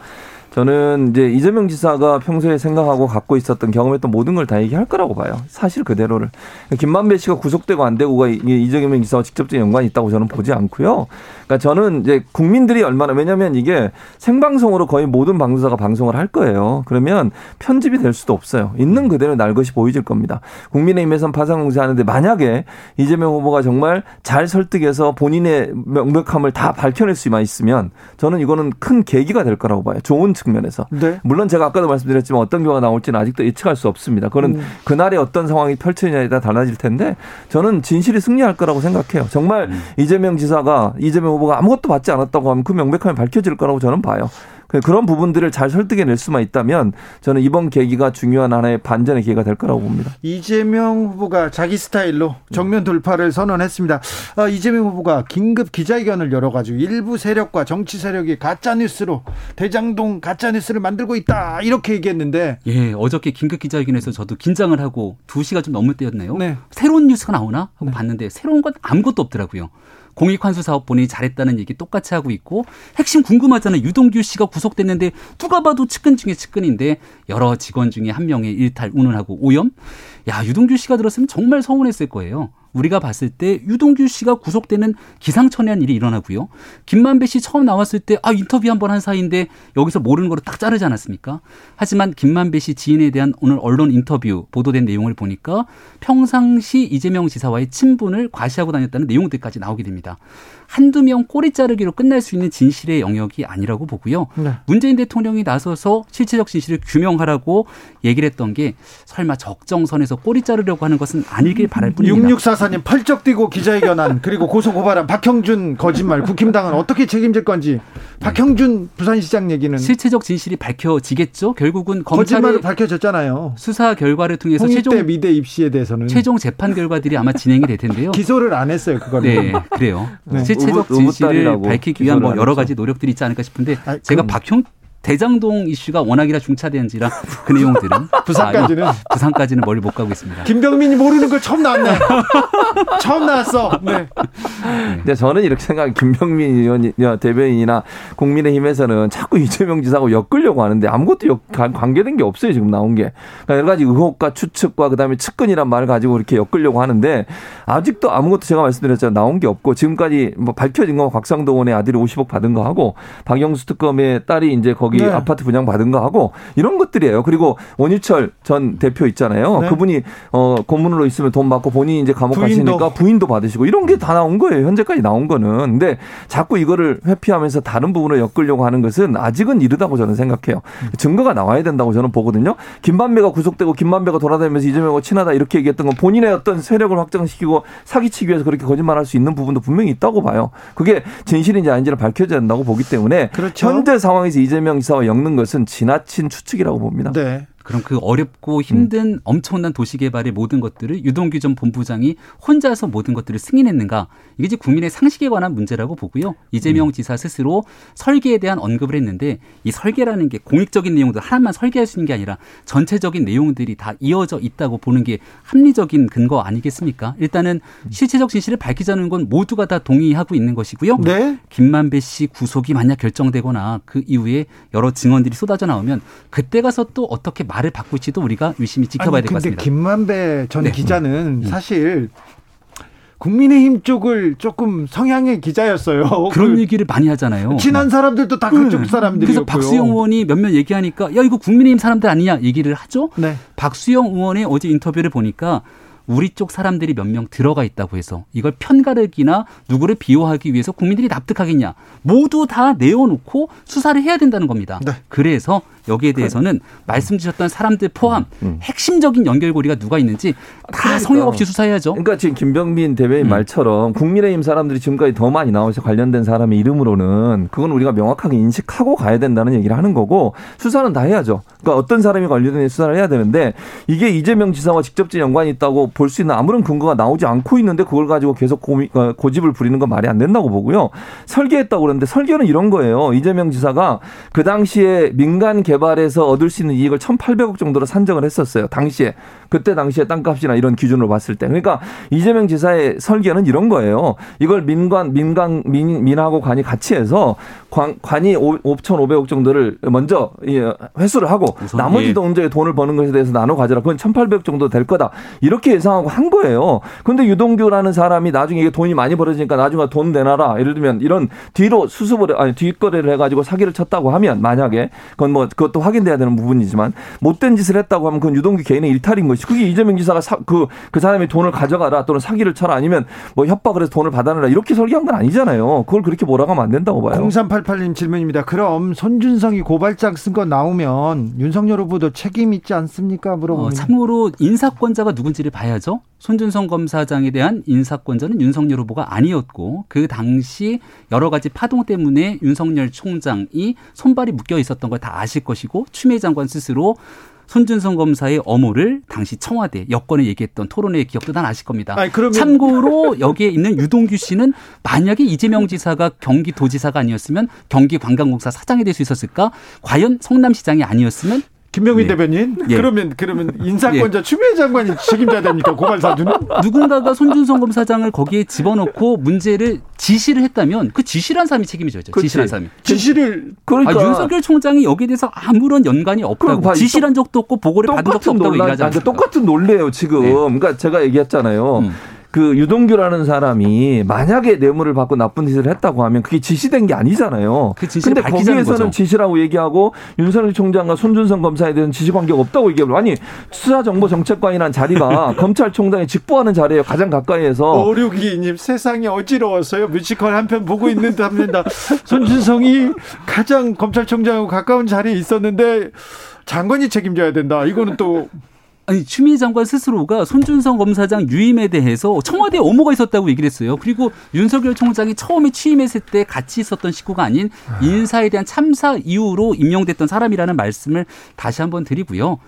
저는 이제 이재명 지사가 평소에 생각하고 갖고 있었던 경험했던 모든 걸 다 얘기할 거라고 봐요. 사실 그대로를. 김만배 씨가 구속되고 안 되고가 이재명 지사와 직접적인 연관이 있다고 저는 보지 않고요. 그러니까 저는 이제 국민들이 얼마나 왜냐하면 이게 생방송으로 거의 모든 방송사가 방송을 할 거예요. 그러면 편집이 될 수도 없어요. 있는 그대로 날 것이 보여질 겁니다. 국민의힘에선 파상공세하는데 만약에 이재명 후보가 정말 잘 설득해서 본인의 명백함을 다 밝혀낼 수만 있으면 저는 이거는 큰 계기가 될 거라고 봐요. 좋은 측면에서. 네. 물론 제가 아까도 말씀드렸지만 어떤 경우가 나올지는 아직도 예측할 수 없습니다. 그거는 음. 그날에 어떤 상황이 펼쳐지냐에 따라 달라질 텐데 저는 진실이 승리할 거라고 생각해요. 정말 음. 이재명 지사가 이재명 후보가 아무것도 받지 않았다고 하면 그 명백함이 밝혀질 거라고 저는 봐요. 그 그런 부분들을 잘 설득해낼 수만 있다면 저는 이번 계기가 중요한 하나의 반전의 기회가 될 거라고 봅니다. 이재명 후보가 자기 스타일로 정면 돌파를 선언했습니다. 아, 이재명 후보가 긴급 기자회견을 열어가지고 일부 세력과 정치 세력이 가짜 뉴스로 대장동 가짜 뉴스를 만들고 있다 이렇게 얘기했는데 예 어저께 긴급 기자회견에서 저도 긴장을 하고 2 시가 좀 넘을 때였네요. 네. 새로운 뉴스가 나오나 하고 네. 봤는데 새로운 건 아무것도 없더라고요. 공익환수 사업본이 잘했다는 얘기 똑같이 하고 있고 핵심 궁금하잖아요. 유동규 씨가 구속됐는데 누가 봐도 측근 중에 측근인데 여러 직원 중에 한 명의 일탈 운운하고 오염? 야 유동규 씨가 들었으면 정말 서운했을 거예요. 우리가 봤을 때 유동규 씨가 구속되는 기상천외한 일이 일어나고요. 김만배 씨 처음 나왔을 때 아 인터뷰 한번한 사이인데 여기서 모르는 거로 딱 자르지 않았습니까? 하지만 김만배 씨 지인에 대한 오늘 언론 인터뷰 보도된 내용을 보니까 평상시 이재명 지사와의 친분을 과시하고 다녔다는 내용들까지 나오게 됩니다. 한두 명 꼬리 자르기로 끝날 수 있는 진실의 영역이 아니라고 보고요. 네. 문재인 대통령이 나서서 실체적 진실을 규명하라고 얘기를 했던 게 설마 적정선에서 꼬리 자르려고 하는 것은 아니길 바랄 뿐입니다. 6644님 펄쩍 뛰고 기자회견한 그리고 고소 고발한 박형준 거짓말 국힘당은 어떻게 책임질 건지 박형준 부산시장 얘기는 실체적 진실이 밝혀지겠죠. 결국은 검찰이 밝혀졌잖아요. 수사 결과를 통해서 최종 미대 입시에 대해서는 최종 재판 결과들이 아마 진행이 될 텐데요. 기소를 안 했어요. 그거는. 네, 그래요. 네. 실체적 진실을 밝히기 위한 뭐 여러 가지 노력들이 있지 않을까 싶은데 아, 제가 박형 대장동 이슈가 워낙이라 중차대한지라 그 내용들은 부산까지는 아, 부산까지는 멀리 못 가고 있습니다. 김병민이 모르는 걸 처음 나왔네. 처음 나왔어. 네. 근데 저는 이렇게 생각해 김병민 의원 대변인이나 국민의힘에서는 자꾸 이재명 지사하고 엮으려고 하는데 아무것도 역, 관계된 게 없어요 지금 나온 게. 그러니까 여러 가지 의혹과 추측과 그다음에 측근이란 말을 가지고 이렇게 엮으려고 하는데 아직도 아무것도 제가 말씀드렸잖아요 나온 게 없고 지금까지 뭐 밝혀진 건 곽상도원의 아들이 50억 받은 거 하고 박영수 특검의 딸이 이제 거기 거기 네. 아파트 분양 받은 거 하고 이런 것들이에요. 그리고 원유철 전 대표 있잖아요. 네. 그분이 어 고문으로 있으면 돈 받고 본인이 이제 감옥 부인도. 가시니까 부인도 받으시고 이런 게 다 나온 거예요. 현재까지 나온 거는. 근데 자꾸 이거를 회피하면서 다른 부분을 엮으려고 하는 것은 아직은 이르다고 저는 생각해요. 증거가 나와야 된다고 저는 보거든요. 김만배가 구속되고 김만배가 돌아다니면서 이재명과 친하다 이렇게 얘기했던 건 본인의 어떤 세력을 확장시키고 사기치기 위해서 그렇게 거짓말할 수 있는 부분도 분명히 있다고 봐요. 그게 진실인지 아닌지를 밝혀져야 된다고 보기 때문에 그렇죠. 현재 상황에서 이재명 지사와 엮는 것은 지나친 추측이라고 봅니다. 네. 그럼 그 어렵고 힘든 음. 엄청난 도시 개발의 모든 것들을 유동규 전 본부장이 혼자서 모든 것들을 승인했는가? 이게 이제 국민의 상식에 관한 문제라고 보고요. 이재명 음. 지사 스스로 설계에 대한 언급을 했는데 이 설계라는 게 공익적인 내용들 하나만 설계할 수 있는 게 아니라 전체적인 내용들이 다 이어져 있다고 보는 게 합리적인 근거 아니겠습니까? 일단은 음. 실체적 진실을 밝히자는 건 모두가 다 동의하고 있는 것이고요. 네. 김만배 씨 구속이 만약 결정되거나 그 이후에 여러 증언들이 쏟아져 나오면 그때 가서 또 어떻게 말을 바꿀지도 우리가 유심히 지켜봐야 될 것 같습니다. 김만배 전 네. 기자는 음. 사실 국민의힘 쪽을 조금 성향의 기자였어요. 그런 그 얘기를 많이 하잖아요. 친한 사람들도 다 그쪽 네. 사람들이 그래서 박수영 의원이 몇몇 얘기하니까 야 이거 국민의힘 사람들 아니냐 얘기를 하죠. 네. 박수영 의원의 어제 인터뷰를 보니까 우리 쪽 사람들이 몇 명 들어가 있다고 해서 이걸 편가르기나 누구를 비호하기 위해서 국민들이 납득하겠냐. 모두 다 내어놓고 수사를 해야 된다는 겁니다. 네. 그래서 여기에 대해서는 말씀 주셨던 사람들 포함 음, 음. 핵심적인 연결고리가 누가 있는지 다 그러니까. 성역 없이 수사해야죠. 그러니까 지금 김병민 대변인 음. 말처럼 국민의힘 사람들이 지금까지 더 많이 나와서 관련된 사람의 이름으로는 그건 우리가 명확하게 인식하고 가야 된다는 얘기를 하는 거고 수사는 다 해야죠. 그러니까 어떤 사람이 관련된 수사를 해야 되는데 이게 이재명 지사와 직접적 연관이 있다고 볼 수 있는 아무런 근거가 나오지 않고 있는데 그걸 가지고 계속 고미, 어, 고집을 부리는 건 말이 안 된다고 보고요. 설계했다고 그러는데 설계는 이런 거예요. 이재명 지사가 그 당시에 민간 개발에서 얻을 수 있는 이익을 1,800억 정도로 산정을 했었어요. 당시에. 그때 당시에 땅값이나 이런 기준으로 봤을 때. 그러니까 이재명 지사의 설계는 이런 거예요. 이걸 민관, 민간, 민, 민하고 관이 같이 해서 관, 관이 5,500억 정도를 먼저 회수를 하고 나머지 예. 돈제 돈을 버는 것에 대해서 나눠 가져라. 그건 1,800억 정도 될 거다. 이렇게 예상하고 한 거예요. 근데 유동규라는 사람이 나중에 이게 돈이 많이 벌어지니까 나중에 돈 내놔라. 예를 들면 이런 뒤로 수습을 아니 뒷거래를 해가지고 사기를 쳤다고 하면 만약에 그건 뭐 그것도 확인돼야 되는 부분이지만 못된 짓을 했다고 하면 그건 유동규 개인의 일탈인 것이 그게 이재명 지사가 사, 그, 그 사람이 돈을 가져가라 또는 사기를 쳐라 아니면 뭐 협박을 해서 돈을 받아내라 이렇게 설계한 건 아니잖아요. 그걸 그렇게 몰아가면 안 된다고 봐요. 0388님 질문입니다. 그럼 손준성이 고발장 쓴 거 나오면 윤석열 후보도 책임 있지 않습니까? 물어보면. 어, 참고로 인사권자가 누군지를 봐야죠. 손준성 검사장에 대한 인사권자는 윤석열 후보가 아니었고 그 당시 여러 가지 파동 때문에 윤석열 총장이 손발이 묶여 있었던 걸 다 아실 것이고 추미애 장관 스스로 손준성 검사의 어모를 당시 청와대 여권에 얘기했던 토론회 기억도 다 아실 겁니다. 아니, 그러면... 참고로 여기에 있는 유동규 씨는 만약에 이재명 지사가 경기도지사가 아니었으면 경기관광공사 사장이 될 수 있었을까? 과연 성남시장이 아니었으면 김명민 네. 대변인 예. 그러면 그러면 인사권자 예. 추미애 장관이 책임져야 됩니까 고발 사주는? 누군가가 손준성 검사장을 거기에 집어넣고 문제를 지시를 했다면 그 지시란 사람이 책임져야죠. 지시란 사람이. 지시를 그러니까 아, 윤석열 총장이 여기에 대해서 아무런 연관이 없다고 지시란 적도 없고 보고를 받은 적도 없다고 얘기하지 않습니까? 똑같은 논리예요 지금. 네. 그러니까 제가 얘기했잖아요. 음. 그 유동규라는 사람이 만약에 뇌물을 받고 나쁜 짓을 했다고 하면 그게 지시된 게 아니잖아요. 그 근데 거기에서는 거죠. 지시라고 얘기하고 윤석열 총장과 손준성 검사에 대한 지시 관계가 없다고 얘기하고 아니 수사정보정책관이라는 자리가 검찰총장이 직보하는 자리에 가장 가까이에서 오류기님 세상이 어지러웠어요. 뮤지컬 한 편 보고 있는데 합니다. 손준성이 가장 검찰총장하고 가까운 자리에 있었는데 장관이 책임져야 된다. 이거는 또 아니 추미애 장관 스스로가 손준성 검사장 유임에 대해서 청와대 업무가 있었다고 얘기를 했어요. 그리고 윤석열 총장이 처음에 취임했을 때 같이 있었던 식구가 아닌 인사에 대한 참사 이후로 임명됐던 사람이라는 말씀을 다시 한번 드리고요.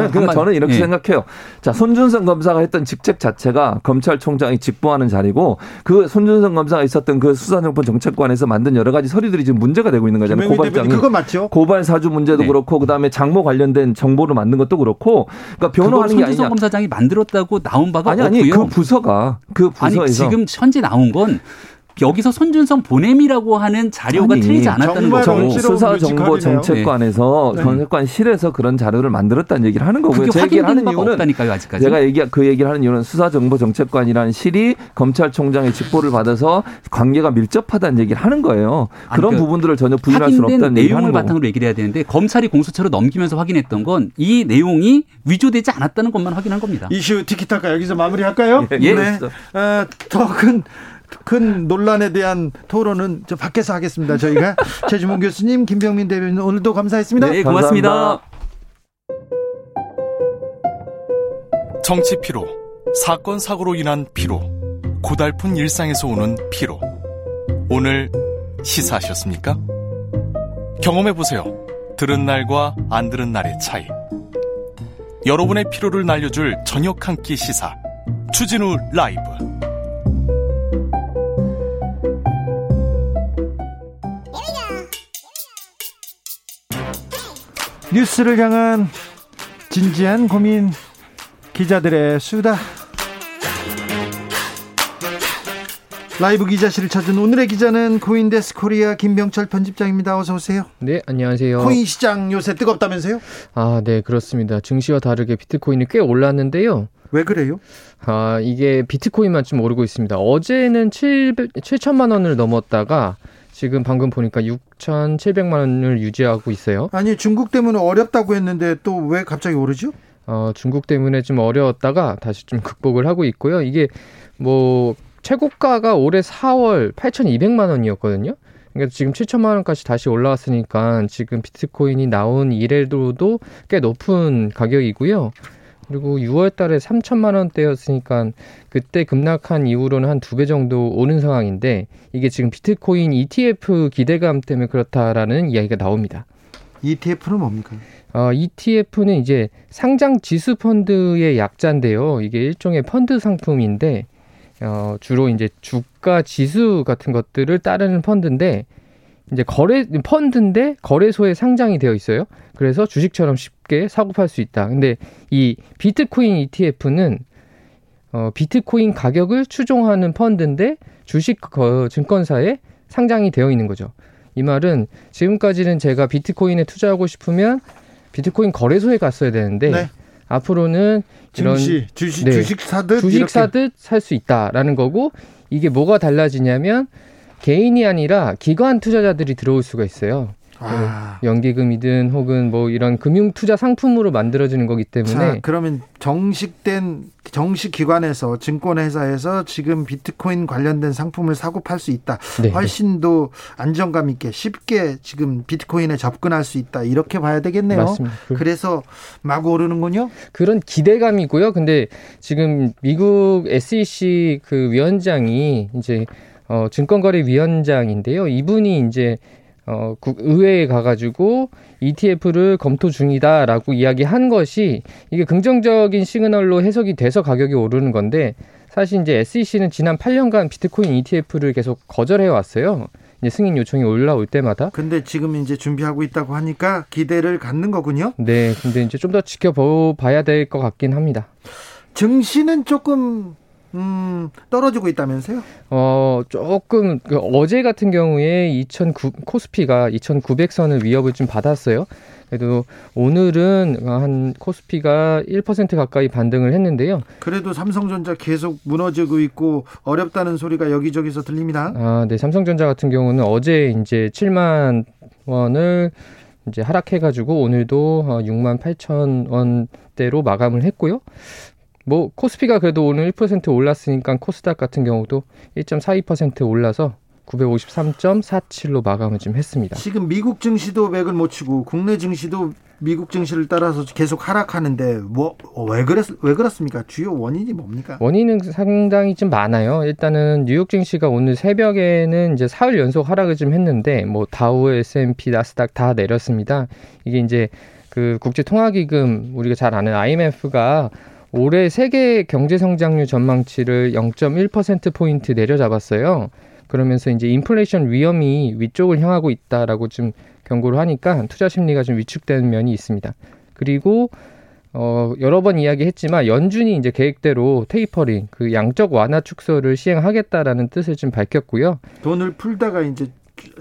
네, 그러니까 저는 이렇게 예. 생각해요. 자, 손준성 검사가 했던 직책 자체가 검찰총장이 직보하는 자리고 그 손준성 검사가 있었던 그 수사정보 정책관에서 만든 여러 가지 서류들이 지금 문제가 되고 있는 거잖아요. 고발장이 그거 맞죠? 고발 사주 문제도 네. 그렇고 그다음에 장모 관련된 정보를 만든 것도 그렇고 그러니까 변호하는 게 아니냐. 검사장이 만들었다고 나온 바가 아니, 아니, 없고요. 그 부서가 그 부서에서 아니, 지금 현재 나온 건 여기서 손준성 보냄이라고 하는 자료가 아니, 틀리지 않았다는 거죠. 수사 정보 정책관에서 네. 정책관실에서 그런 자료를 만들었다는 얘기를 하는 거고요. 제가 얘기를 하는 이유는 없다니까요, 아직까지. 제가 얘기 그 얘기를 하는 이유는 수사 정보 정책관이라는 실이 검찰총장의 직보를 받아서 관계가 밀접하다는 얘기를 하는 거예요. 그런 아니, 그 부분들을 전혀 부인할 수는 없다는 얘기를 하는 내용을 바탕으로 얘기를 해야 되는데 검찰이 공수처로 넘기면서 확인했던 건 이 내용이 위조되지 않았다는 것만 확인한 겁니다. 이슈 티키타카 여기서 마무리할까요? 예. 예. 네. 어, 더큰 큰 논란에 대한 토론은 저 밖에서 하겠습니다. 저희가 최주문 교수님, 김병민 대변인 오늘도 감사했습니다. 네, 고맙습니다. 감사합니다. 정치 피로, 사건 사고로 인한 피로, 고달픈 일상에서 오는 피로. 오늘 시사하셨습니까? 경험해 보세요. 들은 날과 안 들은 날의 차이. 여러분의 피로를 날려줄 저녁 한 끼 시사. 주진우 라이브. 뉴스를 향한 진지한 고민 기자들의 수다 라이브 기자실을 찾은 오늘의 기자는 코인데스크 코리아 김병철 편집장입니다. 어서 오세요. 네, 안녕하세요. 코인 시장 요새 뜨겁다면서요? 아, 네, 그렇습니다. 증시와 다르게 비트코인이 꽤 올랐는데요. 왜 그래요? 아, 이게 비트코인만 좀 오르고 있습니다. 어제는 7 7천만 원을 넘었다가 지금 방금 보니까 6,700만 원을 유지하고 있어요. 아니 중국 때문에 어렵다고 했는데 또 왜 갑자기 오르죠? 어, 중국 때문에 좀 어려웠다가 다시 좀 극복을 하고 있고요. 이게 뭐 최고가가 올해 4월 8,200만 원이었거든요. 그러니까 지금 7천만 원까지 다시 올라왔으니까 지금 비트코인이 나온 이래로도 꽤 높은 가격이고요. 그리고 6월 달에 3천만 원대였으니까 그때 급락한 이후로는 한 두 배 정도 오는 상황인데 이게 지금 비트코인 ETF 기대감 때문에 그렇다라는 이야기가 나옵니다. ETF는 뭡니까? 어, ETF는 이제 상장 지수 펀드의 약자인데요. 이게 일종의 펀드 상품인데 어, 주로 이제 주가 지수 같은 것들을 따르는 펀드인데 이제 거래 펀드인데 거래소에 상장이 되어 있어요. 그래서 주식처럼 쉽게 사고 팔 수 있다. 근데 이 비트코인 ETF는 어, 비트코인 가격을 추종하는 펀드인데 주식 거, 증권사에 상장이 되어 있는 거죠. 이 말은 지금까지는 제가 비트코인에 투자하고 싶으면 비트코인 거래소에 갔어야 되는데 네. 앞으로는 이런 증시, 주식, 네, 주식 사듯 주식 사듯 살 수 있다라는 거고 이게 뭐가 달라지냐면 개인이 아니라 기관 투자자들이 들어올 수가 있어요. 아. 연기금이든 혹은 뭐 이런 금융 투자 상품으로 만들어지는 거기 때문에 자, 그러면 정식된 정식 기관에서 증권회사에서 지금 비트코인 관련된 상품을 사고 팔 수 있다. 네. 훨씬 더 안정감 있게 쉽게 지금 비트코인에 접근할 수 있다. 이렇게 봐야 되겠네요. 맞습니다. 그 그래서 막 오르는군요. 그런 기대감이고요. 근데 지금 미국 SEC 그 위원장이 이제 어 증권거래위원장인데요. 이분이 이제 어, 의회에 가가지고 ETF를 검토 중이다라고 이야기한 것이 이게 긍정적인 시그널로 해석이 돼서 가격이 오르는 건데 사실 이제 SEC는 지난 8년간 비트코인 ETF를 계속 거절해 왔어요. 이제 승인 요청이 올라올 때마다. 근데 지금 이제 준비하고 있다고 하니까 기대를 갖는 거군요. 네, 근데 이제 좀 더 지켜봐야 될 것 같긴 합니다. 증시는 조금 음, 떨어지고 있다면서요? 어, 조금 그 어제 같은 경우에 2009 코스피가 2,900선을 위협을 좀 받았어요. 그래도 오늘은 한 코스피가 1% 가까이 반등을 했는데요. 그래도 삼성전자 계속 무너지고 있고 어렵다는 소리가 여기저기서 들립니다. 아, 네. 삼성전자 같은 경우는 어제 이제 7만 원을 이제 하락해가지고 오늘도 6만 8천 원대로 마감을 했고요. 뭐 코스피가 그래도 오늘 1% 올랐으니까 코스닥 같은 경우도 1.42% 올라서 953.47로 마감을 좀 했습니다. 지금 미국 증시도 맥을 못 치고 국내 증시도 미국 증시를 따라서 계속 하락하는데 뭐 왜 그랬 왜 그렇습니까? 주요 원인이 뭡니까? 원인은 상당히 좀 많아요. 일단은 뉴욕 증시가 오늘 새벽에는 이제 사흘 연속 하락을 좀 했는데 뭐 다우, S&P, 나스닥 다 내렸습니다. 이게 이제 그 국제 통화 기금 우리가 잘 아는 IMF가 올해 세계 경제 성장률 전망치를 0.1% 포인트 내려잡았어요. 그러면서 이제 인플레이션 위험이 위쪽을 향하고 있다라고 좀 경고를 하니까 투자 심리가 좀 위축되는 면이 있습니다. 그리고 어, 여러 번 이야기했지만 연준이 이제 계획대로 테이퍼링, 그 양적 완화 축소를 시행하겠다라는 뜻을 좀 밝혔고요. 돈을 풀다가 이제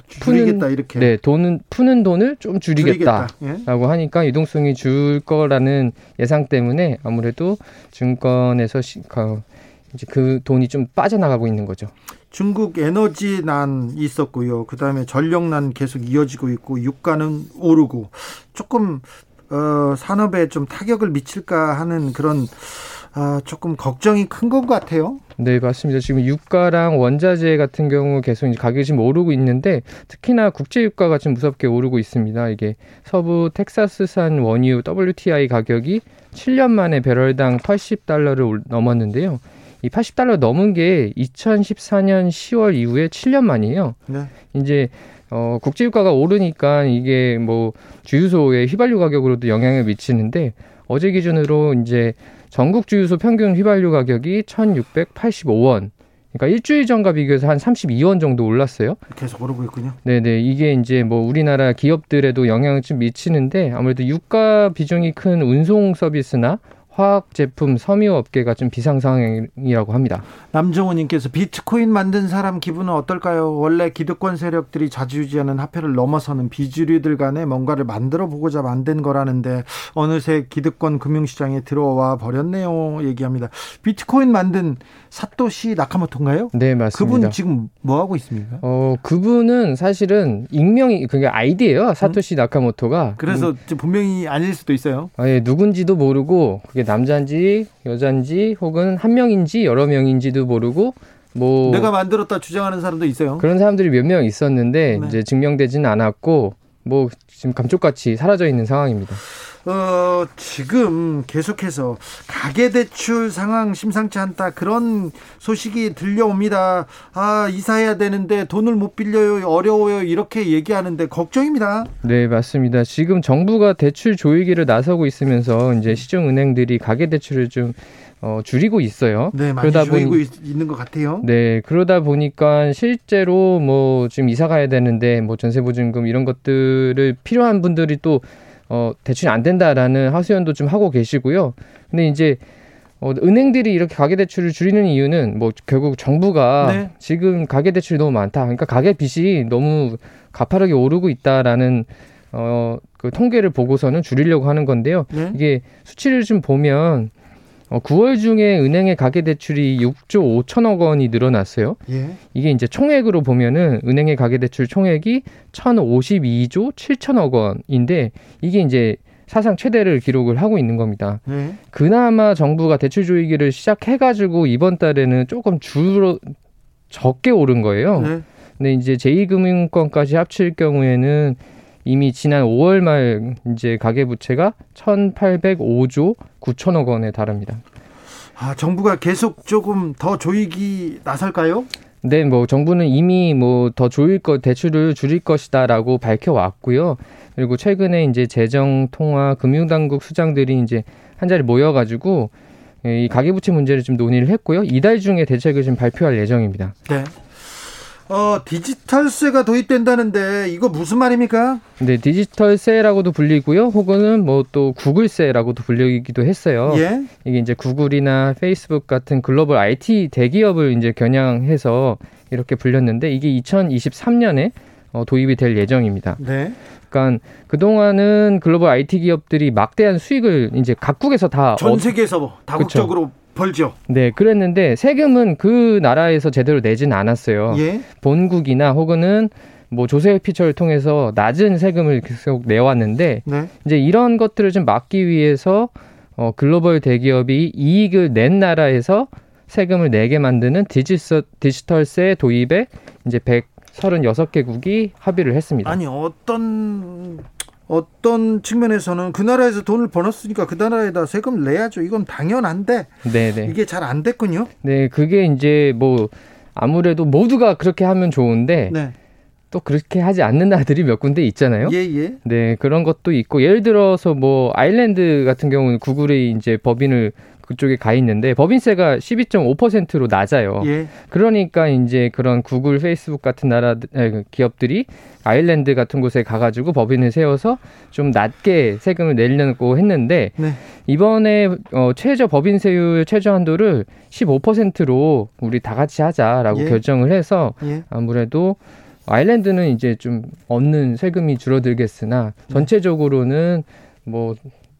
줄이겠다 푸는, 이렇게. 네, 돈은 푸는 돈을 좀 줄이겠다라고 예? 하니까 유동성이 줄 거라는 예상 때문에 아무래도 증권에서 시, 그, 이제 그 돈이 좀 빠져나가고 있는 거죠. 중국 에너지 난 있었고요. 그다음에 전력 난 계속 이어지고 있고 유가는 오르고 조금 어, 산업에 좀 타격을 미칠까 하는 그런 아, 조금 걱정이 큰 것 같아요. 네, 맞습니다. 지금 유가랑 원자재 같은 경우 계속 이제 가격이 지금 오르고 있는데 특히나 국제 유가가 좀 무섭게 오르고 있습니다. 이게 서부 텍사스산 원유 WTI 가격이 7년 만에 배럴당 80달러를 넘었는데요. 이 80달러 넘은 게 2014년 10월 이후에 7년 만이에요. 네. 이제 어, 국제유가가 오르니까 이게 뭐 주유소의 휘발유 가격으로도 영향을 미치는데 어제 기준으로 이제 전국 주유소 평균 휘발유 가격이 1,685원. 그러니까 일주일 전과 비교해서 한 32원 정도 올랐어요. 계속 오르고 있군요. 네네. 이게 이제 뭐 우리나라 기업들에도 영향을 좀 미치는데 아무래도 유가 비중이 큰 운송 서비스나 화학 제품 섬유 업계가 좀 비상 상황이라고 합니다. 남정호 님께서 비트코인 만든 사람 기분은 어떨까요? 원래 기득권 세력들이 자주유지하는 화폐를 넘어서는 비주류들 간에 뭔가를 만들어 보고자 만든 거라는데 어느새 기득권 금융시장에 들어와 버렸네요. 얘기합니다. 비트코인 만든 사토시 나카모토인가요? 네 맞습니다. 그분 지금 뭐 하고 있습니까? 어 그분은 사실은 익명이 그게 아이디예요. 사토시 음? 나카모토가. 그래서 음. 분명히 아닐 수도 있어요. 아, 예, 누군지도 모르고 그게 남자인지 여자인지 혹은 한 명인지 여러 명인지도 모르고 뭐 내가 만들었다 주장하는 사람도 있어요. 그런 사람들이 몇 명 있었는데 네. 이제 증명되지는 않았고 뭐 지금 감쪽같이 사라져 있는 상황입니다. 어, 지금 계속해서 가계대출 상황 심상치 않다. 그런 소식이 들려옵니다. 아, 이사해야 되는데 돈을 못 빌려요. 어려워요. 이렇게 얘기하는데 걱정입니다. 네, 맞습니다. 지금 정부가 대출 조이기를 나서고 있으면서 이제 시중은행들이 가계대출을 좀 어, 줄이고 있어요. 네, 많이 그러다 줄이고 보니, 있 는 것 같아요. 네, 그러다 보니까 실제로 뭐 지금 이사 가야 되는데 뭐 전세보증금 이런 것들을 필요한 분들이 또 어, 대출이 안 된다라는 하소연도 좀 하고 계시고요. 근데 이제 어, 은행들이 이렇게 가계대출을 줄이는 이유는 뭐 결국 정부가 네. 지금 가계대출이 너무 많다. 그러니까 가계 빚이 너무 가파르게 오르고 있다라는 어, 그 통계를 보고서는 줄이려고 하는 건데요. 네. 이게 수치를 좀 보면 어, 9월 중에 은행의 가계 대출이 6조 5천억 원이 늘어났어요. 예. 이게 이제 총액으로 보면은 은행의 가계 대출 총액이 1,052조 7천억 원인데 이게 이제 사상 최대를 기록을 하고 있는 겁니다. 네. 그나마 정부가 대출 조이기를 시작해가지고 이번 달에는 조금 줄어 적게 오른 거예요. 네. 근데 이제 제2금융권까지 합칠 경우에는 이미 지난 5월 말 이제 가계 부채가 1,805조 9천억 원에 달합니다. 아, 정부가 계속 조금 더 조이기 나설까요? 네, 뭐 정부는 이미 뭐 더 조일 것 대출을 줄일 것이다라고 밝혀 왔고요. 그리고 최근에 이제 재정 통화 금융당국 수장들이 이제 한 자리 모여 가지고 이 가계부채 문제를 좀 논의를 했고요. 이달 중에 대책을 좀 발표할 예정입니다. 네. 어, 디지털세가 도입된다는데 이거 무슨 말입니까? 네, 디지털세라고도 불리고요. 혹은 뭐 또 구글세라고도 불리기도 했어요. 예? 이게 이제 구글이나 페이스북 같은 글로벌 IT 대기업을 이제 겨냥해서 이렇게 불렸는데 이게 2023년에 어, 도입이 될 예정입니다. 네. 그러니까 그동안은 글로벌 IT 기업들이 막대한 수익을 이제 각국에서 다 전 세계에서 다국적으로 그쵸. 벌죠. 네, 그랬는데 세금은 그 나라에서 제대로 내진 않았어요. 예? 본국이나 혹은은 뭐 조세 피처를 통해서 낮은 세금을 계속 내왔는데 네. 이제 이런 것들을 좀 막기 위해서 어, 글로벌 대기업이 이익을 낸 나라에서 세금을 내게 만드는 디지털, 디지털세 도입에 이제 136개국이 합의를 했습니다. 아니 어떤 어떤 측면에서는 그 나라에서 돈을 벌었으니까 그 나라에다 세금을 내야죠. 이건 당연한데 네네. 이게 잘 안 됐군요. 네, 그게 이제 뭐 아무래도 모두가 그렇게 하면 좋은데 네. 또 그렇게 하지 않는 나라들이 몇 군데 있잖아요. 예, 예. 네, 그런 것도 있고 예를 들어서 뭐 아일랜드 같은 경우는 구글이 이제 법인을 그쪽에 가 있는데 법인세가 12.5%로 낮아요. 예. 그러니까 이제 그런 구글, 페이스북 같은 나라 그 기업들이 아일랜드 같은 곳에 가가지고 법인을 세워서 좀 낮게 세금을 내려고 했는데 네. 이번에 어, 최저 법인세율 최저 한도를 15%로 우리 다 같이 하자라고 예. 결정을 해서 예. 아무래도 아일랜드는 이제 좀 얻는 세금이 줄어들겠으나 네. 전체적으로는 뭐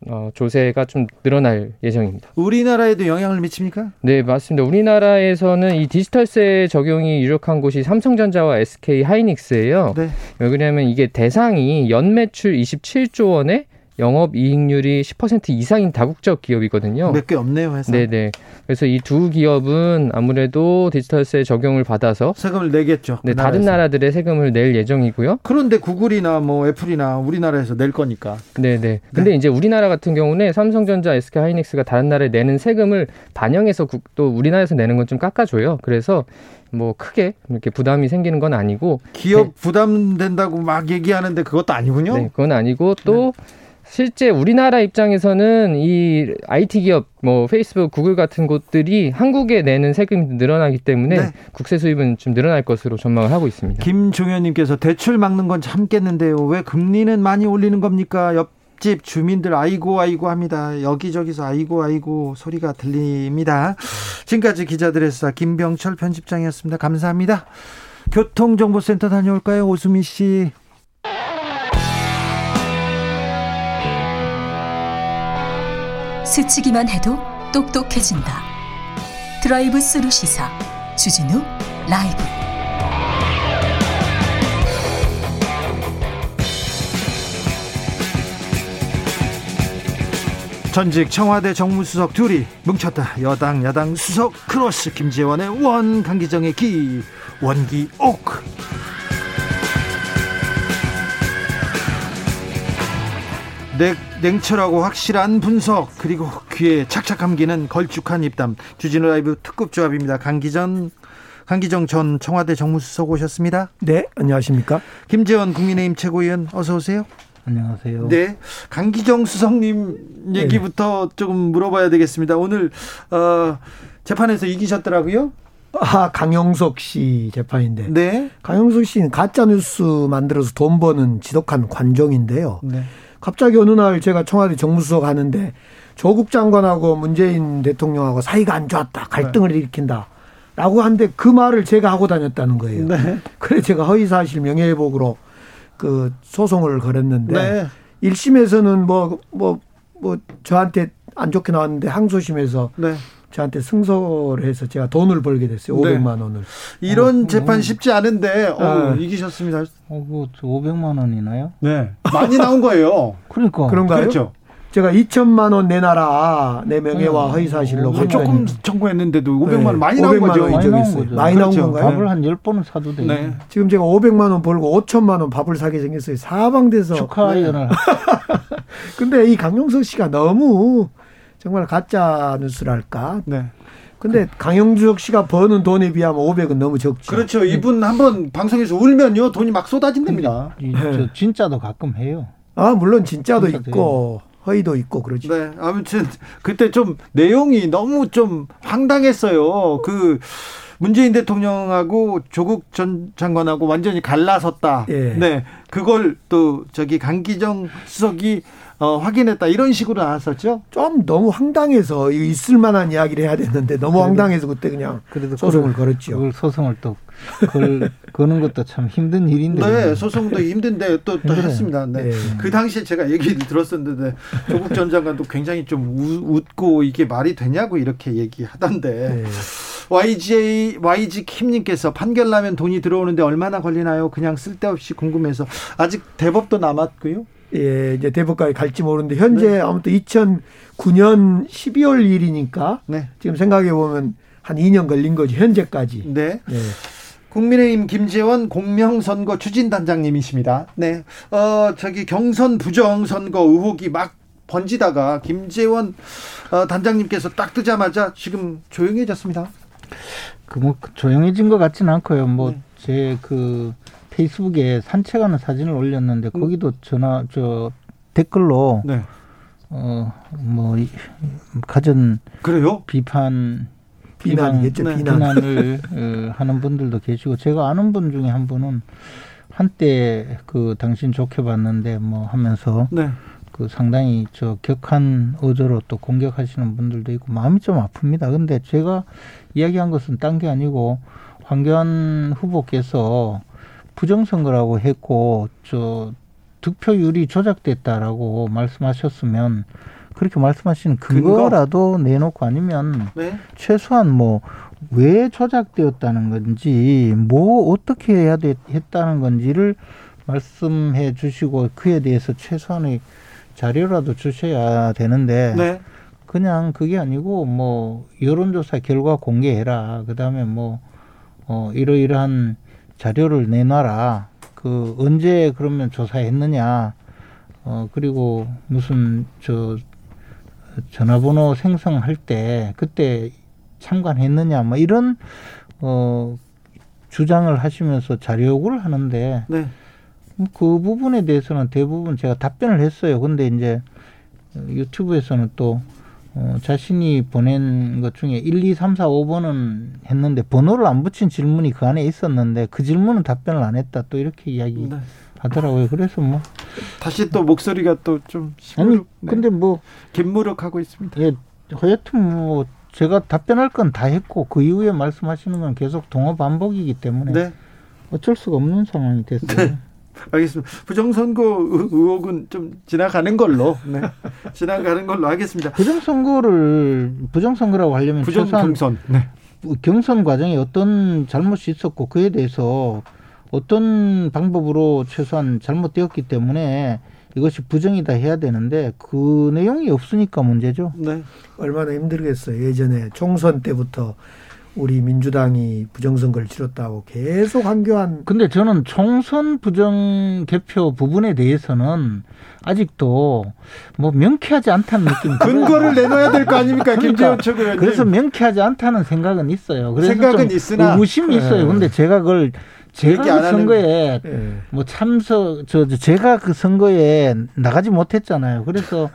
어, 조세가 좀 늘어날 예정입니다. 우리나라에도 영향을 미칩니까? 네, 맞습니다. 우리나라에서는 이 디지털세 적용이 유력한 곳이 삼성전자와 SK 하이닉스예요. 네. 왜 그러냐면 이게 대상이 연매출 27조 원에 영업 이익률이 10% 이상인 다국적 기업이거든요. 몇 개 없네요, 회사. 네 네. 그래서 이 두 기업은 아무래도 디지털세 적용을 받아서 세금을 내겠죠. 네, 그 다른 나라들의 세금을 낼 예정이고요. 그런데 구글이나 뭐 애플이나 우리나라에서 낼 거니까. 네네. 네. 근데 이제 우리나라 같은 경우는 삼성전자, SK 하이닉스가 다른 나라에 내는 세금을 반영해서 또 우리나라에서 내는 건 좀 깎아줘요. 그래서 뭐 크게 이렇게 부담이 생기는 건 아니고 기업 네. 부담된다고 막 얘기하는데 그것도 아니군요. 네, 그건 아니고 또 네. 실제 우리나라 입장에서는 이 IT 기업 뭐 페이스북, 구글 같은 곳들이 한국에 내는 세금이 늘어나기 때문에 네. 국세 수입은 좀 늘어날 것으로 전망을 하고 있습니다. 김종현님께서 대출 막는 건 참겠는데요. 왜 금리는 많이 올리는 겁니까? 옆집 주민들 아이고 아이고 합니다. 여기저기서 아이고 아이고 소리가 들립니다. 지금까지 기자들의 수다 김병철 편집장이었습니다. 감사합니다. 교통정보센터 다녀올까요? 오수미 씨. 스치기만 해도 똑똑해진다. 드라이브 스루 시사 주진우 라이브. 전직 청와대 정무수석 둘이 뭉쳤다. 여당 야당 수석 크로스 김재원의 원 강기정의 기 원기옥. 냉, 냉철하고 확실한 분석 그리고 귀에 착착 감기는 걸쭉한 입담 주진우 라이브 특급 조합입니다. 강기정 강기정 전 청와대 정무수석 오셨습니다. 네, 안녕하십니까? 김재원 국민의힘 최고위원 어서 오세요. 안녕하세요. 네, 강기정 수석님 얘기부터 네. 조금 물어봐야 되겠습니다. 오늘 어, 재판에서 이기셨더라고요. 아, 강영석 씨 재판인데. 네. 강영석 씨는 가짜 뉴스 만들어서 돈 버는 지독한 관종인데요. 네. 갑자기 어느 날 제가 청와대 정무수석 하는데 조국 장관하고 문재인 대통령하고 사이가 안 좋았다. 갈등을 네. 일으킨다. 라고 하는데 그 말을 제가 하고 다녔다는 거예요. 네. 그래 제가 허위사실 명예회복으로 그 소송을 걸었는데 네. 1심에서는 뭐, 뭐, 뭐 저한테 안 좋게 나왔는데 항소심에서 네. 저한테 승소를 해서 제가 돈을 벌게 됐어요. 500만 네. 원을. 이런 어, 재판 뭐, 쉽지 않은데 어, 네. 이기셨습니다. 어, 뭐 500만 원이나요? 네. 많이 나온 거예요. 그러니까. 그런가요? 그렇죠. 제가 2천만 원 내놔라 내 명예와 네. 허위 사실로 어, 조금 청구했는데도 500만 원 많이 나온 거죠. 많이 나온 거죠. 많이 나온 그렇죠. 건가요? 밥을 한 10번은 사도 돼요. 네. 지금 제가 500만 원 벌고 5천만 원 밥을 사게 생겼어요. 사방돼서 축하연을. 네. 근데 이 강용석 씨가 너무 정말 가짜 뉴스랄까? 네. 근데 강영주석 씨가 버는 돈에 비하면 500은 너무 적죠. 그렇죠. 이분 한번 방송에서 울면요 돈이 막 쏟아진답니다. 네. 진짜도 가끔 해요. 아 물론 진짜도, 진짜도 있고 해요. 허위도 있고 그렇죠. 네. 아무튼 그때 좀 내용이 너무 좀 황당했어요. 그 문재인 대통령하고 조국 전 장관하고 완전히 갈라섰다. 예. 네. 그걸 또 저기 강기정 수석이 어, 확인했다 이런 식으로 나왔었죠. 좀 너무 황당해서 있을 만한 이야기를 해야 됐는데 너무 그래도, 황당해서 그때 그냥 그래도 소송을 그걸, 걸었죠. 그걸 소송을 또 걸, 거는 것도 참 힘든 일인데. 네, 소송도 힘든데 또, 또 했습니다. 네. 네. 그 당시에 제가 얘기를 들었었는데 조국 전 장관도 굉장히 좀 우, 웃고 이게 말이 되냐고 이렇게 얘기하던데. 네. YJ, YG 킴님께서 판결 나면 돈이 들어오는데 얼마나 걸리나요? 그냥 쓸데없이 궁금해서. 아직 대법도 남았고요. 예, 이제 대법까지 갈지 모르는데 현재 네. 아무튼 2009년 12월 일이니까 네. 지금 생각해 보면 한 2년 걸린 거지 현재까지. 네. 네. 국민의힘 김재원 공명선거 추진단장님이십니다. 네. 어, 저기 경선 부정선거 의혹이 막 번지다가 김재원 어, 단장님께서 딱 뜨자마자 지금 조용해졌습니다. 그 뭐 조용해진 것 같지는 않고요. 뭐 제그 네. 페이스북에 산책하는 사진을 올렸는데 음. 거기도 전화 저 댓글로 네. 어뭐 가전 그래요? 비판 비난이겠죠 네. 비난. 비난 을 어, 하는 분들도 계시고 제가 아는 분 중에 한 분은 한때 그 당신 좋게 봤는데 뭐 하면서 네. 그 상당히 저 격한 어조로 또 공격하시는 분들도 있고 마음이 좀 아픕니다. 근데 제가 이야기한 것은 딴 게 아니고 황교안 후보께서 부정선거라고 했고 저 득표율이 조작됐다라고 말씀하셨으면 그렇게 말씀하시는 근거라도 근거? 내놓고 아니면 네? 최소한 뭐 왜 조작되었다는 건지 뭐 어떻게 해야 돼, 했다는 건지를 말씀해 주시고 그에 대해서 최소한의 자료라도 주셔야 되는데 네. 그냥 그게 아니고 뭐 여론조사 결과 공개해라 그다음에 뭐 어, 이러이러한 자료를 내놔라. 그 언제 그러면 조사했느냐. 어 그리고 무슨 저 전화번호 생성할 때 그때 참관했느냐 뭐 이런 어 주장을 하시면서 자료 요구를 하는데 네. 그 부분에 대해서는 대부분 제가 답변을 했어요. 근데 이제 유튜브에서는 또 어, 자신이 보낸 것 중에 1, 2, 3, 4, 5번은 했는데 번호를 안 붙인 질문이 그 안에 있었는데 그 질문은 답변을 안 했다 또 이렇게 이야기 네. 하더라고요. 그래서 뭐 다시 또 목소리가 또 좀 아니 네. 근데 뭐 김무력하고 있습니다. 예, 하여튼 뭐 제가 답변할 건 다 했고 그 이후에 말씀하시는 건 계속 동어 반복이기 때문에 네. 어쩔 수가 없는 상황이 됐어요. 네. 알겠습니다. 부정선거 의혹은 좀 지나가는 걸로, 네. 지나가는 걸로 하겠습니다. 부정선거를, 부정선거라고 하려면 부정 경선, 네. 경선 과정에 어떤 잘못이 있었고 그에 대해서 어떤 방법으로 최소한 잘못되었기 때문에 이것이 부정이다 해야 되는데 그 내용이 없으니까 문제죠. 네. 얼마나 힘들겠어요. 예전에 총선 때부터 우리 민주당이 부정선거를 치렀다고 계속 한교안. 근데 저는 총선 부정 개표 부분에 대해서는 아직도 뭐 명쾌하지 않다는 느낌. 근거를 내놔야 될 거 아닙니까, 그러니까, 김재원 최고위원님. 그래서 명쾌하지 않다는 생각은 있어요. 그래서 생각은 있으나 의심이 있어요. 근데 제가 그걸 제가 그 선거에 네. 뭐 참석 저 제가 그 선거에 나가지 못했잖아요. 그래서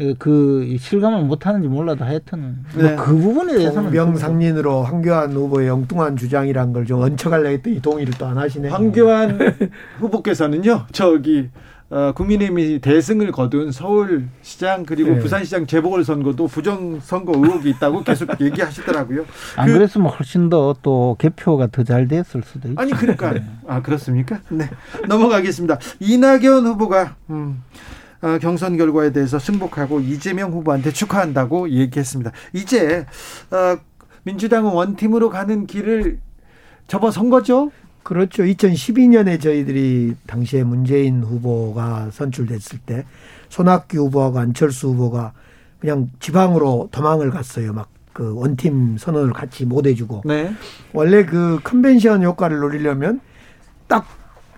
그, 그 실감을 못하는지 몰라도 하여튼 뭐 네. 뭐 그 부분에 대해서는 명상린으로 황교안 후보의 엉뚱한 주장이란 걸 좀 얹혀갈려 했더니 동의를 또 안 하시네. 황교안 후보께서는요 저기 어, 국민의힘이 대승을 거둔 서울시장 그리고 네. 부산시장 재보궐선거도 부정선거 의혹이 있다고 계속 얘기하시더라고요. 안 그, 랬으면 훨씬 더 또 개표가 더 잘 됐을 수도 있죠. 아니 그러니까 네. 아 그렇습니까? 네 넘어가겠습니다. 이낙연 후보가 음, 어, 경선 결과에 대해서 승복하고 이재명 후보한테 축하한다고 얘기했습니다. 이제 어, 민주당은 원팀으로 가는 길을 접어선 거죠? 그렇죠. 2012년에 저희들이 당시에 문재인 후보가 선출됐을 때 손학규 후보하고 안철수 후보가 그냥 지방으로 도망을 갔어요. 막 그 원팀 선언을 같이 못 해주고. 네. 원래 그 컨벤션 효과를 노리려면 딱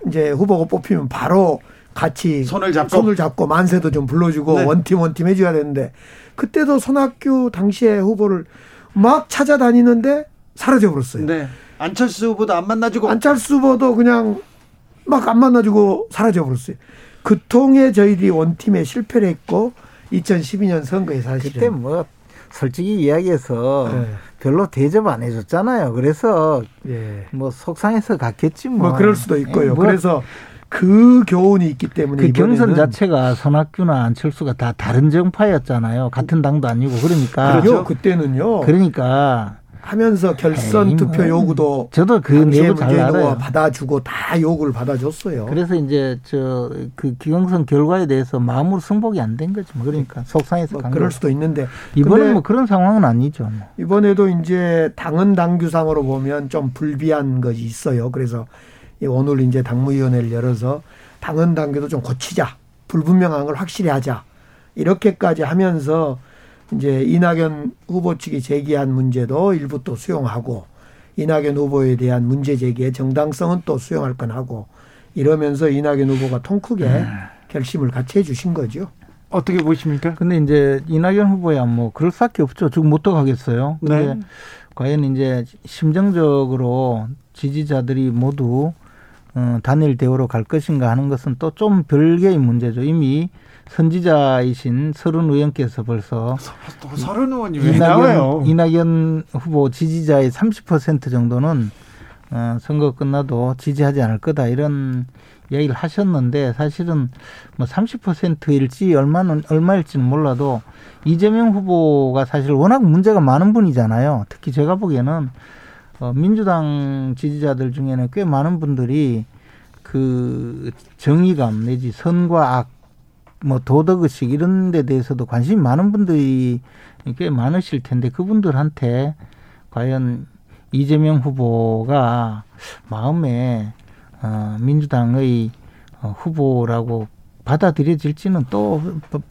이제 후보가 뽑히면 바로 같이 손을 잡고 손을 잡고 만세도 좀 불러주고 네. 원팀 원팀 해줘야 되는데 그때도 손학규 당시에 후보를 막 찾아다니는데 사라져 버렸어요. 네. 안철수 후보도 안 만나주고 안철수 후보도 그냥 막 안 만나주고 사라져 버렸어요. 그 통에 저희들이 원팀에 실패를 했고 2012년 선거에 사실 그때 뭐 솔직히 이야기해서 네. 별로 대접 안 해줬잖아요. 그래서 예. 뭐 속상해서 갔겠지 뭐. 뭐 그럴 수도 있고요. 예, 뭐 그래서 그 교훈이 있기 때문에 그 경선 자체가 손학규나 안철수가 다 다른 정파였잖아요. 같은 당도 아니고 그러니까 그렇죠. 그때는요. 그러니까 하면서 결선 에이, 투표 뭐. 요구도 저도 그 내부 잘 알아요. 받아주고 다 요구를 받아줬어요. 그래서 이제 저 그 기경선 결과에 대해서 마음으로 승복이 안 된 거지. 뭐 그러니까 속상해서 뭐 그럴 수도 있는데 이번에 뭐 그런 상황은 아니죠. 뭐. 이번에도 이제 당은 당규상으로 보면 좀 불비한 것이 있어요. 그래서 오늘 이제 당무위원회를 열어서 당은 당규도 좀 고치자. 불분명한 걸 확실히 하자. 이렇게까지 하면서 이제 이낙연 후보 측이 제기한 문제도 일부 또 수용하고 이낙연 후보에 대한 문제 제기의 정당성은 또 수용할 건 하고 이러면서 이낙연 후보가 통 크게 네. 결심을 같이 해 주신 거죠. 어떻게 보십니까? 근데 이제 이낙연 후보야 뭐 그럴 수밖에 없죠. 지금 못 가겠어요. 근데 네. 과연 이제 심정적으로 지지자들이 모두 어, 단일 대우로 갈 것인가 하는 것은 또 좀 별개의 문제죠. 이미 선지자이신 서른 의원께서 벌써 서른 의원이 왜 나와요? 이낙연 후보 지지자의 30% 정도는 어, 선거 끝나도 지지하지 않을 거다 이런 얘기를 하셨는데 사실은 뭐 30%일지 얼마는 얼마일지는 몰라도 이재명 후보가 사실 워낙 문제가 많은 분이잖아요. 특히 제가 보기에는 어, 민주당 지지자들 중에는 꽤 많은 분들이 그 정의감 내지 선과 악, 뭐 도덕 의식 이런 데 대해서도 관심이 많은 분들이 꽤 많으실 텐데 그분들한테 과연 이재명 후보가 마음에 어, 민주당의 어, 후보라고 받아들여질지는 또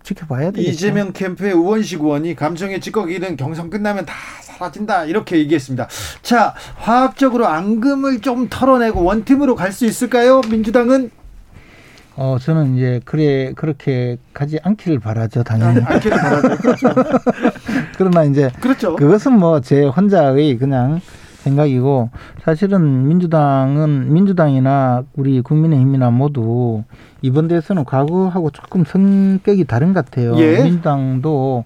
지켜봐야 되겠죠. 이재명 캠프의 우원식 의원이 감정의 찌꺼기는 경선 끝나면 다 사라진다 이렇게 얘기했습니다. 자, 화학적으로 앙금을 좀 털어내고 원팀으로 갈 수 있을까요? 민주당은 어, 저는 이제 그래 그렇게 가지 않기를 바라죠, 당연히. 아, 않기를 바라죠. 그렇죠. 그러나 이제 그렇죠. 그것은 뭐 제 혼자의 그냥 생각이고 사실은 민주당은 민주당이나 우리 국민의힘이나 모두 이번 대선은 과거하고 조금 성격이 다른 것 같아요. 예. 민주당도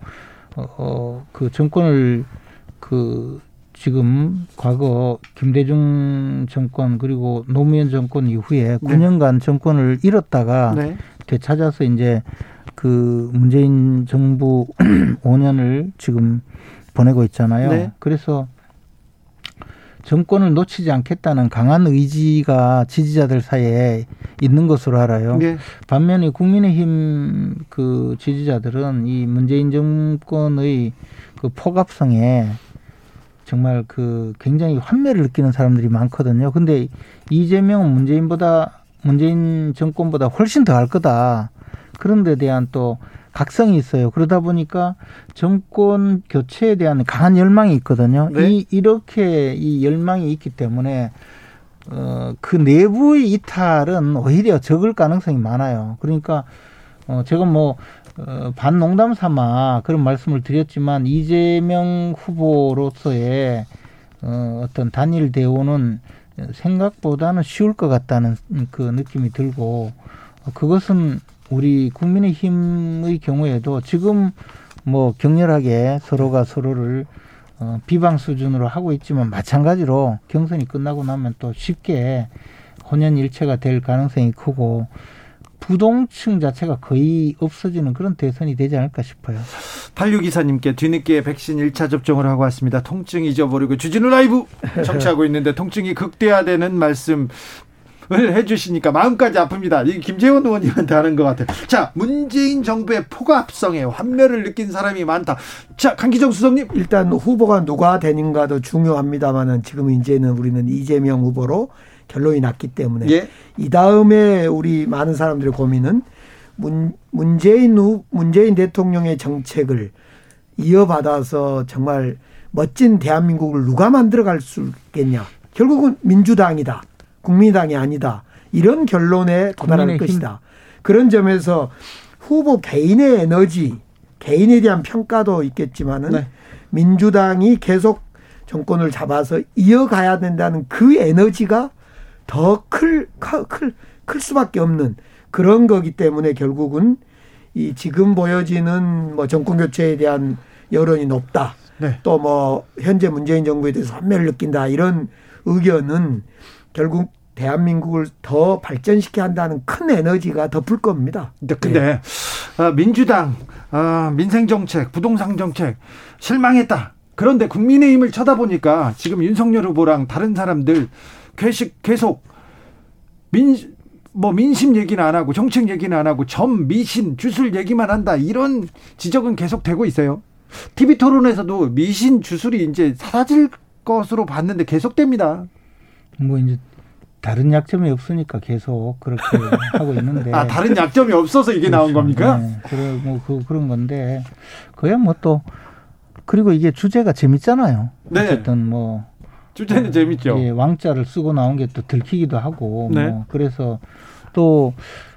어, 어, 그 정권을 그 지금 과거 김대중 정권 그리고 노무현 정권 이후에 네. 9년간 정권을 잃었다가 네. 되찾아서 이제 그 문재인 정부 5년을 지금 보내고 있잖아요. 네. 그래서 정권을 놓치지 않겠다는 강한 의지가 지지자들 사이에 있는 것으로 알아요. 네. 반면에 국민의힘 그 지지자들은 이 문재인 정권의 그 포갑성에 정말 그 굉장히 환멸을 느끼는 사람들이 많거든요. 근데 이재명은 문재인보다 문재인 정권보다 훨씬 더 할 거다. 그런 데 대한 또 각성이 있어요. 그러다 보니까 정권 교체에 대한 강한 열망이 있거든요. 네. 이 이렇게 이 열망이 있기 때문에 어, 그 내부의 이탈은 오히려 적을 가능성이 많아요. 그러니까 어, 제가 뭐 어, 반농담 삼아 그런 말씀을 드렸지만 이재명 후보로서의 어, 어떤 단일 대우는 생각보다는 쉬울 것 같다는 그 느낌이 들고 그것은 우리 국민의힘의 경우에도 지금 뭐 격렬하게 서로가 서로를 어, 비방 수준으로 하고 있지만 마찬가지로 경선이 끝나고 나면 또 쉽게 혼연일체가 될 가능성이 크고 부동층 자체가 거의 없어지는 그런 대선이 되지 않을까 싶어요. 86기사님께 뒤늦게 백신 1차 접종을 하고 왔습니다. 통증 잊어버리고 주진우 라이브 청취하고 있는데 통증이 극대화되는 말씀 해주시니까 마음까지 아픕니다. 이 김재원 의원님한테 하는 것 같아요. 자, 문재인 정부의 포갑성에 환멸을 느낀 사람이 많다. 자, 강기정 수석님. 일단 후보가 누가 되는가도 중요합니다만은 지금 이제는 우리는 이재명 후보로 결론이 났기 때문에 예. 이 다음에 우리 많은 사람들의 고민은 문, 문재인 후, 문재인 대통령의 정책을 이어받아서 정말 멋진 대한민국을 누가 만들어갈 수 있겠냐. 결국은 민주당이다. 국민당이 아니다. 이런 결론에 도달할 것이다. 그런 점에서 후보 개인의 에너지, 개인에 대한 평가도 있겠지만은 네. 민주당이 계속 정권을 잡아서 이어가야 된다는 그 에너지가 더 클, 클, 클 수밖에 없는 그런 거기 때문에 결국은 이 지금 보여지는 뭐 정권 교체에 대한 여론이 높다. 네. 또뭐 현재 문재인 정부에 대해서 환멸을 느낀다. 이런 의견은 결국 대한민국을 더 발전시켜야 한다는 큰 에너지가 덮을 겁니다. 근데 네. 어, 민주당 어, 민생 정책, 부동산 정책 실망했다. 그런데 국민의힘을 쳐다보니까 지금 윤석열 후보랑 다른 사람들 계속 계속 민, 뭐 민심 얘기는 안 하고 정책 얘기는 안 하고 점, 미신, 주술 얘기만 한다. 이런 지적은 계속 되고 있어요. TV 토론에서도 미신 주술이 이제 사라질 것으로 봤는데 계속됩니다. 뭐 이제 다른 약점이 없으니까 계속 그렇게 하고 있는데. 아, 다른 약점이 없어서 이게 그렇죠. 나온 겁니까? 네. 그래, 뭐, 그, 그런 건데. 그야 뭐 또, 그리고 이게 주제가 재밌잖아요. 네. 어쨌든 뭐. 주제는 재밌죠. 예, 왕자를 쓰고 나온 게 또 들키기도 하고 네. 뭐 그래서 또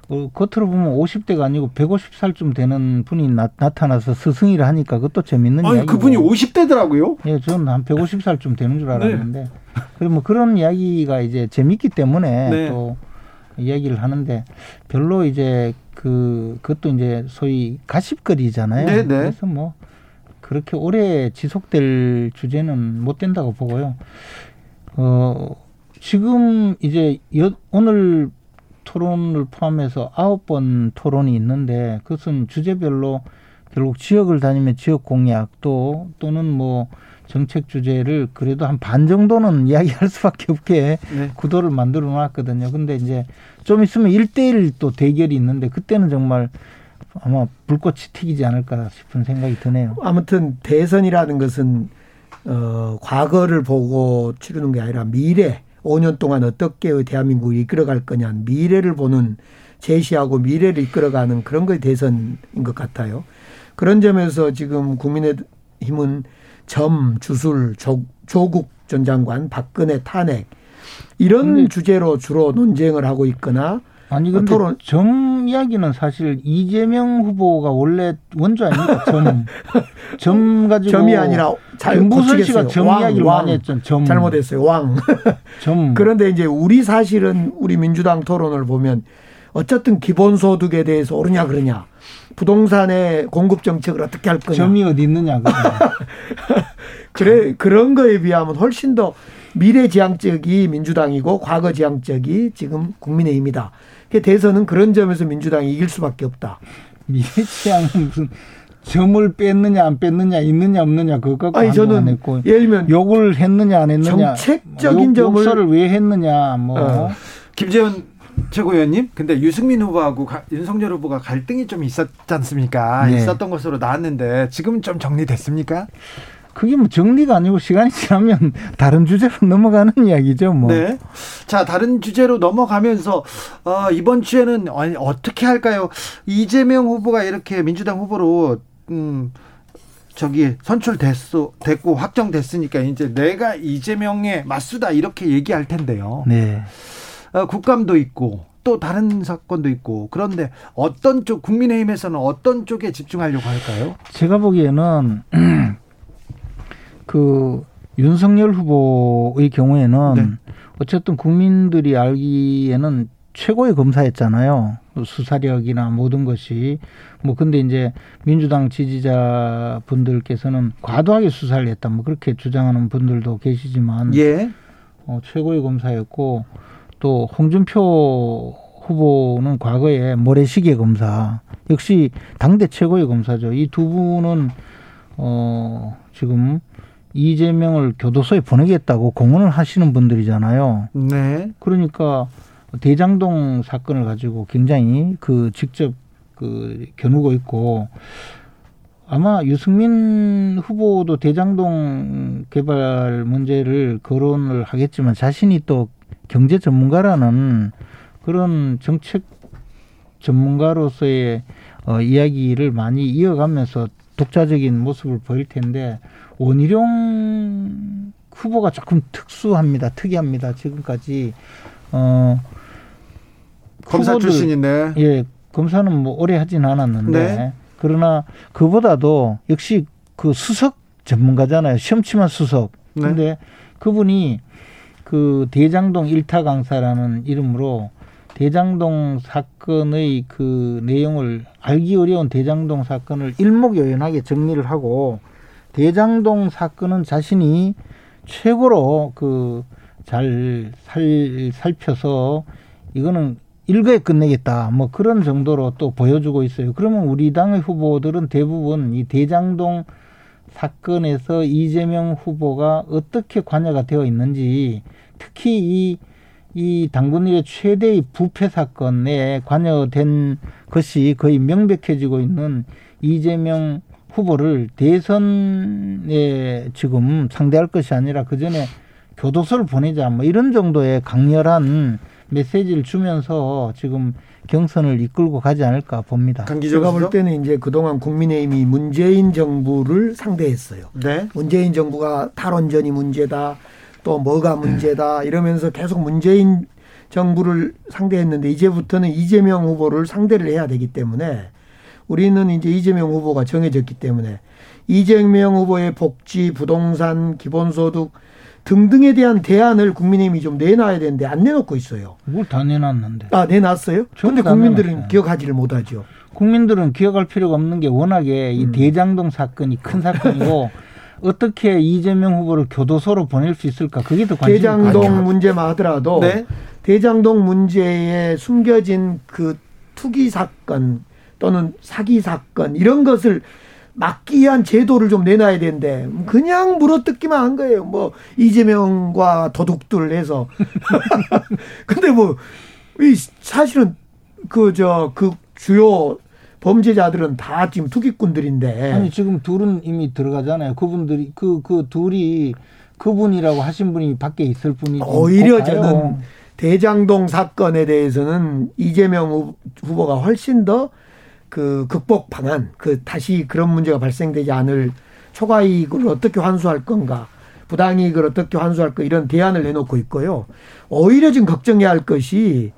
어, 겉으로 보면 50대가 아니고 150살쯤 되는 분이 나, 타나서 스승이라 하니까 그것도 재밌는 이야기. 그분이 50대더라고요? 예, 저는 한 150살쯤 되는 줄 알았는데. 네. 그리고 뭐 그런 이야기가 이제 재밌기 때문에 네. 또 이야기를 하는데 별로 이제 그 그것도 이제 소위 가십거리잖아요. 네, 네. 그래서 뭐 그렇게 오래 지속될 주제는 못 된다고 보고요. 어, 지금 이제 여, 오늘 토론을 포함해서 아홉 번 토론이 있는데 그것은 주제별로 결국 지역을 다니면 지역 공약 또 또는 뭐 정책 주제를 그래도 한 반 정도는 이야기할 수밖에 없게 네. 구도를 만들어 놨거든요. 근데 이제 좀 있으면 일대일또 대결이 있는데 그때는 정말 아마 불꽃이 튀기지 않을까 싶은 생각이 드네요. 아무튼 대선이라는 것은 어 과거를 보고 치르는 게 아니라 미래 5년 동안 어떻게 대한민국을 이끌어갈 거냐 미래를 보는 제시하고 미래를 이끌어가는 그런 거에 대선인 것 같아요. 그런 점에서 지금 국민의힘은 점, 주술, 조, 조국 전 장관, 박근혜 탄핵 이런 주제로 주로 논쟁을 하고 있거나 아니 근데 토론. 점 이야기는 사실 이재명 후보가 원래 원조 아닙니까? 점. 점 가지고 점이 아니라 김부선 씨가 점 왕, 이야기를 왕. 많이 했죠. 점. 잘못했어요. 왕. 점. 그런데 이제 우리 사실은 우리 민주당 토론을 보면 어쨌든 기본소득에 대해서 오르냐 그러냐. 부동산의 공급 정책을 어떻게 할 거냐. 점이 어디 있느냐. 그래 그런 거에 비하면 훨씬 더 미래지향적이 민주당이고 과거지향적이 지금 국민의힘이다. 대선은 그런 점에서 민주당이 이길 수밖에 없다. 미래지향은 무슨 점을 뺐느냐 안 뺐느냐 있느냐 없느냐 그거 갖고 아니 저는 했고 예를 들면 욕을 했느냐 안 했느냐 정책적인 점을 욕설을 왜 했느냐 뭐 어. 김재현 최고위원님 근데 유승민 후보하고 가, 윤석열 후보가 갈등이 좀 있었지 않습니까 네. 있었던 것으로 나왔는데 지금은 좀 정리됐습니까? 그게 뭐 정리가 아니고 시간이 지나면 다른 주제로 넘어가는 이야기죠, 뭐. 네. 자, 다른 주제로 넘어가면서 어, 이번 주에는 어떻게 할까요? 이재명 후보가 이렇게 민주당 후보로 음 저기 선출됐어 됐고 확정됐으니까 이제 내가 이재명의 맞수다 이렇게 얘기할 텐데요. 네. 어, 국감도 있고 또 다른 사건도 있고 그런데 어떤 쪽 국민의힘에서는 어떤 쪽에 집중하려고 할까요? 제가 보기에는 그 윤석열 후보의 경우에는 네. 어쨌든 국민들이 알기에는 최고의 검사였잖아요. 수사력이나 모든 것이 뭐 근데 이제 민주당 지지자 분들께서는 과도하게 수사를 했다 뭐 그렇게 주장하는 분들도 계시지만 예. 어, 최고의 검사였고 또 홍준표 후보는 과거에 모래시계 검사 역시 당대 최고의 검사죠. 이 두 분은 어 지금 이재명을 교도소에 보내겠다고 공언을 하시는 분들이잖아요. 네. 그러니까 대장동 사건을 가지고 굉장히 그 직접 그 겨누고 있고 아마 유승민 후보도 대장동 개발 문제를 거론을 하겠지만 자신이 또 경제 전문가라는 그런 정책 전문가로서의 어, 이야기를 많이 이어가면서 독자적인 모습을 보일 텐데 원희룡 후보가 조금 특수합니다. 특이합니다. 지금까지 어 검사 후보들, 출신인데 예 검사는 뭐 오래 하진 않았는데 네. 그러나 그보다도 역시 그 수석 전문가잖아요. 시험 치만 수석. 네. 근데 네. 그분이 그 대장동 일타 강사라는 이름으로 대장동 사건의 그 내용을 알기 어려운 대장동 사건을 일목요연하게 정리를 하고 대장동 사건은 자신이 최고로 그잘 살펴서 이거는 일거에 끝내겠다. 뭐 그런 정도로 또 보여주고 있어요. 그러면 우리 당의 후보들은 대부분 이 대장동 사건에서 이재명 후보가 어떻게 관여가 되어 있는지 특히 이, 이 당군일의 최대의 부패 사건에 관여된 것이 거의 명백해지고 있는 이재명 후보를 대선에 지금 상대할 것이 아니라 그 전에 교도소를 보내자 뭐 이런 정도의 강렬한 메시지를 주면서 지금 경선을 이끌고 가지 않을까 봅니다. 제가 볼 때는 이제 그동안 국민의힘이 문재인 정부를 상대했어요. 네. 문재인 정부가 탈원전이 문제다. 또 뭐가 문제다. 이러면서 계속 문재인 정부를 상대했는데 이제부터는 이재명 후보를 상대를 해야 되기 때문에 우리는 이제 이재명 후보가 정해졌기 때문에 이재명 후보의 복지, 부동산, 기본소득 등등에 대한 대안을 국민의힘이 좀 내놔야 되는데 안 내놓고 있어요. 뭘 다 내놨는데? 아 내놨어요? 그런데 국민들은 내놨어요. 기억하지를 못하죠. 국민들은 기억할 필요가 없는 게 워낙에 이 음. 대장동 사건이 큰 사건이고 어떻게 이재명 후보를 교도소로 보낼 수 있을까? 그게 더 관심이 대장동. 문제만 하더라도 네? 대장동 문제에 숨겨진 그 투기 사건 또는 사기 사건 이런 것을 막기 위한 제도를 좀 내놔야 되는데 그냥 물어뜯기만 한 거예요. 뭐 이재명과 도둑들 해서. 근데 뭐 이 사실은 그 저그 그 주요 범죄자들은 다 지금 투기꾼들인데. 아니 지금 둘은 이미 들어가잖아요. 그분들이 그그 그 둘이 그분이라고 하신 분이 밖에 있을 분이 오히려 저는 대장동 사건에 대해서는 이재명 후보가 훨씬 더 그 극복 방안, 그 다시 그런 문제가 발생되지 않을 초과 이익을 어떻게 환수할 건가, 부당이익을 어떻게 환수할 까 이런 대안을 내놓고 있고요. 오히려 지금 걱정해야 할 것이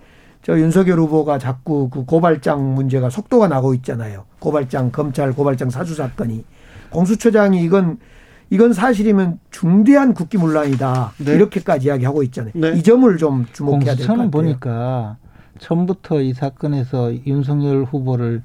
저 윤석열 후보가 자꾸 그 고발장 문제가 속도가 나고 있잖아요. 고발장 검찰 고발장 사주 사건이 공수처장이 이건 이건 사실이면 중대한 국기문란이다 네. 이렇게까지 이야기하고 있잖아요. 네. 이 점을 좀 주목해야 될 것 같아요. 보니까 처음부터 이 사건에서 윤석열 후보를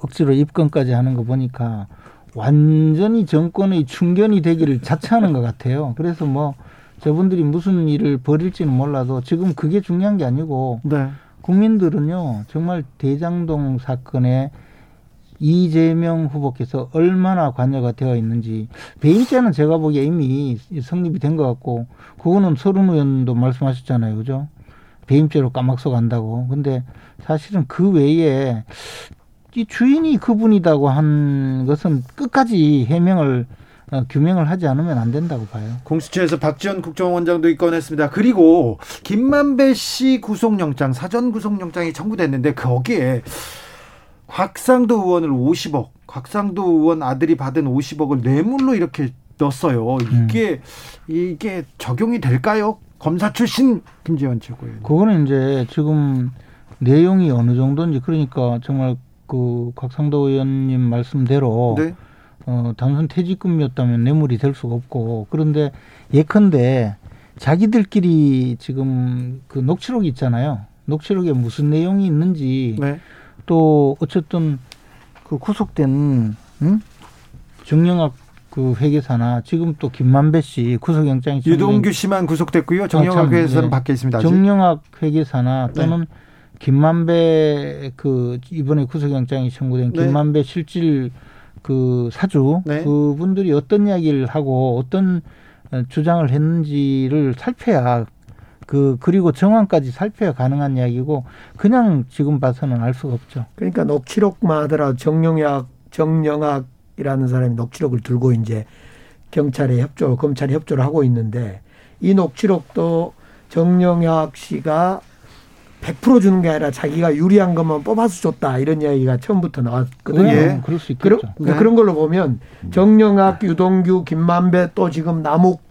억지로 입건까지 하는 거 보니까 완전히 정권의 충견이 되기를 자처하는 것 같아요. 그래서 뭐 저분들이 무슨 일을 벌일지는 몰라도 지금 그게 중요한 게 아니고 네. 국민들은요 정말 대장동 사건에 이재명 후보께서 얼마나 관여가 되어 있는지 배임죄는 제가 보기에 이미 성립이 된 것 같고 그거는 서른 의원도 말씀하셨잖아요, 그죠? 배임죄로 까막서 간다고. 근데 사실은 그 외에 이 주인이 그분이다고 한 것은 끝까지 해명을 어, 규명을 하지 않으면 안 된다고 봐요. 공수처에서 박지원 국정원장도 입건했습니다. 그리고 김만배 씨 구속영장 사전 구속영장이 청구됐는데 거기에 곽상도 의원을 50억, 곽상도 의원 아들이 받은 50억을 뇌물로 이렇게 넣었어요. 이게 음. 이게 적용이 될까요? 검사 출신 김재원 최고위원. 그거는 이제 지금 내용이 어느 정도인지 그러니까 정말 그 곽상도 의원님 말씀대로 네. 어, 단순 퇴직금이었다면 뇌물이 될 수가 없고 그런데 예컨대 자기들끼리 지금 그 녹취록이 있잖아요. 녹취록에 무슨 내용이 있는지 네. 또 어쨌든 그 구속된 응? 정영학 그 회계사나 지금 또 김만배 씨 구속영장이 유동규 씨만 구속됐고요. 정영학 아, 회계사는 네. 밖에 있습니다. 아직. 정영학 회계사나 또는 네. 김만배 그 이번에 구속영장이 청구된 네. 김만배 실질 그 사주 네. 그분들이 어떤 이야기를 하고 어떤 주장을 했는지를 살펴야 그 그리고 정황까지 살펴야 가능한 이야기고 그냥 지금 봐서는 알 수가 없죠. 그러니까 녹취록만 하더라도 정영학 정영학이라는 사람이 녹취록을 들고 이제 경찰에 협조, 검찰에 협조를 하고 있는데 이 녹취록도 정영학 씨가 100% 주는 게 아니라 자기가 유리한 것만 뽑아서 줬다 이런 이야기가 처음부터 나왔거든요. 예. 그럴 수 있겠죠. 그러, 네. 그런 걸로 보면 정영학, 유동규, 김만배 또 지금 남욱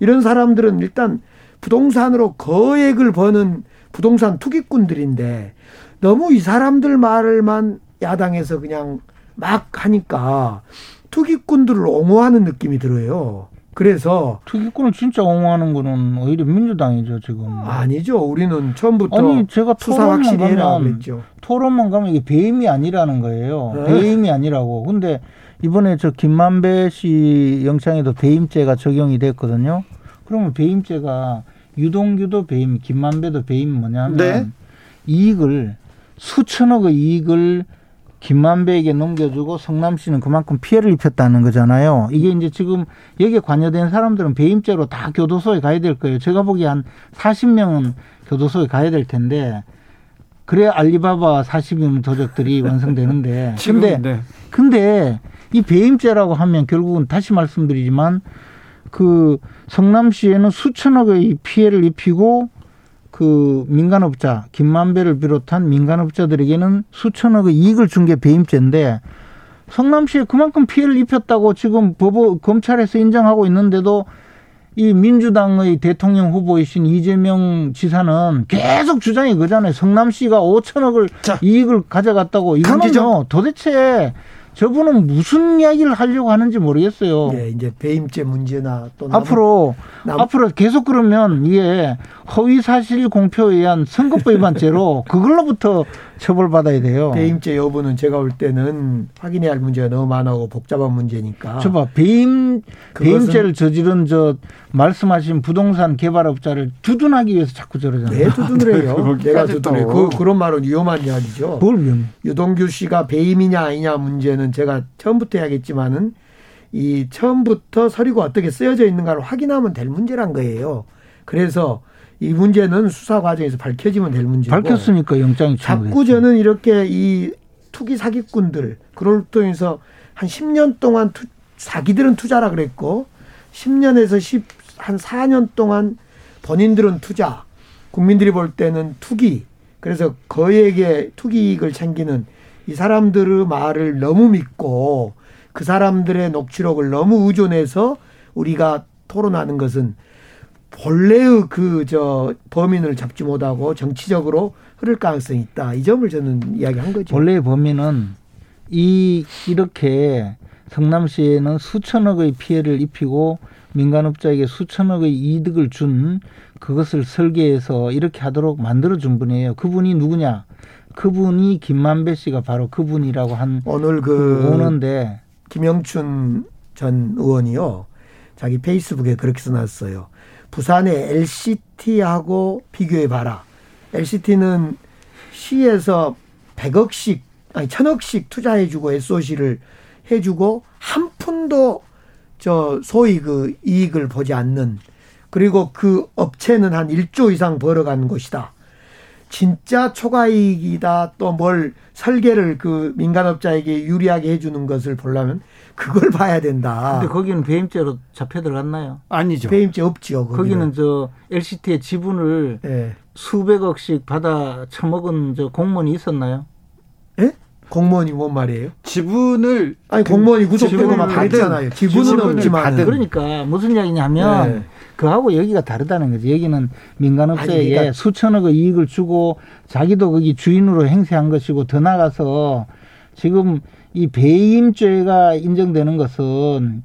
이런 사람들은 일단 부동산으로 거액을 버는 부동산 투기꾼들인데 너무 이 사람들 말만 야당에서 그냥 막 하니까 투기꾼들을 옹호하는 느낌이 들어요. 그래서 투기꾼을 진짜 옹호하는 거는 오히려 민주당이죠 지금. 아니죠. 우리는 처음부터 아니 제가 수사 확실히 해라 그랬죠. 토론만 가면 이게 배임이 아니라는 거예요. 네. 배임이 아니라고. 근데 이번에 저 김만배 씨 영장에도 배임죄가 적용이 됐거든요. 그러면 배임죄가 유동규도 배임, 김만배도 배임 뭐냐면 네. 이익을 수천억의 이익을 김만배에게 넘겨주고 성남 씨는 그만큼 피해를 입혔다는 거잖아요. 이게 이제 지금 여기에 관여된 사람들은 배임죄로 다 교도소에 가야 될 거예요. 제가 보기에 한 40명은 교도소에 가야 될 텐데 그래야 알리바바 40인 도적들이 완성되는데 근데 네. 근데 이 배임죄라고 하면 결국은 다시 말씀드리지만 그 성남시에는 수천억의 피해를 입히고 그 민간업자 김만배를 비롯한 민간업자들에게는 수천억의 이익을 준 게 배임죄인데 성남시에 그만큼 피해를 입혔다고 지금 법원 검찰에서 인정하고 있는데도 이 민주당의 대통령 후보이신 이재명 지사는 계속 주장이 그잖아요. 성남시가 5천억을 자, 이익을 가져갔다고 이거는요. 도대체 저분은 무슨 이야기를 하려고 하는지 모르겠어요. 네, 이제 배임죄 문제나 또 앞으로 남... 앞으로 계속 그러면 이게 허위 사실 공표에 의한 선거법 위반죄로 그걸로부터 처벌받아야 돼요. 배임죄 여부는 제가 볼 때는 확인해야 할 문제가 너무 많고 복잡한 문제니까. 저봐 배임 배임죄를 저지른 저 말씀하신 부동산 개발업자를 두둔하기 위해서 자꾸 저러잖아요. 네, 두둔을 해요. 내가 두둔해. 그 그런 말은 위험한 이야기죠. 뭘? 유동규 씨가 배임이냐 아니냐 문제는 제가 처음부터 해야겠지만은 이 처음부터 서류가 어떻게 쓰여져 있는가를 확인하면 될 문제란 거예요. 그래서 이 문제는 수사 과정에서 밝혀지면 될 문제고 밝혔으니까 영장이 자꾸 저는 이렇게 이 투기 사기꾼들 그걸 통해서 한 10년 동안 투, 사기들은 투자라 그랬고 10년에서 10, 한 4년 동안 본인들은 투자 국민들이 볼 때는 투기 그래서 거액의 투기 이익을 챙기는 이 사람들의 말을 너무 믿고 그 사람들의 녹취록을 너무 의존해서 우리가 토론하는 것은 본래의 그 저 범인을 잡지 못하고 정치적으로 흐를 가능성이 있다. 이 점을 저는 이야기한 거죠. 본래의 범인은 이 이렇게 성남시에는 수천억의 피해를 입히고 민간업자에게 수천억의 이득을 준 그것을 설계해서 이렇게 하도록 만들어 준 분이에요. 그분이 누구냐? 그분이 김만배 씨가 바로 그분이라고 한 오늘 그 오는데 김영춘 전 의원이요. 자기 페이스북에 그렇게 써놨어요. 부산의 LCT하고 비교해 봐라. LCT는 시에서 100억씩 아니 천억씩 투자해 주고 SOC를 해 주고 한 푼도 저 소위 그 이익을 보지 않는 그리고 그 업체는 한 1조 이상 벌어간 곳이다. 진짜 초과이익이다 또 뭘 설계를 그 민간업자에게 유리하게 해주는 것을 보려면 그걸 봐야 된다. 근데 거기는 배임죄로 잡혀 들어갔나요? 아니죠. 배임죄 없죠. 거기는, 거기는 저 LCT의 지분을 네. 수백억씩 받아 처먹은 저 공무원이 있었나요? 예? 공무원이 뭔 말이에요? 지분을 아니 공무원이 구속되고 막 그랬잖아요. 지분은 없지만 그러니까 무슨 이야기냐면 네. 그하고 여기가 다르다는 거지. 여기는 민간업자에게 그러니까 수천억의 이익을 주고 자기도 거기 주인으로 행세한 것이고 더 나가서 지금 이 배임죄가 인정되는 것은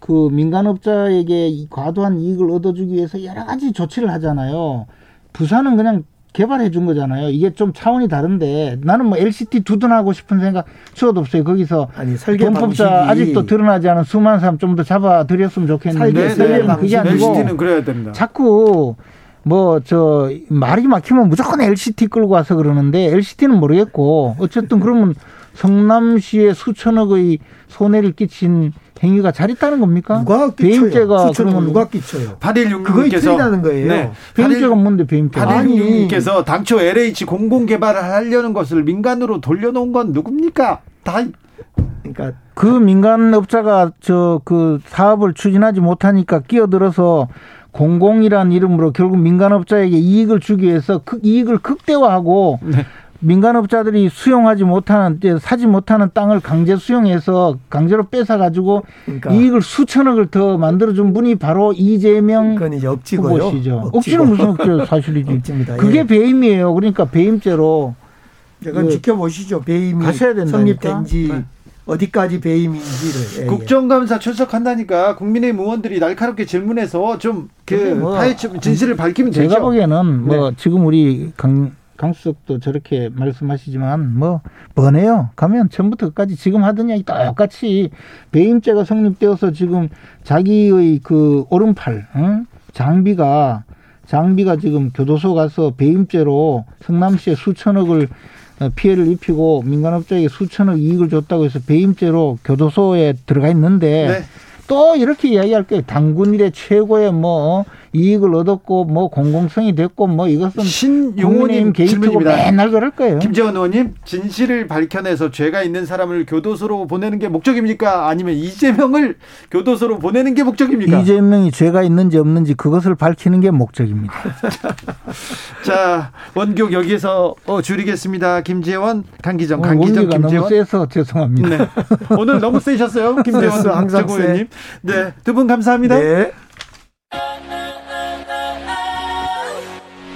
그 민간업자에게 과도한 이익을 얻어주기 위해서 여러 가지 조치를 하잖아요. 부산은 그냥 개발해 준 거잖아요. 이게 좀 차원이 다른데 나는 뭐 LCT 두둔하고 싶은 생각 추워도 없어요. 거기서 아니 설계 범법자 아직도 드러나지 않은 수많은 사람 좀 더 잡아드렸으면 좋겠는데 설계 그게 아니고 LCT는 그래야 됩니다. 자꾸 뭐 저 말이 막히면 무조건 LCT 끌고 와서 그러는데 LCT는 모르겠고 어쨌든 그러면 성남시에 수천억의 손해를 끼친 행위가 잘 있다는 겁니까? 누가 배임죄가 그러면 누가 끼쳐요? 8166님께서 그거 거예요. 네. 배임죄가 뭔데 배임죄? 8166님께서 당초 LH 공공 개발을 하려는 것을 민간으로 돌려놓은 건 누굽니까? 다 그러니까 그 민간 업자가 저 그 사업을 추진하지 못하니까 끼어들어서 공공이란 이름으로 결국 민간업자에게 이익을 주기 위해서 이익을 극대화하고 네. 민간업자들이 수용하지 못하는 사지 못하는 땅을 강제 수용해서 강제로 뺏어 가지고 그러니까. 이익을 수천억을 더 만들어 준 분이 바로 이재명 후보시죠. 억지는 무슨 억지요 사실이지. 억지입니다. 그게 예. 배임이에요. 그러니까 배임죄로 약간 지켜보시죠. 배임이 성립된지 네. 어디까지 배임인지를 예, 예. 국정감사 출석한다니까 국민의힘 의원들이 날카롭게 질문해서 좀그 뭐 파헤치 진실을 밝히면 제가 되죠. 제가 보기에는 뭐 네. 지금 우리 강 강수석도 저렇게 말씀하시지만 뭐 뻔해요. 가면 처음부터 끝까지 지금 하던 이야기 똑같이 배임죄가 성립되어서 지금 자기의 그 오른팔 응? 장비가 장비가 지금 교도소 가서 배임죄로 성남시에 수천억을 피해를 입히고 민간업자에게 수천억 이익을 줬다고 해서 배임죄로 교도소에 들어가 있는데 네. 또 이렇게 이야기할 거예요. 당군 일의 최고의 뭐 이익을 얻었고 뭐 공공성이 됐고 뭐 이것은 신용호님 게이트고 맨날 그럴 거예요. 김재원 의원님 진실을 밝혀내서 죄가 있는 사람을 교도소로 보내는 게 목적입니까? 아니면 이재명을 교도소로 보내는 게 목적입니까? 이재명이 죄가 있는지 없는지 그것을 밝히는 게 목적입니다. 자 원격 여기에서 어, 줄이겠습니다. 김재원, 강기정, 강기정, 김재원. 너무 세서 죄송합니다. 네. 오늘 너무 세셨어요, 김재원 항상 의원님. 네, 두 분 감사합니다. 네.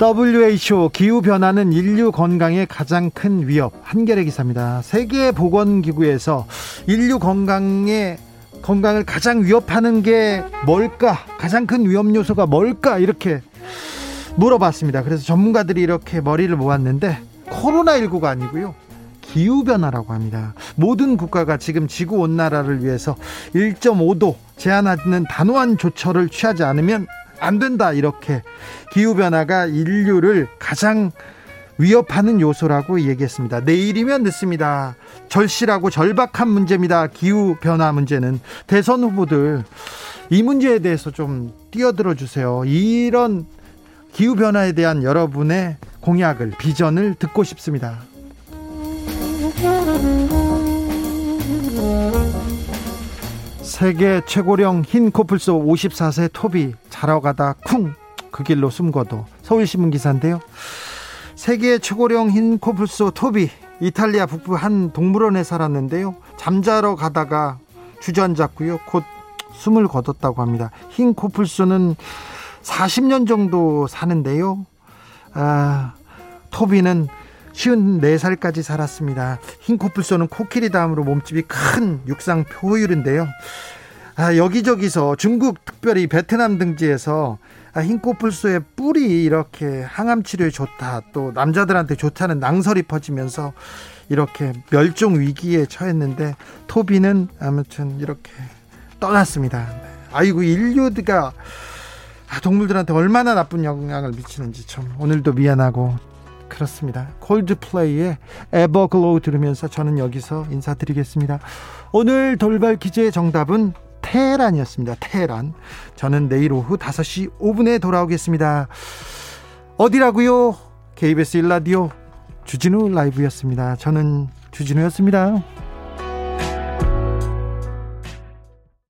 WHO 기후 변화는 인류 건강에 가장 큰 위협 한겨레 기사입니다. 세계 보건 기구에서 인류 건강에 건강을 가장 위협하는 게 뭘까? 가장 큰 위험 요소가 뭘까? 이렇게 물어봤습니다. 그래서 전문가들이 이렇게 머리를 모았는데 코로나19가 아니고요. 기후변화라고 합니다. 모든 국가가 지금 지구 온난화를 위해서 1.5도 제한하는 단호한 조처를 취하지 않으면 안 된다 이렇게 기후 변화가 인류를 가장 위협하는 요소라고 얘기했습니다. 내일이면 늦습니다. 절실하고 절박한 문제입니다. 기후 변화 문제는 대선 후보들 이 문제에 대해서 좀 뛰어들어 주세요. 이런 기후 변화에 대한 여러분의 공약을 비전을 듣고 싶습니다. 세계 최고령 흰 코뿔소 54세 토비 자러 가다 쿵 그 길로 숨고도 서울신문 기사인데요. 세계 최고령 흰 코뿔소 토비 이탈리아 북부 한 동물원에 살았는데요. 잠자러 가다가 주저앉았고요. 곧 숨을 거뒀다고 합니다. 흰 코뿔소는 40년 정도 사는데요. 아, 토비는 54살까지 살았습니다. 흰 코뿔소는 코끼리 다음으로 몸집이 큰 육상 표율인데요. 아, 여기저기서 중국 특별히 베트남 등지에서 아, 흰 코뿔소의 뿔이 이렇게 항암 치료에 좋다 또 남자들한테 좋다는 낭설이 퍼지면서 이렇게 멸종 위기에 처했는데 토비는 아무튼 이렇게 떠났습니다. 아이고 인류가 동물들한테 얼마나 나쁜 영향을 미치는지 참 오늘도 미안하고 그렇습니다. 콜드플레이의 Everglow 들으면서 저는 여기서 인사드리겠습니다. 오늘 돌발 퀴즈의 정답은 테란이었습니다. 테란. 저는 내일 오후 5시 5분에 돌아오겠습니다. 어디라고요? KBS 1라디오 주진우 라이브였습니다. 저는 주진우였습니다.